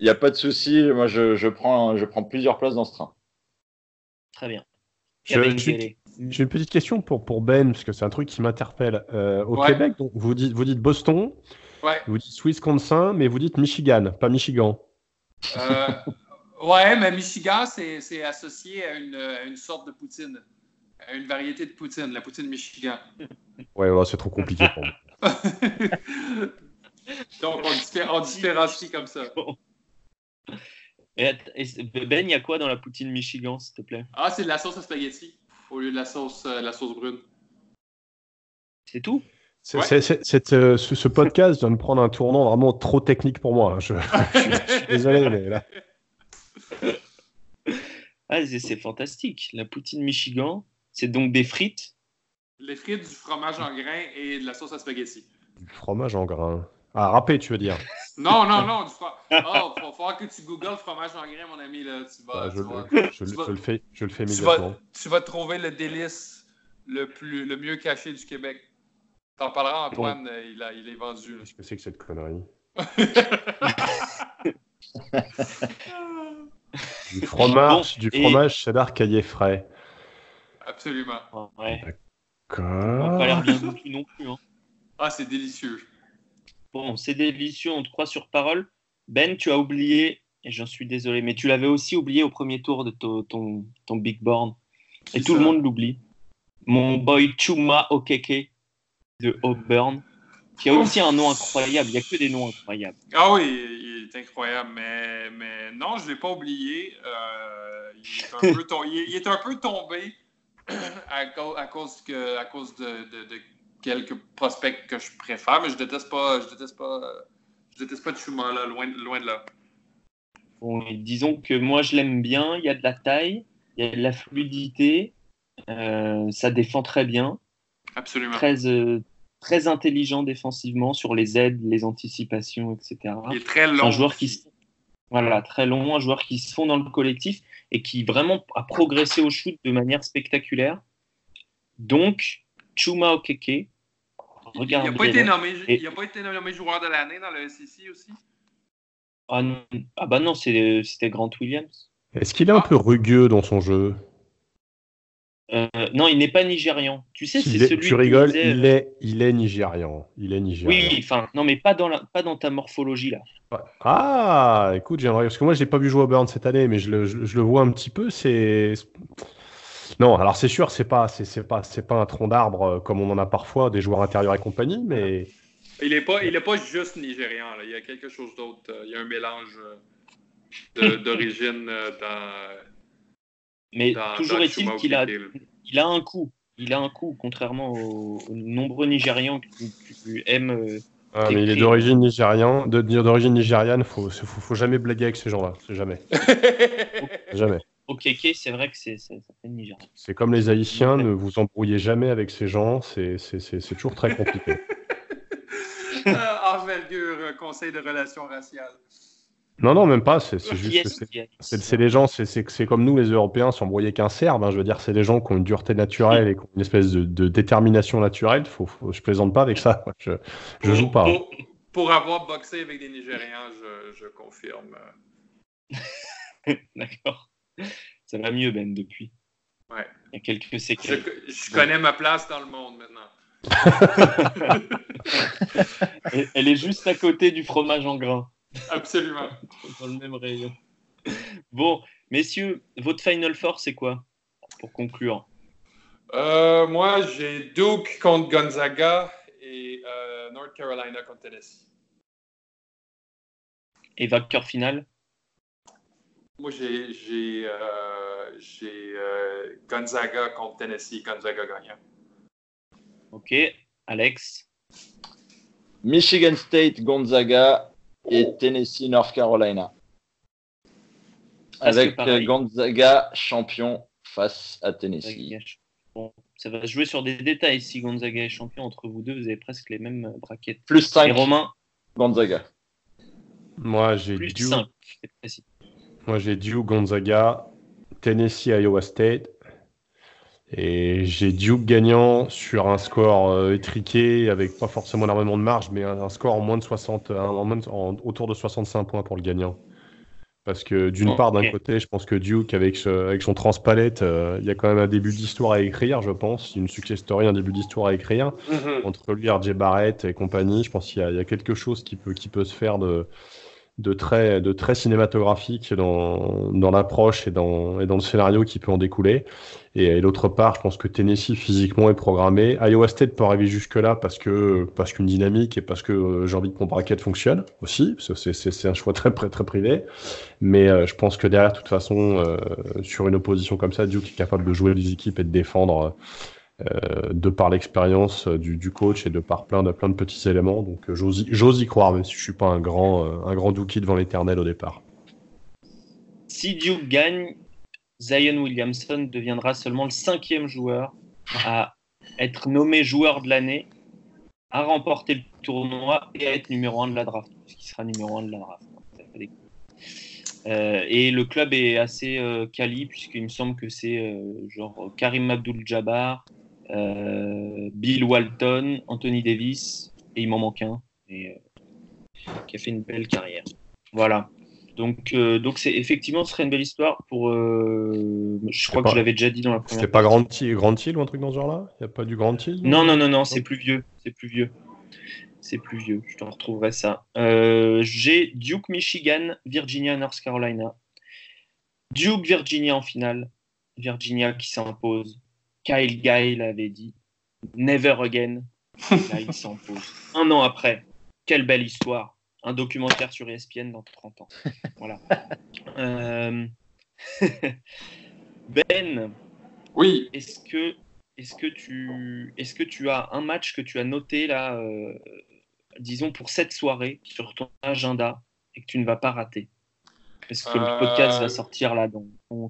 Il n'y a pas de souci, moi je, je, prends, je prends plusieurs places dans ce train. Très bien. Je- Kevin je- Kelly. J'ai une petite question pour, pour Ben, parce que c'est un truc qui m'interpelle. Euh, au Ouais. Québec, donc, vous, dites, vous dites Boston, Ouais. vous dites Wisconsin, mais vous dites Michigan, pas Michigan. Euh, ouais, mais Michigan, c'est c'est associé à une, à une sorte de poutine, à une variété de poutine, la poutine Michigan. Ouais, ouais, c'est trop compliqué pour moi. Donc, on, diffé- on différencie comme ça. Et Ben, il y a quoi dans la poutine Michigan, s'il te plaît? Ah, c'est de la sauce à spaghetti au lieu de la sauce, euh, la sauce brune. C'est tout? C'est- Ouais. c'est- c'est- cette, euh, ce, ce podcast vient de prendre un tournant vraiment trop technique pour moi. hein. Je, je suis- je suis désolé, mais là. Ah, c'est c'est fantastique. La poutine Michigan, c'est donc des frites? Les frites, du fromage en grains et de la sauce à spaghetti. Du fromage en grain. Ah, râpé, tu veux dire Non, non, non, du fromage. Oh, il va falloir que tu googles fromage en grains, mon ami. Là. Tu, vas, tu, je, vas, le- je, le- tu vas- je le fais, je le fais tu immédiatement. vas- tu vas trouver le délice le, plus, le mieux caché du Québec. T'en parleras, Antoine, il, a, il est vendu. Qu'est-ce que c'est que cette connerie? Du fromage, Bon, du et- fromage cheddar caillé frais. Absolument. Ouais. Quoi On n'a pas l'air bien non plus. hein. Ah, c'est délicieux. Bon, c'est délicieux, on te croit sur parole. Ben, tu as oublié, et j'en suis désolé, mais tu l'avais aussi oublié au premier tour de ton, ton, ton Big Board. Et tout ça? le monde l'oublie. Mon boy Chuma Okeke de Auburn, qui a aussi un nom incroyable. Il n'y a que des noms incroyables. Ah oui, il est incroyable, mais, mais non, je ne l'ai pas oublié. Euh, il, est un peu tom- il est- il est un peu tombé à, cause, à cause, que, à cause de, de- de quelques prospects que je préfère, mais je déteste pas, je déteste pas, je déteste pas Chuma, là, loin, loin de là. Bon, disons que moi, je l'aime bien. Il y a de la taille, il y a de la fluidité. euh, ça défend très bien. Absolument. Très, euh, très intelligent défensivement sur les aides, les anticipations, etc. Il est très long. Un joueur qui, aussi. Voilà, très long, un joueur qui se fond dans le collectif et qui vraiment a progressé au shoot de manière spectaculaire. Donc, Chuma Okeke, Il n'a pas, été nommé- il a pas été nommé joueur de l'année dans le SEC aussi? Ah. Ah bah non, c'était Grant Williams. Est-ce qu'il est un peu rugueux dans son jeu? Euh, non, il n'est pas nigérian. Tu sais, c'est celui Tu qui rigoles, disait- il est, il est nigérian. Il est nigérian. Oui, oui, enfin, non, mais pas dans, la, pas dans ta morphologie là. Ah, écoute, j'aimerais parce que moi, je l'ai pas vu jouer au Burn cette année, mais je le, je- je le vois un petit peu. C'est non, alors c'est sûr, c'est pas, c'est c'est pas, c'est pas un tronc d'arbre euh, comme on en a parfois des joueurs intérieurs et compagnie, mais Il n'est pas, il est pas juste nigérian. là. Il y a quelque chose d'autre. euh, Il y a un mélange euh, de- d'origine dans. Mais dans- toujours dans est-il Chuma qu'il a, il a un coup. Il a un coup, contrairement aux, aux nombreux Nigérians que tu, tu aimes. euh, Ah, mais il est d'origine nigériane, de- d'origine nigériane. Faut, faut, faut jamais blaguer avec ces gens-là. C'est jamais, jamais. Au kéké, c'est vrai que c'est, ça, fait. C'est comme les Haïtiens, ne vous embrouillez jamais avec ces gens. C'est, c'est, c'est, c'est toujours très compliqué. Euh, envergure, euh, conseil de relations raciales? non, non, même pas. C'est, juste, c'est, des gens. C'est, c'est, c'est comme nous, les Européens, s'embrouiller qu'un Serbe. hein. je veux dire, c'est des gens qui ont une dureté naturelle et qui ont une espèce de, de détermination naturelle. Faut, faut, je plaisante pas avec ça. Je, je joue pas. Pour, pour avoir boxé avec des Nigérians, je, je confirme. D'accord. Ça va mieux, Ben, depuis. Ouais. Il y a quelques séquelles. je connais ma place dans le monde maintenant. Elle, elle est juste à côté du fromage en grains, Absolument. dans le même rayon. Bon, messieurs, votre Final Four, c'est quoi? Pour conclure. Euh, moi, j'ai Duke contre Gonzaga et euh, North Carolina contre Tennessee. Et vainqueur final? Moi, j'ai euh, euh, Gonzaga contre Tennessee, Gonzaga gagnant. Ok. Alex Michigan State, Gonzaga et Tennessee, North Carolina. Avec euh, Gonzaga champion face à Tennessee. Bon, ça va se jouer sur des détails. Si Gonzaga est champion, entre vous deux, vous avez presque les mêmes braquettes. Plus Et 5, Romain, Gonzaga. Moi, j'ai plus Duke. 5. C'est précis. Moi, j'ai Duke, Gonzaga, Tennessee, Iowa State. Et j'ai Duke gagnant sur un score euh, étriqué, avec pas forcément énormément de marge, mais un, un score en moins de 60, euh, en moins de- en- autour de 65 points pour le gagnant. Parce que d'une part, d'un côté, je pense que Duke, avec, ce- avec son transpalette, euh, il y a quand même un début d'histoire à écrire, je pense. Une success story, un début d'histoire à écrire entre lui, RJ Barrett et compagnie, je pense qu'il y, y a quelque chose qui peut, qui peut se faire de, de, très, de très cinématographique dans, dans l'approche et dans, et dans le scénario qui peut en découler. Et, et d'autre part, je pense que Tennessee physiquement est programmé. Iowa State peut arriver jusque-là parce que parce qu'une dynamique et parce que euh, j'ai envie que mon bracket fonctionne aussi. C'est un choix très, très, très privé. Mais euh, je pense que derrière, de toute façon, euh, sur une opposition comme ça, Duke est capable de jouer les équipes et de défendre euh, de par l'expérience euh, du, coach et de par plein de, petits éléments. Donc euh, j'ose y, croire, même si je suis pas un grand, un grand Dookie devant l'éternel au départ. Si Duke gagne, Zion Williamson deviendra seulement le cinquième joueur à être nommé joueur de l'année, à remporter le tournoi et à être numéro 1 de la draft, puisqu'il sera numéro 1 de la draft. Et le club est assez quali, puisqu'il me semble que c'est genre Karim Abdul-Jabbar, Bill Walton, Anthony Davis, et il m'en manque un, et, euh, qui a fait une belle carrière. Voilà. Donc, euh, donc c'est effectivement, ce serait une belle histoire pour. euh, je crois pas- que je l'avais déjà dit dans la première. C'était pas Grand Hill, Grand Hill ou un truc dans ce genre-là? Il n'y a pas du Grand Hill Non, non, non, non, c'est plus vieux. C'est plus vieux. C'est plus vieux. Je te retrouverai ça. Euh, J'ai Duke, Michigan, Virginia, North Carolina. Duke, Virginia en finale. Virginia qui s'impose. Kyle Guy l'avait dit. Never again. Là, il s'impose. Un an après. Quelle belle histoire. Un documentaire sur ESPN dans 30 ans. Voilà. Euh, ben, Oui, est-ce que, tu, est que tu as un match que tu as noté là, euh, disons pour cette soirée, sur ton agenda et que tu ne vas pas rater? Parce que Euh, le podcast va sortir là dans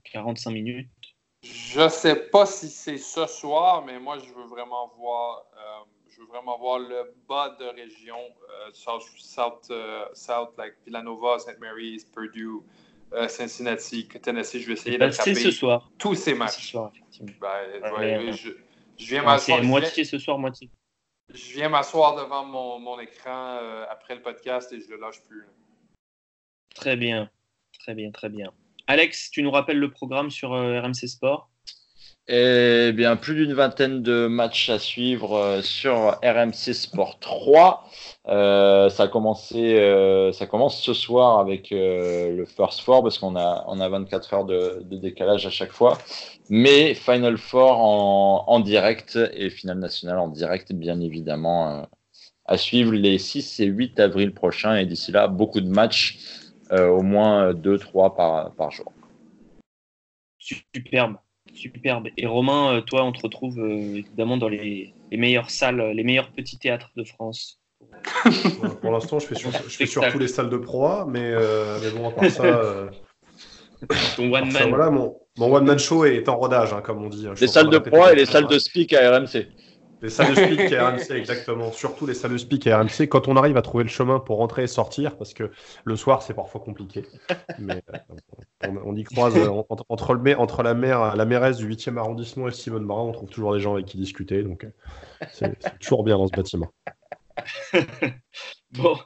45 minutes. Je sais pas si c'est ce soir, mais moi, je veux vraiment voir, euh, je veux vraiment voir le bas de région, euh, South, South, euh, South, like Villanova, St. Mary's, Purdue, Cincinnati, Tennessee. Je vais essayer d'attraper ce soir. tous ces matchs. ce soir, effectivement. Ben, Ouais, ouais, ouais. je, je viens m'asseoir. moitié ce soir, moitié. Je viens m'asseoir devant mon, mon écran après le podcast et je le lâche plus. Très bien. Très bien, très bien. Alex, tu nous rappelles le programme sur euh, RMC Sport? Eh bien, plus d'une vingtaine de matchs à suivre euh, sur RMC Sport 3. Euh, ça, ça commence ce soir avec le First Four parce qu'on a, on a 24 heures de, décalage à chaque fois. Mais Final Four en, en direct et finale nationale en direct, bien évidemment, à suivre les 6 et 8 avril prochains. Et d'ici là, beaucoup de matchs, au moins 2-3 par, par jour. Superbe. Superbe. Et Romain, euh, toi, on te retrouve euh, évidemment dans les, les meilleures salles, les meilleurs petits théâtres de France. Pour l'instant, je fais, sur, je fais Spectacle. surtout les salles de proie, mais, euh, mais bon, à part ça, euh, Ton one ça, man. voilà, mon, mon show est en rodage, hein, comme on dit. Suis Les salles de proie et les salles de speak à RMC. Les salles de speak et RMC, exactement. Surtout les salles de speak et RMC, quand on arrive à trouver le chemin pour rentrer et sortir, parce que le soir, c'est parfois compliqué. Mais euh, on, on y croise, euh, entre, le, la, maire, la mairesse du 8e arrondissement et Simone Brun, on trouve toujours des gens avec qui discuter. Donc, euh, c'est toujours bien dans ce bâtiment. Bon,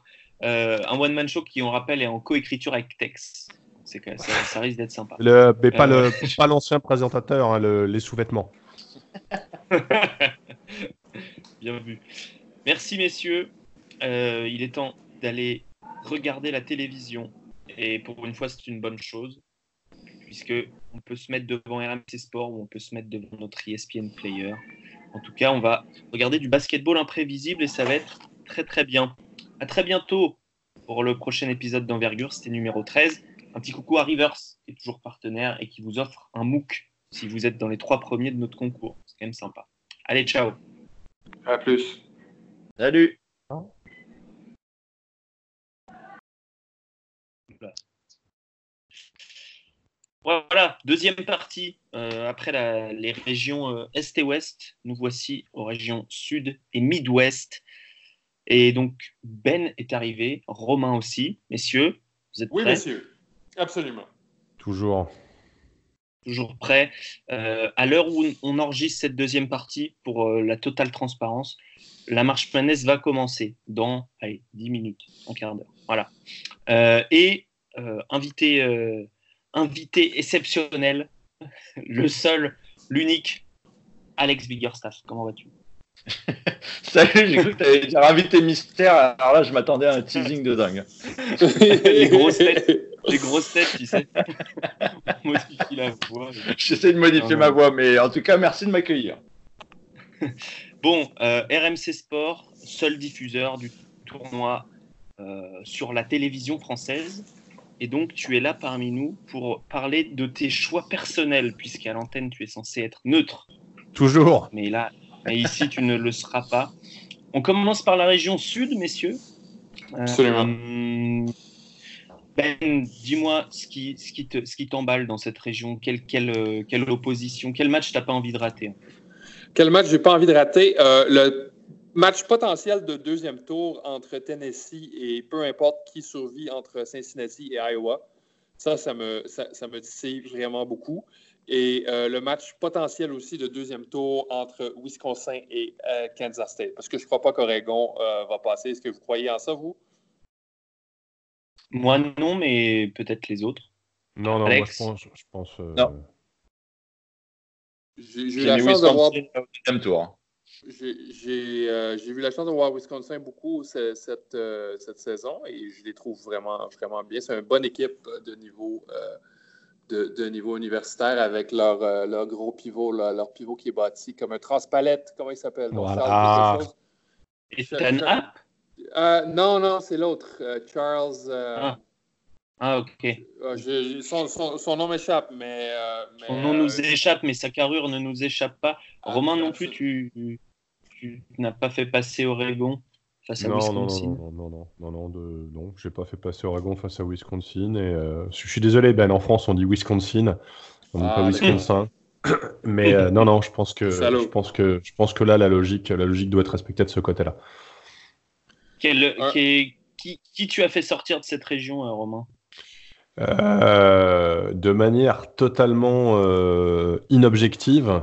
euh, un one man show qui, on rappelle, est en coécriture avec Tex. C'est que ça, ça risque d'être sympa. Le, mais pas Euh, l'ancien présentateur, hein, le- les sous-vêtements. Bien vu. Merci messieurs. Euh, il est temps d'aller regarder la télévision. Et pour une fois, c'est une bonne chose. Puisque on peut se mettre devant RMC Sport ou on peut se mettre devant notre ESPN Player. En tout cas, on va regarder du basketball imprévisible et ça va être très très bien. À très bientôt pour le prochain épisode d'Envergure. C'était numéro 13. Un petit coucou à Rivers, qui est toujours partenaire et qui vous offre un MOOC si vous êtes dans les trois premiers de notre concours. C'est quand même sympa. Allez, ciao À plus. Salut Voilà, deuxième partie. Euh, après la- les régions euh, Est et Ouest, nous voici aux régions Sud et Mid-Ouest. Et donc, Ben est arrivé, Romain aussi. Messieurs, vous êtes Oui, prêts? monsieur. Absolument. Toujours. Toujours prêts Euh, À l'heure où on enregistre cette deuxième partie, pour euh, la totale transparence, la marche manesse va commencer dans allez, 10 minutes, un quart d'heure. Voilà. Euh, et invité, invité exceptionnel, le seul, l'unique, Alex Biggerstaff. Comment vas-tu? Salut, j'ai cru que tu allais dire invité mystère. Alors là, je m'attendais à un teasing de dingue. Les grosses têtes. Les grosses têtes, tu sais. On modifie la voix. J'essaie de modifier Ah, ma voix, mais en tout cas, merci de m'accueillir. Bon, euh, RMC Sport, seul diffuseur du tournoi euh, sur la télévision française. Et donc, tu es là parmi nous pour parler de tes choix personnels, puisqu'à l'antenne, tu es censé être neutre. Toujours. Mais là, mais ici, tu ne le seras pas. On commence par la région sud, messieurs. Euh, Absolument. Ben, dis-moi ce qui, ce t'emballe dans cette région. Euh, quelle opposition Quel match t'as pas envie de rater Quel match j'ai pas envie de rater? Euh, le match potentiel de deuxième tour entre Tennessee et peu importe qui survit entre Cincinnati et Iowa. Ça, ça me, ça, vraiment beaucoup. Et euh, le match potentiel aussi de deuxième tour entre Wisconsin et Kansas State. Parce que je ne crois pas qu'Oregon va passer. Est-ce que vous croyez en ça, vous? Moi, non, mais peut-être les autres. Non, non, Alex moi je pense. Je pense euh, Non. J'ai eu la chance de voir Wisconsin au deuxième tour. J'ai j'ai, euh, j'ai eu la chance de voir Wisconsin beaucoup ce- cette, euh, cette saison et je les trouve vraiment, vraiment bien. C'est une bonne équipe de niveau, euh, de, de niveau universitaire avec leur, euh, leur gros pivot, leur, leur pivot qui est bâti comme un transpalette. Comment il s'appelle? Voilà. Ethan Happ Euh, non, non, c'est l'autre. Euh, Charles. euh, Ah. Ah, ok. je- je- son, son- son nom m'échappe, mais. euh, mais, Son nom nous échappe, mais sa carrure ne nous échappe pas. Ah, Romain non plus, tu, tu n'as pas fait passer Oregon face à Non, non, non, Wisconsin. non, non, non, non, non, de, non, j'ai pas fait passer Oregon face à Wisconsin. Et, euh, je suis désolé, Ben, en France, on dit Wisconsin, on dit Ah, pas d'accord. Wisconsin. Mais euh, non, non, je pense que Salaud. je pense que je pense que là la logique, la logique doit être respectée de ce côté-là. Quel- qui, qui, qui tu as fait sortir de cette région, euh, Romain? Euh, de manière totalement euh, inobjective.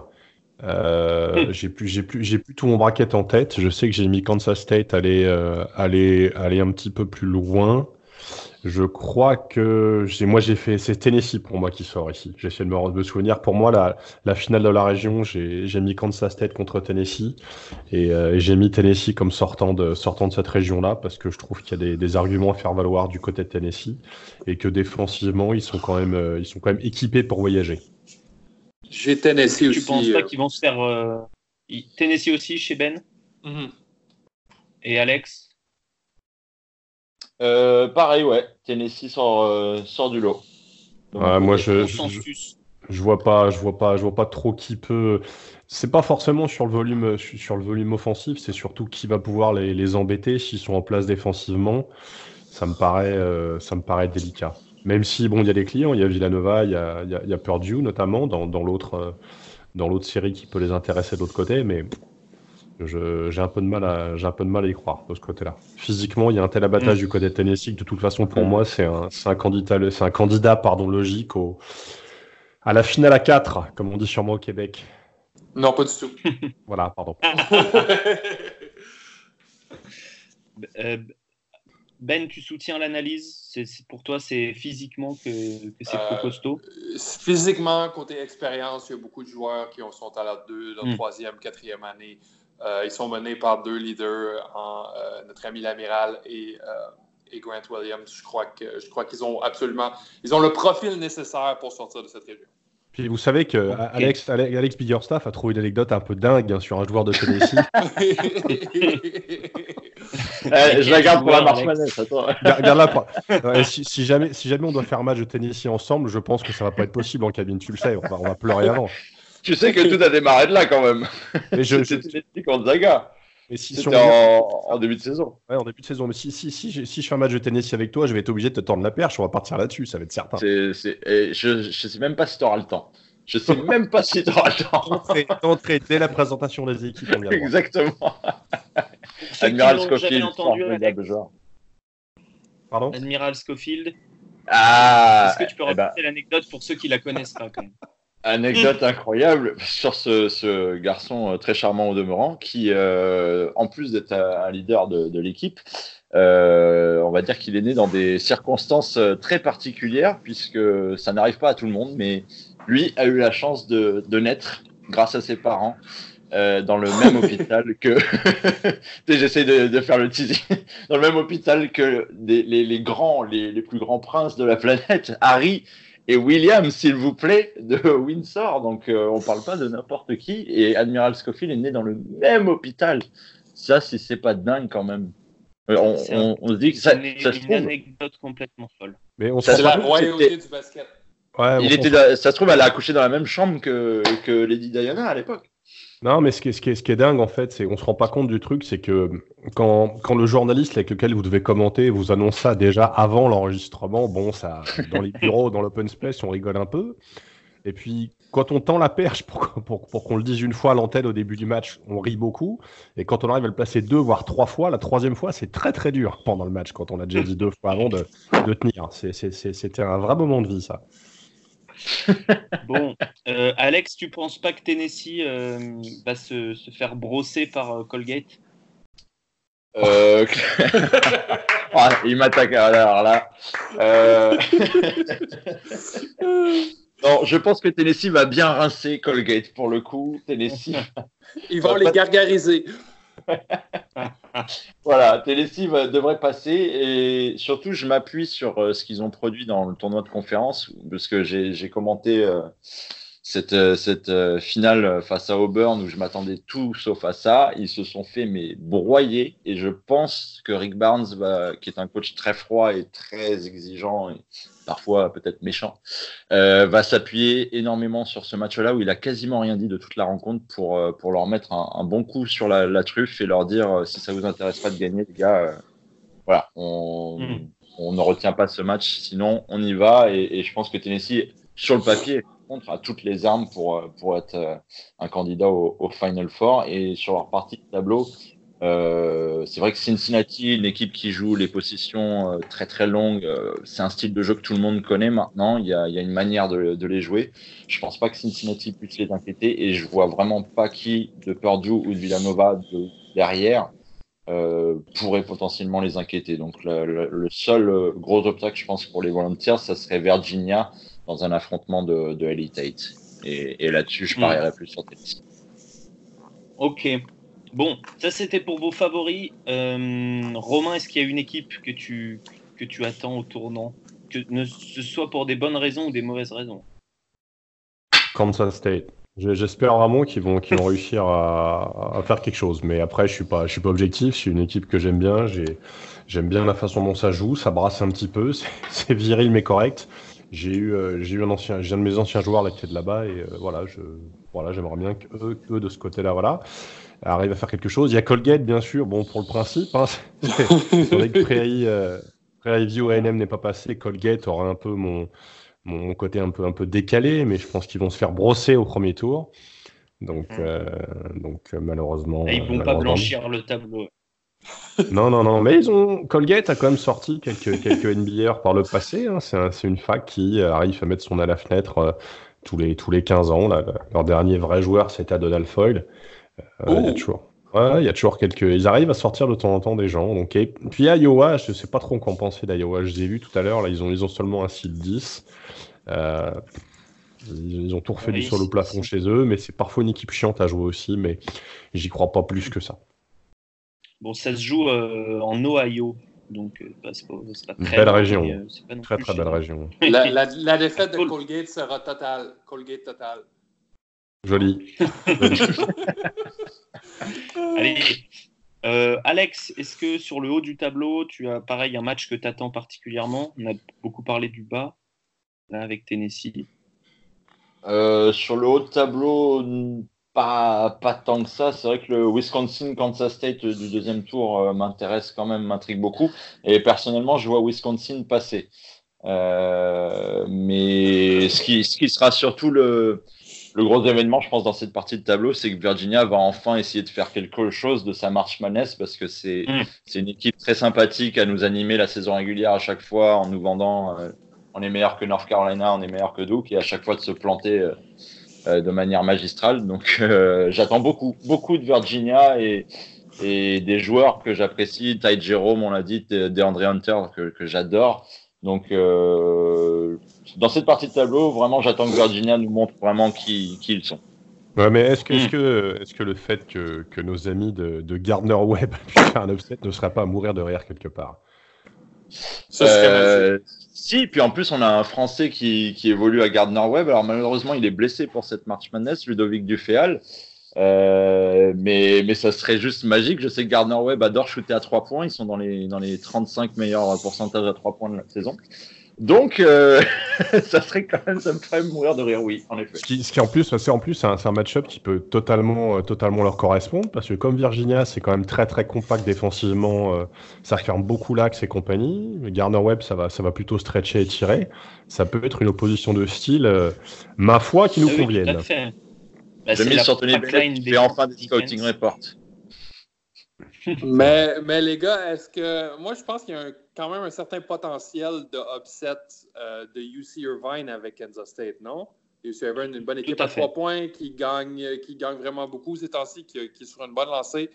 euh, j'ai plus, j'ai plus, j'ai plus tout mon bracket en tête. Je sais que j'ai mis Kansas State aller, euh, aller, aller un petit peu plus loin. Je crois que j'ai, moi j'ai fait, c'est Tennessee pour moi qui sort ici. J'essaie de me, me souvenir. Pour moi, la, la finale de la région, j'ai, j'ai mis Kansas State contre Tennessee et, euh, et j'ai mis Tennessee comme sortant de, sortant de cette région-là parce que je trouve qu'il y a des, des arguments à faire valoir du côté de Tennessee et que défensivement, ils sont quand même, euh, ils sont quand même équipés pour voyager. J'ai Tennessee Tu aussi. penses pas euh, qu'ils vont se faire. euh, Tennessee aussi chez Ben? Mhm. et Alex? Euh, pareil, ouais. Tennessee sort, euh, sort du lot. Donc, Ouais, moi, je, je, vois pas, je vois pas, je vois pas trop qui peut. C'est pas forcément sur le volume, sur le volume offensif, c'est surtout qui va pouvoir les, les embêter s'ils sont en place défensivement. Ça me paraît, euh, ça me paraît délicat. Même si bon, il y a des clients, il y a Villanova, il y a, il y a, il y a Purdue notamment dans, dans l'autre, euh, dans l'autre série qui peut les intéresser de l'autre côté, mais j'ai un peu de mal à, j'ai un peu de mal à y croire de ce côté-là. Physiquement, il y a un tel abattage Mm. du côté de Tennessee que de toute façon, pour Mm. moi, c'est un, c'est un candidat, c'est un candidat, pardon, logique au, à la finale à 4, comme on dit sûrement au Québec. Non, pas du tout. Voilà, pardon. Euh, Ben, tu soutiens l'analyse? Pour toi, c'est physiquement que, que c'est trop Euh, costaud? Physiquement, côté expérience, il y a beaucoup de joueurs qui ont- sont à la deux, leur Mm. troisième, quatrième année. Euh, ils sont menés par deux leaders, en, euh, notre ami l'amiral et, euh, et Grant Williams. Je crois que je crois qu'ils ont absolument, ils ont le profil nécessaire pour sortir de cette région. Puis vous savez que. Alex, Alex, Alex Biggerstaff a trouvé une anecdote un peu dingue hein, sur un joueur de Tennessee. Eh, je la garde pour la marche manette. Regarde- regarde si, si jamais, si jamais on doit faire un match de Tennessee ensemble, je pense que ça va pas être possible en cabine, tu le sais, on va, on va pleurer avant. Tu sais que tout a démarré de là quand même. Mais je, C'était contre Zaga. mais si, C'était en, en début de saison. ouais, en début de saison, mais si, si, si, je- si je fais un match de Tennessee avec toi, je vais être obligé de te tendre la perche, on va partir là-dessus, ça va être certain. C'est, c'est- et je, je sais même pas si tu auras le temps. Je sais même pas si tu auras le temps. Entrée, entrée dès la présentation des équipes, on. Exactement. Admiral Scofield, entendu. Pardon? Admiral Schofield, Ah, est-ce que tu peux eh ben, raconter l'anecdote pour ceux qui la connaissent pas quand même? Anecdote incroyable sur ce, ce garçon euh, très charmant au demeurant qui, euh, en plus d'être un leader de, de l'équipe, euh, on va dire qu'il est né dans des circonstances très particulières puisque ça n'arrive pas à tout le monde, mais lui a eu la chance de, de naître grâce à ses parents. euh, dans le même hôpital que j'essaie de, de faire le teasing dans le même hôpital que des- les, les grands les, les plus grands princes de la planète Harry et William, s'il vous plaît, de Windsor. Donc, euh, on parle pas de n'importe qui. Et Admiral Scofield est né dans le même hôpital. Ça, si c'est pas dingue quand même. Euh, On, C'est on- on se dit que ça, Une, ça se une trouve. anecdote complètement folle. Mais on se la trouve, royauté c'était- du basket. Ouais, Il était, ça se trouve, elle a accouché dans la même chambre que, que Lady Diana à l'époque. Non, mais ce qui est, ce dingue, en fait, c'est qu'on se rend pas compte du truc, c'est que quand, le journaliste avec lequel vous devez commenter vous annonce ça déjà avant l'enregistrement, bon, ça, dans les bureaux, dans l'open space, on rigole un peu. Et puis, quand on tend la perche pour, qu'on le dise une fois à l'antenne au début du match, on rit beaucoup. Et quand on arrive à le placer deux, voire trois fois, la troisième fois, c'est très très dur pendant le match, quand on a déjà dit deux fois avant de, de tenir. C'était un vrai moment de vie, ça. Bon, euh, Alex, tu penses pas que Tennessee euh, va se, se faire brosser par euh, Colgate? Euh... ah, il m'attaque alors là. Euh... non, je pense que Tennessee va bien rincer Colgate pour le coup. Tennessee Ils vont les gargariser. Voilà, Tennessee va- devrait passer et surtout je m'appuie sur euh, ce qu'ils ont produit dans le tournoi de conférence parce que j'ai commenté euh, cette, euh, euh, finale face à Auburn où je m'attendais tout sauf à ça. Ils se sont fait mais broyer et je pense que Rick Barnes, qui est un coach très froid et très exigeant parfois peut-être méchant, euh, va s'appuyer énormément sur ce match-là où il a quasiment rien dit de toute la rencontre pour, euh, pour leur mettre un, un bon coup sur la, la truffe et leur dire euh, si ça vous intéresse pas de gagner, les gars, euh, voilà, on, Mm. on ne retient pas ce match, sinon on y va et, et je pense que Tennessee, sur le papier, contre, a toutes les armes pour, pour être un candidat au, au Final Four. Et sur leur partie de tableau, euh, c'est vrai que Cincinnati, une équipe qui joue les positions euh, très très longues, euh, c'est un style de jeu que tout le monde connaît maintenant. Il y a, il y a une manière de, de, les jouer. Je pense pas que Cincinnati puisse les inquiéter et je vois vraiment pas qui de Purdue ou de Villanova de, derrière pourrait potentiellement les inquiéter. Donc le, le, le, seul gros obstacle, je pense, pour les Volunteers, ça serait Virginia dans un affrontement de, de Elite 8. Et, et là-dessus, je parierais mmh. plus sur Tennessee. Ok. Bon, ça c'était pour vos favoris. Euh, Romain, est-ce qu'il y a une équipe que tu, que tu attends au tournant Que ne ce soit pour des bonnes raisons ou des mauvaises raisons Kansas State. J'espère vraiment qu'ils vont, qu'ils vont réussir à, à, faire quelque chose. Mais après, je suis pas, je suis pas objectif. C'est une équipe que j'aime bien. J'aime bien la façon dont ça joue. Ça brasse un petit peu. C'est viril mais correct. J'ai eu, euh, j'ai eu un ancien, j'ai un de mes anciens joueurs là qui était de là-bas et euh, voilà, je, voilà, j'aimerais bien que eux, de ce côté-là, voilà arrive à faire quelque chose. Il y a Colgate, bien sûr, bon, pour le principe. Hein, c'est vrai que Prairie, euh, AM n'est pas passé. Colgate aura un peu mon, mon côté un peu, un peu décalé, mais je pense qu'ils vont se faire brosser au premier tour. Donc, euh, donc malheureusement. Et ils vont pas blanchir le tableau. Non, non, non, mais ils ont. Colgate a quand même sorti quelques, quelques NBAers par le passé. Hein. C'est un, une fac qui arrive à mettre son à la fenêtre euh, tous, les, tous les 15 ans. Là. Leur dernier vrai joueur, c'était Donald Foyle. Euh, il y a toujours. Ouais, il y a toujours quelques. Ils arrivent à sortir de temps en temps des gens. Donc, et... Puis à Iowa, je ne sais pas trop quoi en penser d'Iowa. Je les ai vus tout à l'heure. Là, ils ont, ils ont seulement un site 10. Euh... Ils ont tout refait oui, du sur le plafond chez eux, mais c'est parfois une équipe chiante à jouer aussi, mais j'y crois pas plus que ça. Bon, ça se joue euh, en Ohio, donc euh, bah, c'est pas, pas, très belle région, mais, euh, pas très très belle région. La, la, la, défaite de Colgate sera totale. Colgate total. Joli. Allez. Euh, Alex, est-ce que sur le haut du tableau, tu as pareil un match que tu attends particulièrement? On a beaucoup parlé du bas, là, avec Tennessee. Euh, sur le haut de tableau, pas, pas tant que ça. C'est vrai que le Wisconsin-Kansas State du deuxième tour euh, m'intéresse quand même, m'intrigue beaucoup. Et personnellement, je vois Wisconsin passer. Euh, mais ce qui, ce qui sera surtout le, le gros événement, je pense, dans cette partie de tableau, c'est que Virginia va enfin essayer de faire quelque chose de sa marche Madness parce que c'est mm. une équipe très sympathique à nous animer la saison régulière à chaque fois en nous vendant euh, on est meilleur que North Carolina, on est meilleur que Duke et à chaque fois de se planter euh, de manière magistrale. Donc euh, j'attends beaucoup, beaucoup de Virginia et, et des joueurs que j'apprécie. Ty Jerome, on l'a dit, DeAndre Hunter que, que j'adore. Donc, euh, dans cette partie de tableau, vraiment, j'attends que Virginia nous montre vraiment qui, qui ils sont. Ouais, mais est-ce que, est -ce que, est -ce que le fait que, que nos amis de, de Gardner Webb puissent faire un upset ne serait pas à mourir de rire quelque part? Ça euh, Si, puis en plus, on a un Français qui, qui évolue à Gardner Webb. Alors, malheureusement, il est blessé pour cette March Madness, Ludovic Duféal. Euh, mais, mais ça serait juste magique. Je sais que Gardner Webb adore shooter à 3 points. Ils sont dans les, dans les 35 meilleurs pourcentages à 3 points de la saison. Donc, euh, ça serait quand même, ça me ferait mourir de rire, oui, en effet. Ce qui, ce qui en plus, c'est en plus un, un match-up qui peut totalement, euh, totalement leur correspondre, parce que comme Virginia, c'est quand même très très compact défensivement, euh, ça ferme beaucoup l'axe et compagnie. Gardner Webb, ça va, ça va plutôt stretcher et tirer. Ça peut être une opposition de style, euh, ma foi, qui nous Ah oui, convienne. tout à fait. Bah, J'ai c'est mis sur Tony Bennett qui fait enfin des scouting reports. mais, mais les gars, est-ce que. Moi, je pense qu'il y a un- quand même un certain potentiel de upset euh, de UC Irvine avec Kansas State, non? UC Irvine, une bonne équipe à trois points qui gagne, qui gagne vraiment beaucoup ces temps-ci, qui, qui est sur une bonne lancée.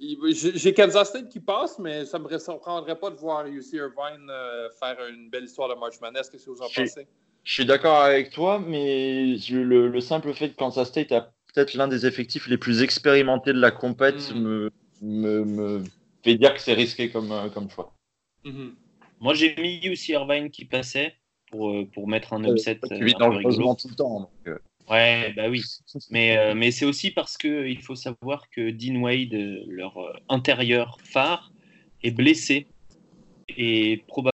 J'ai Kansas State qui passe, mais ça ne me surprendrait pas de voir UC Irvine euh, faire une belle histoire de March Madness. Qu'est-ce que vous en pensez? Je suis d'accord avec toi, mais le, le simple fait que Kansas State a peut-être l'un des effectifs les plus expérimentés de la compète Mm. me, me, me fait dire que c'est risqué comme, euh, comme choix. Mhm. Moi, j'ai mis aussi Irvine qui passait pour, euh, pour mettre un upset euh, un peu dangereusement rigolo. tout le temps. donc, euh. Ouais, bah oui. Mais, euh, mais c'est aussi parce que il faut savoir que Dean Wade, euh, leur euh, intérieur phare, est blessé et probablement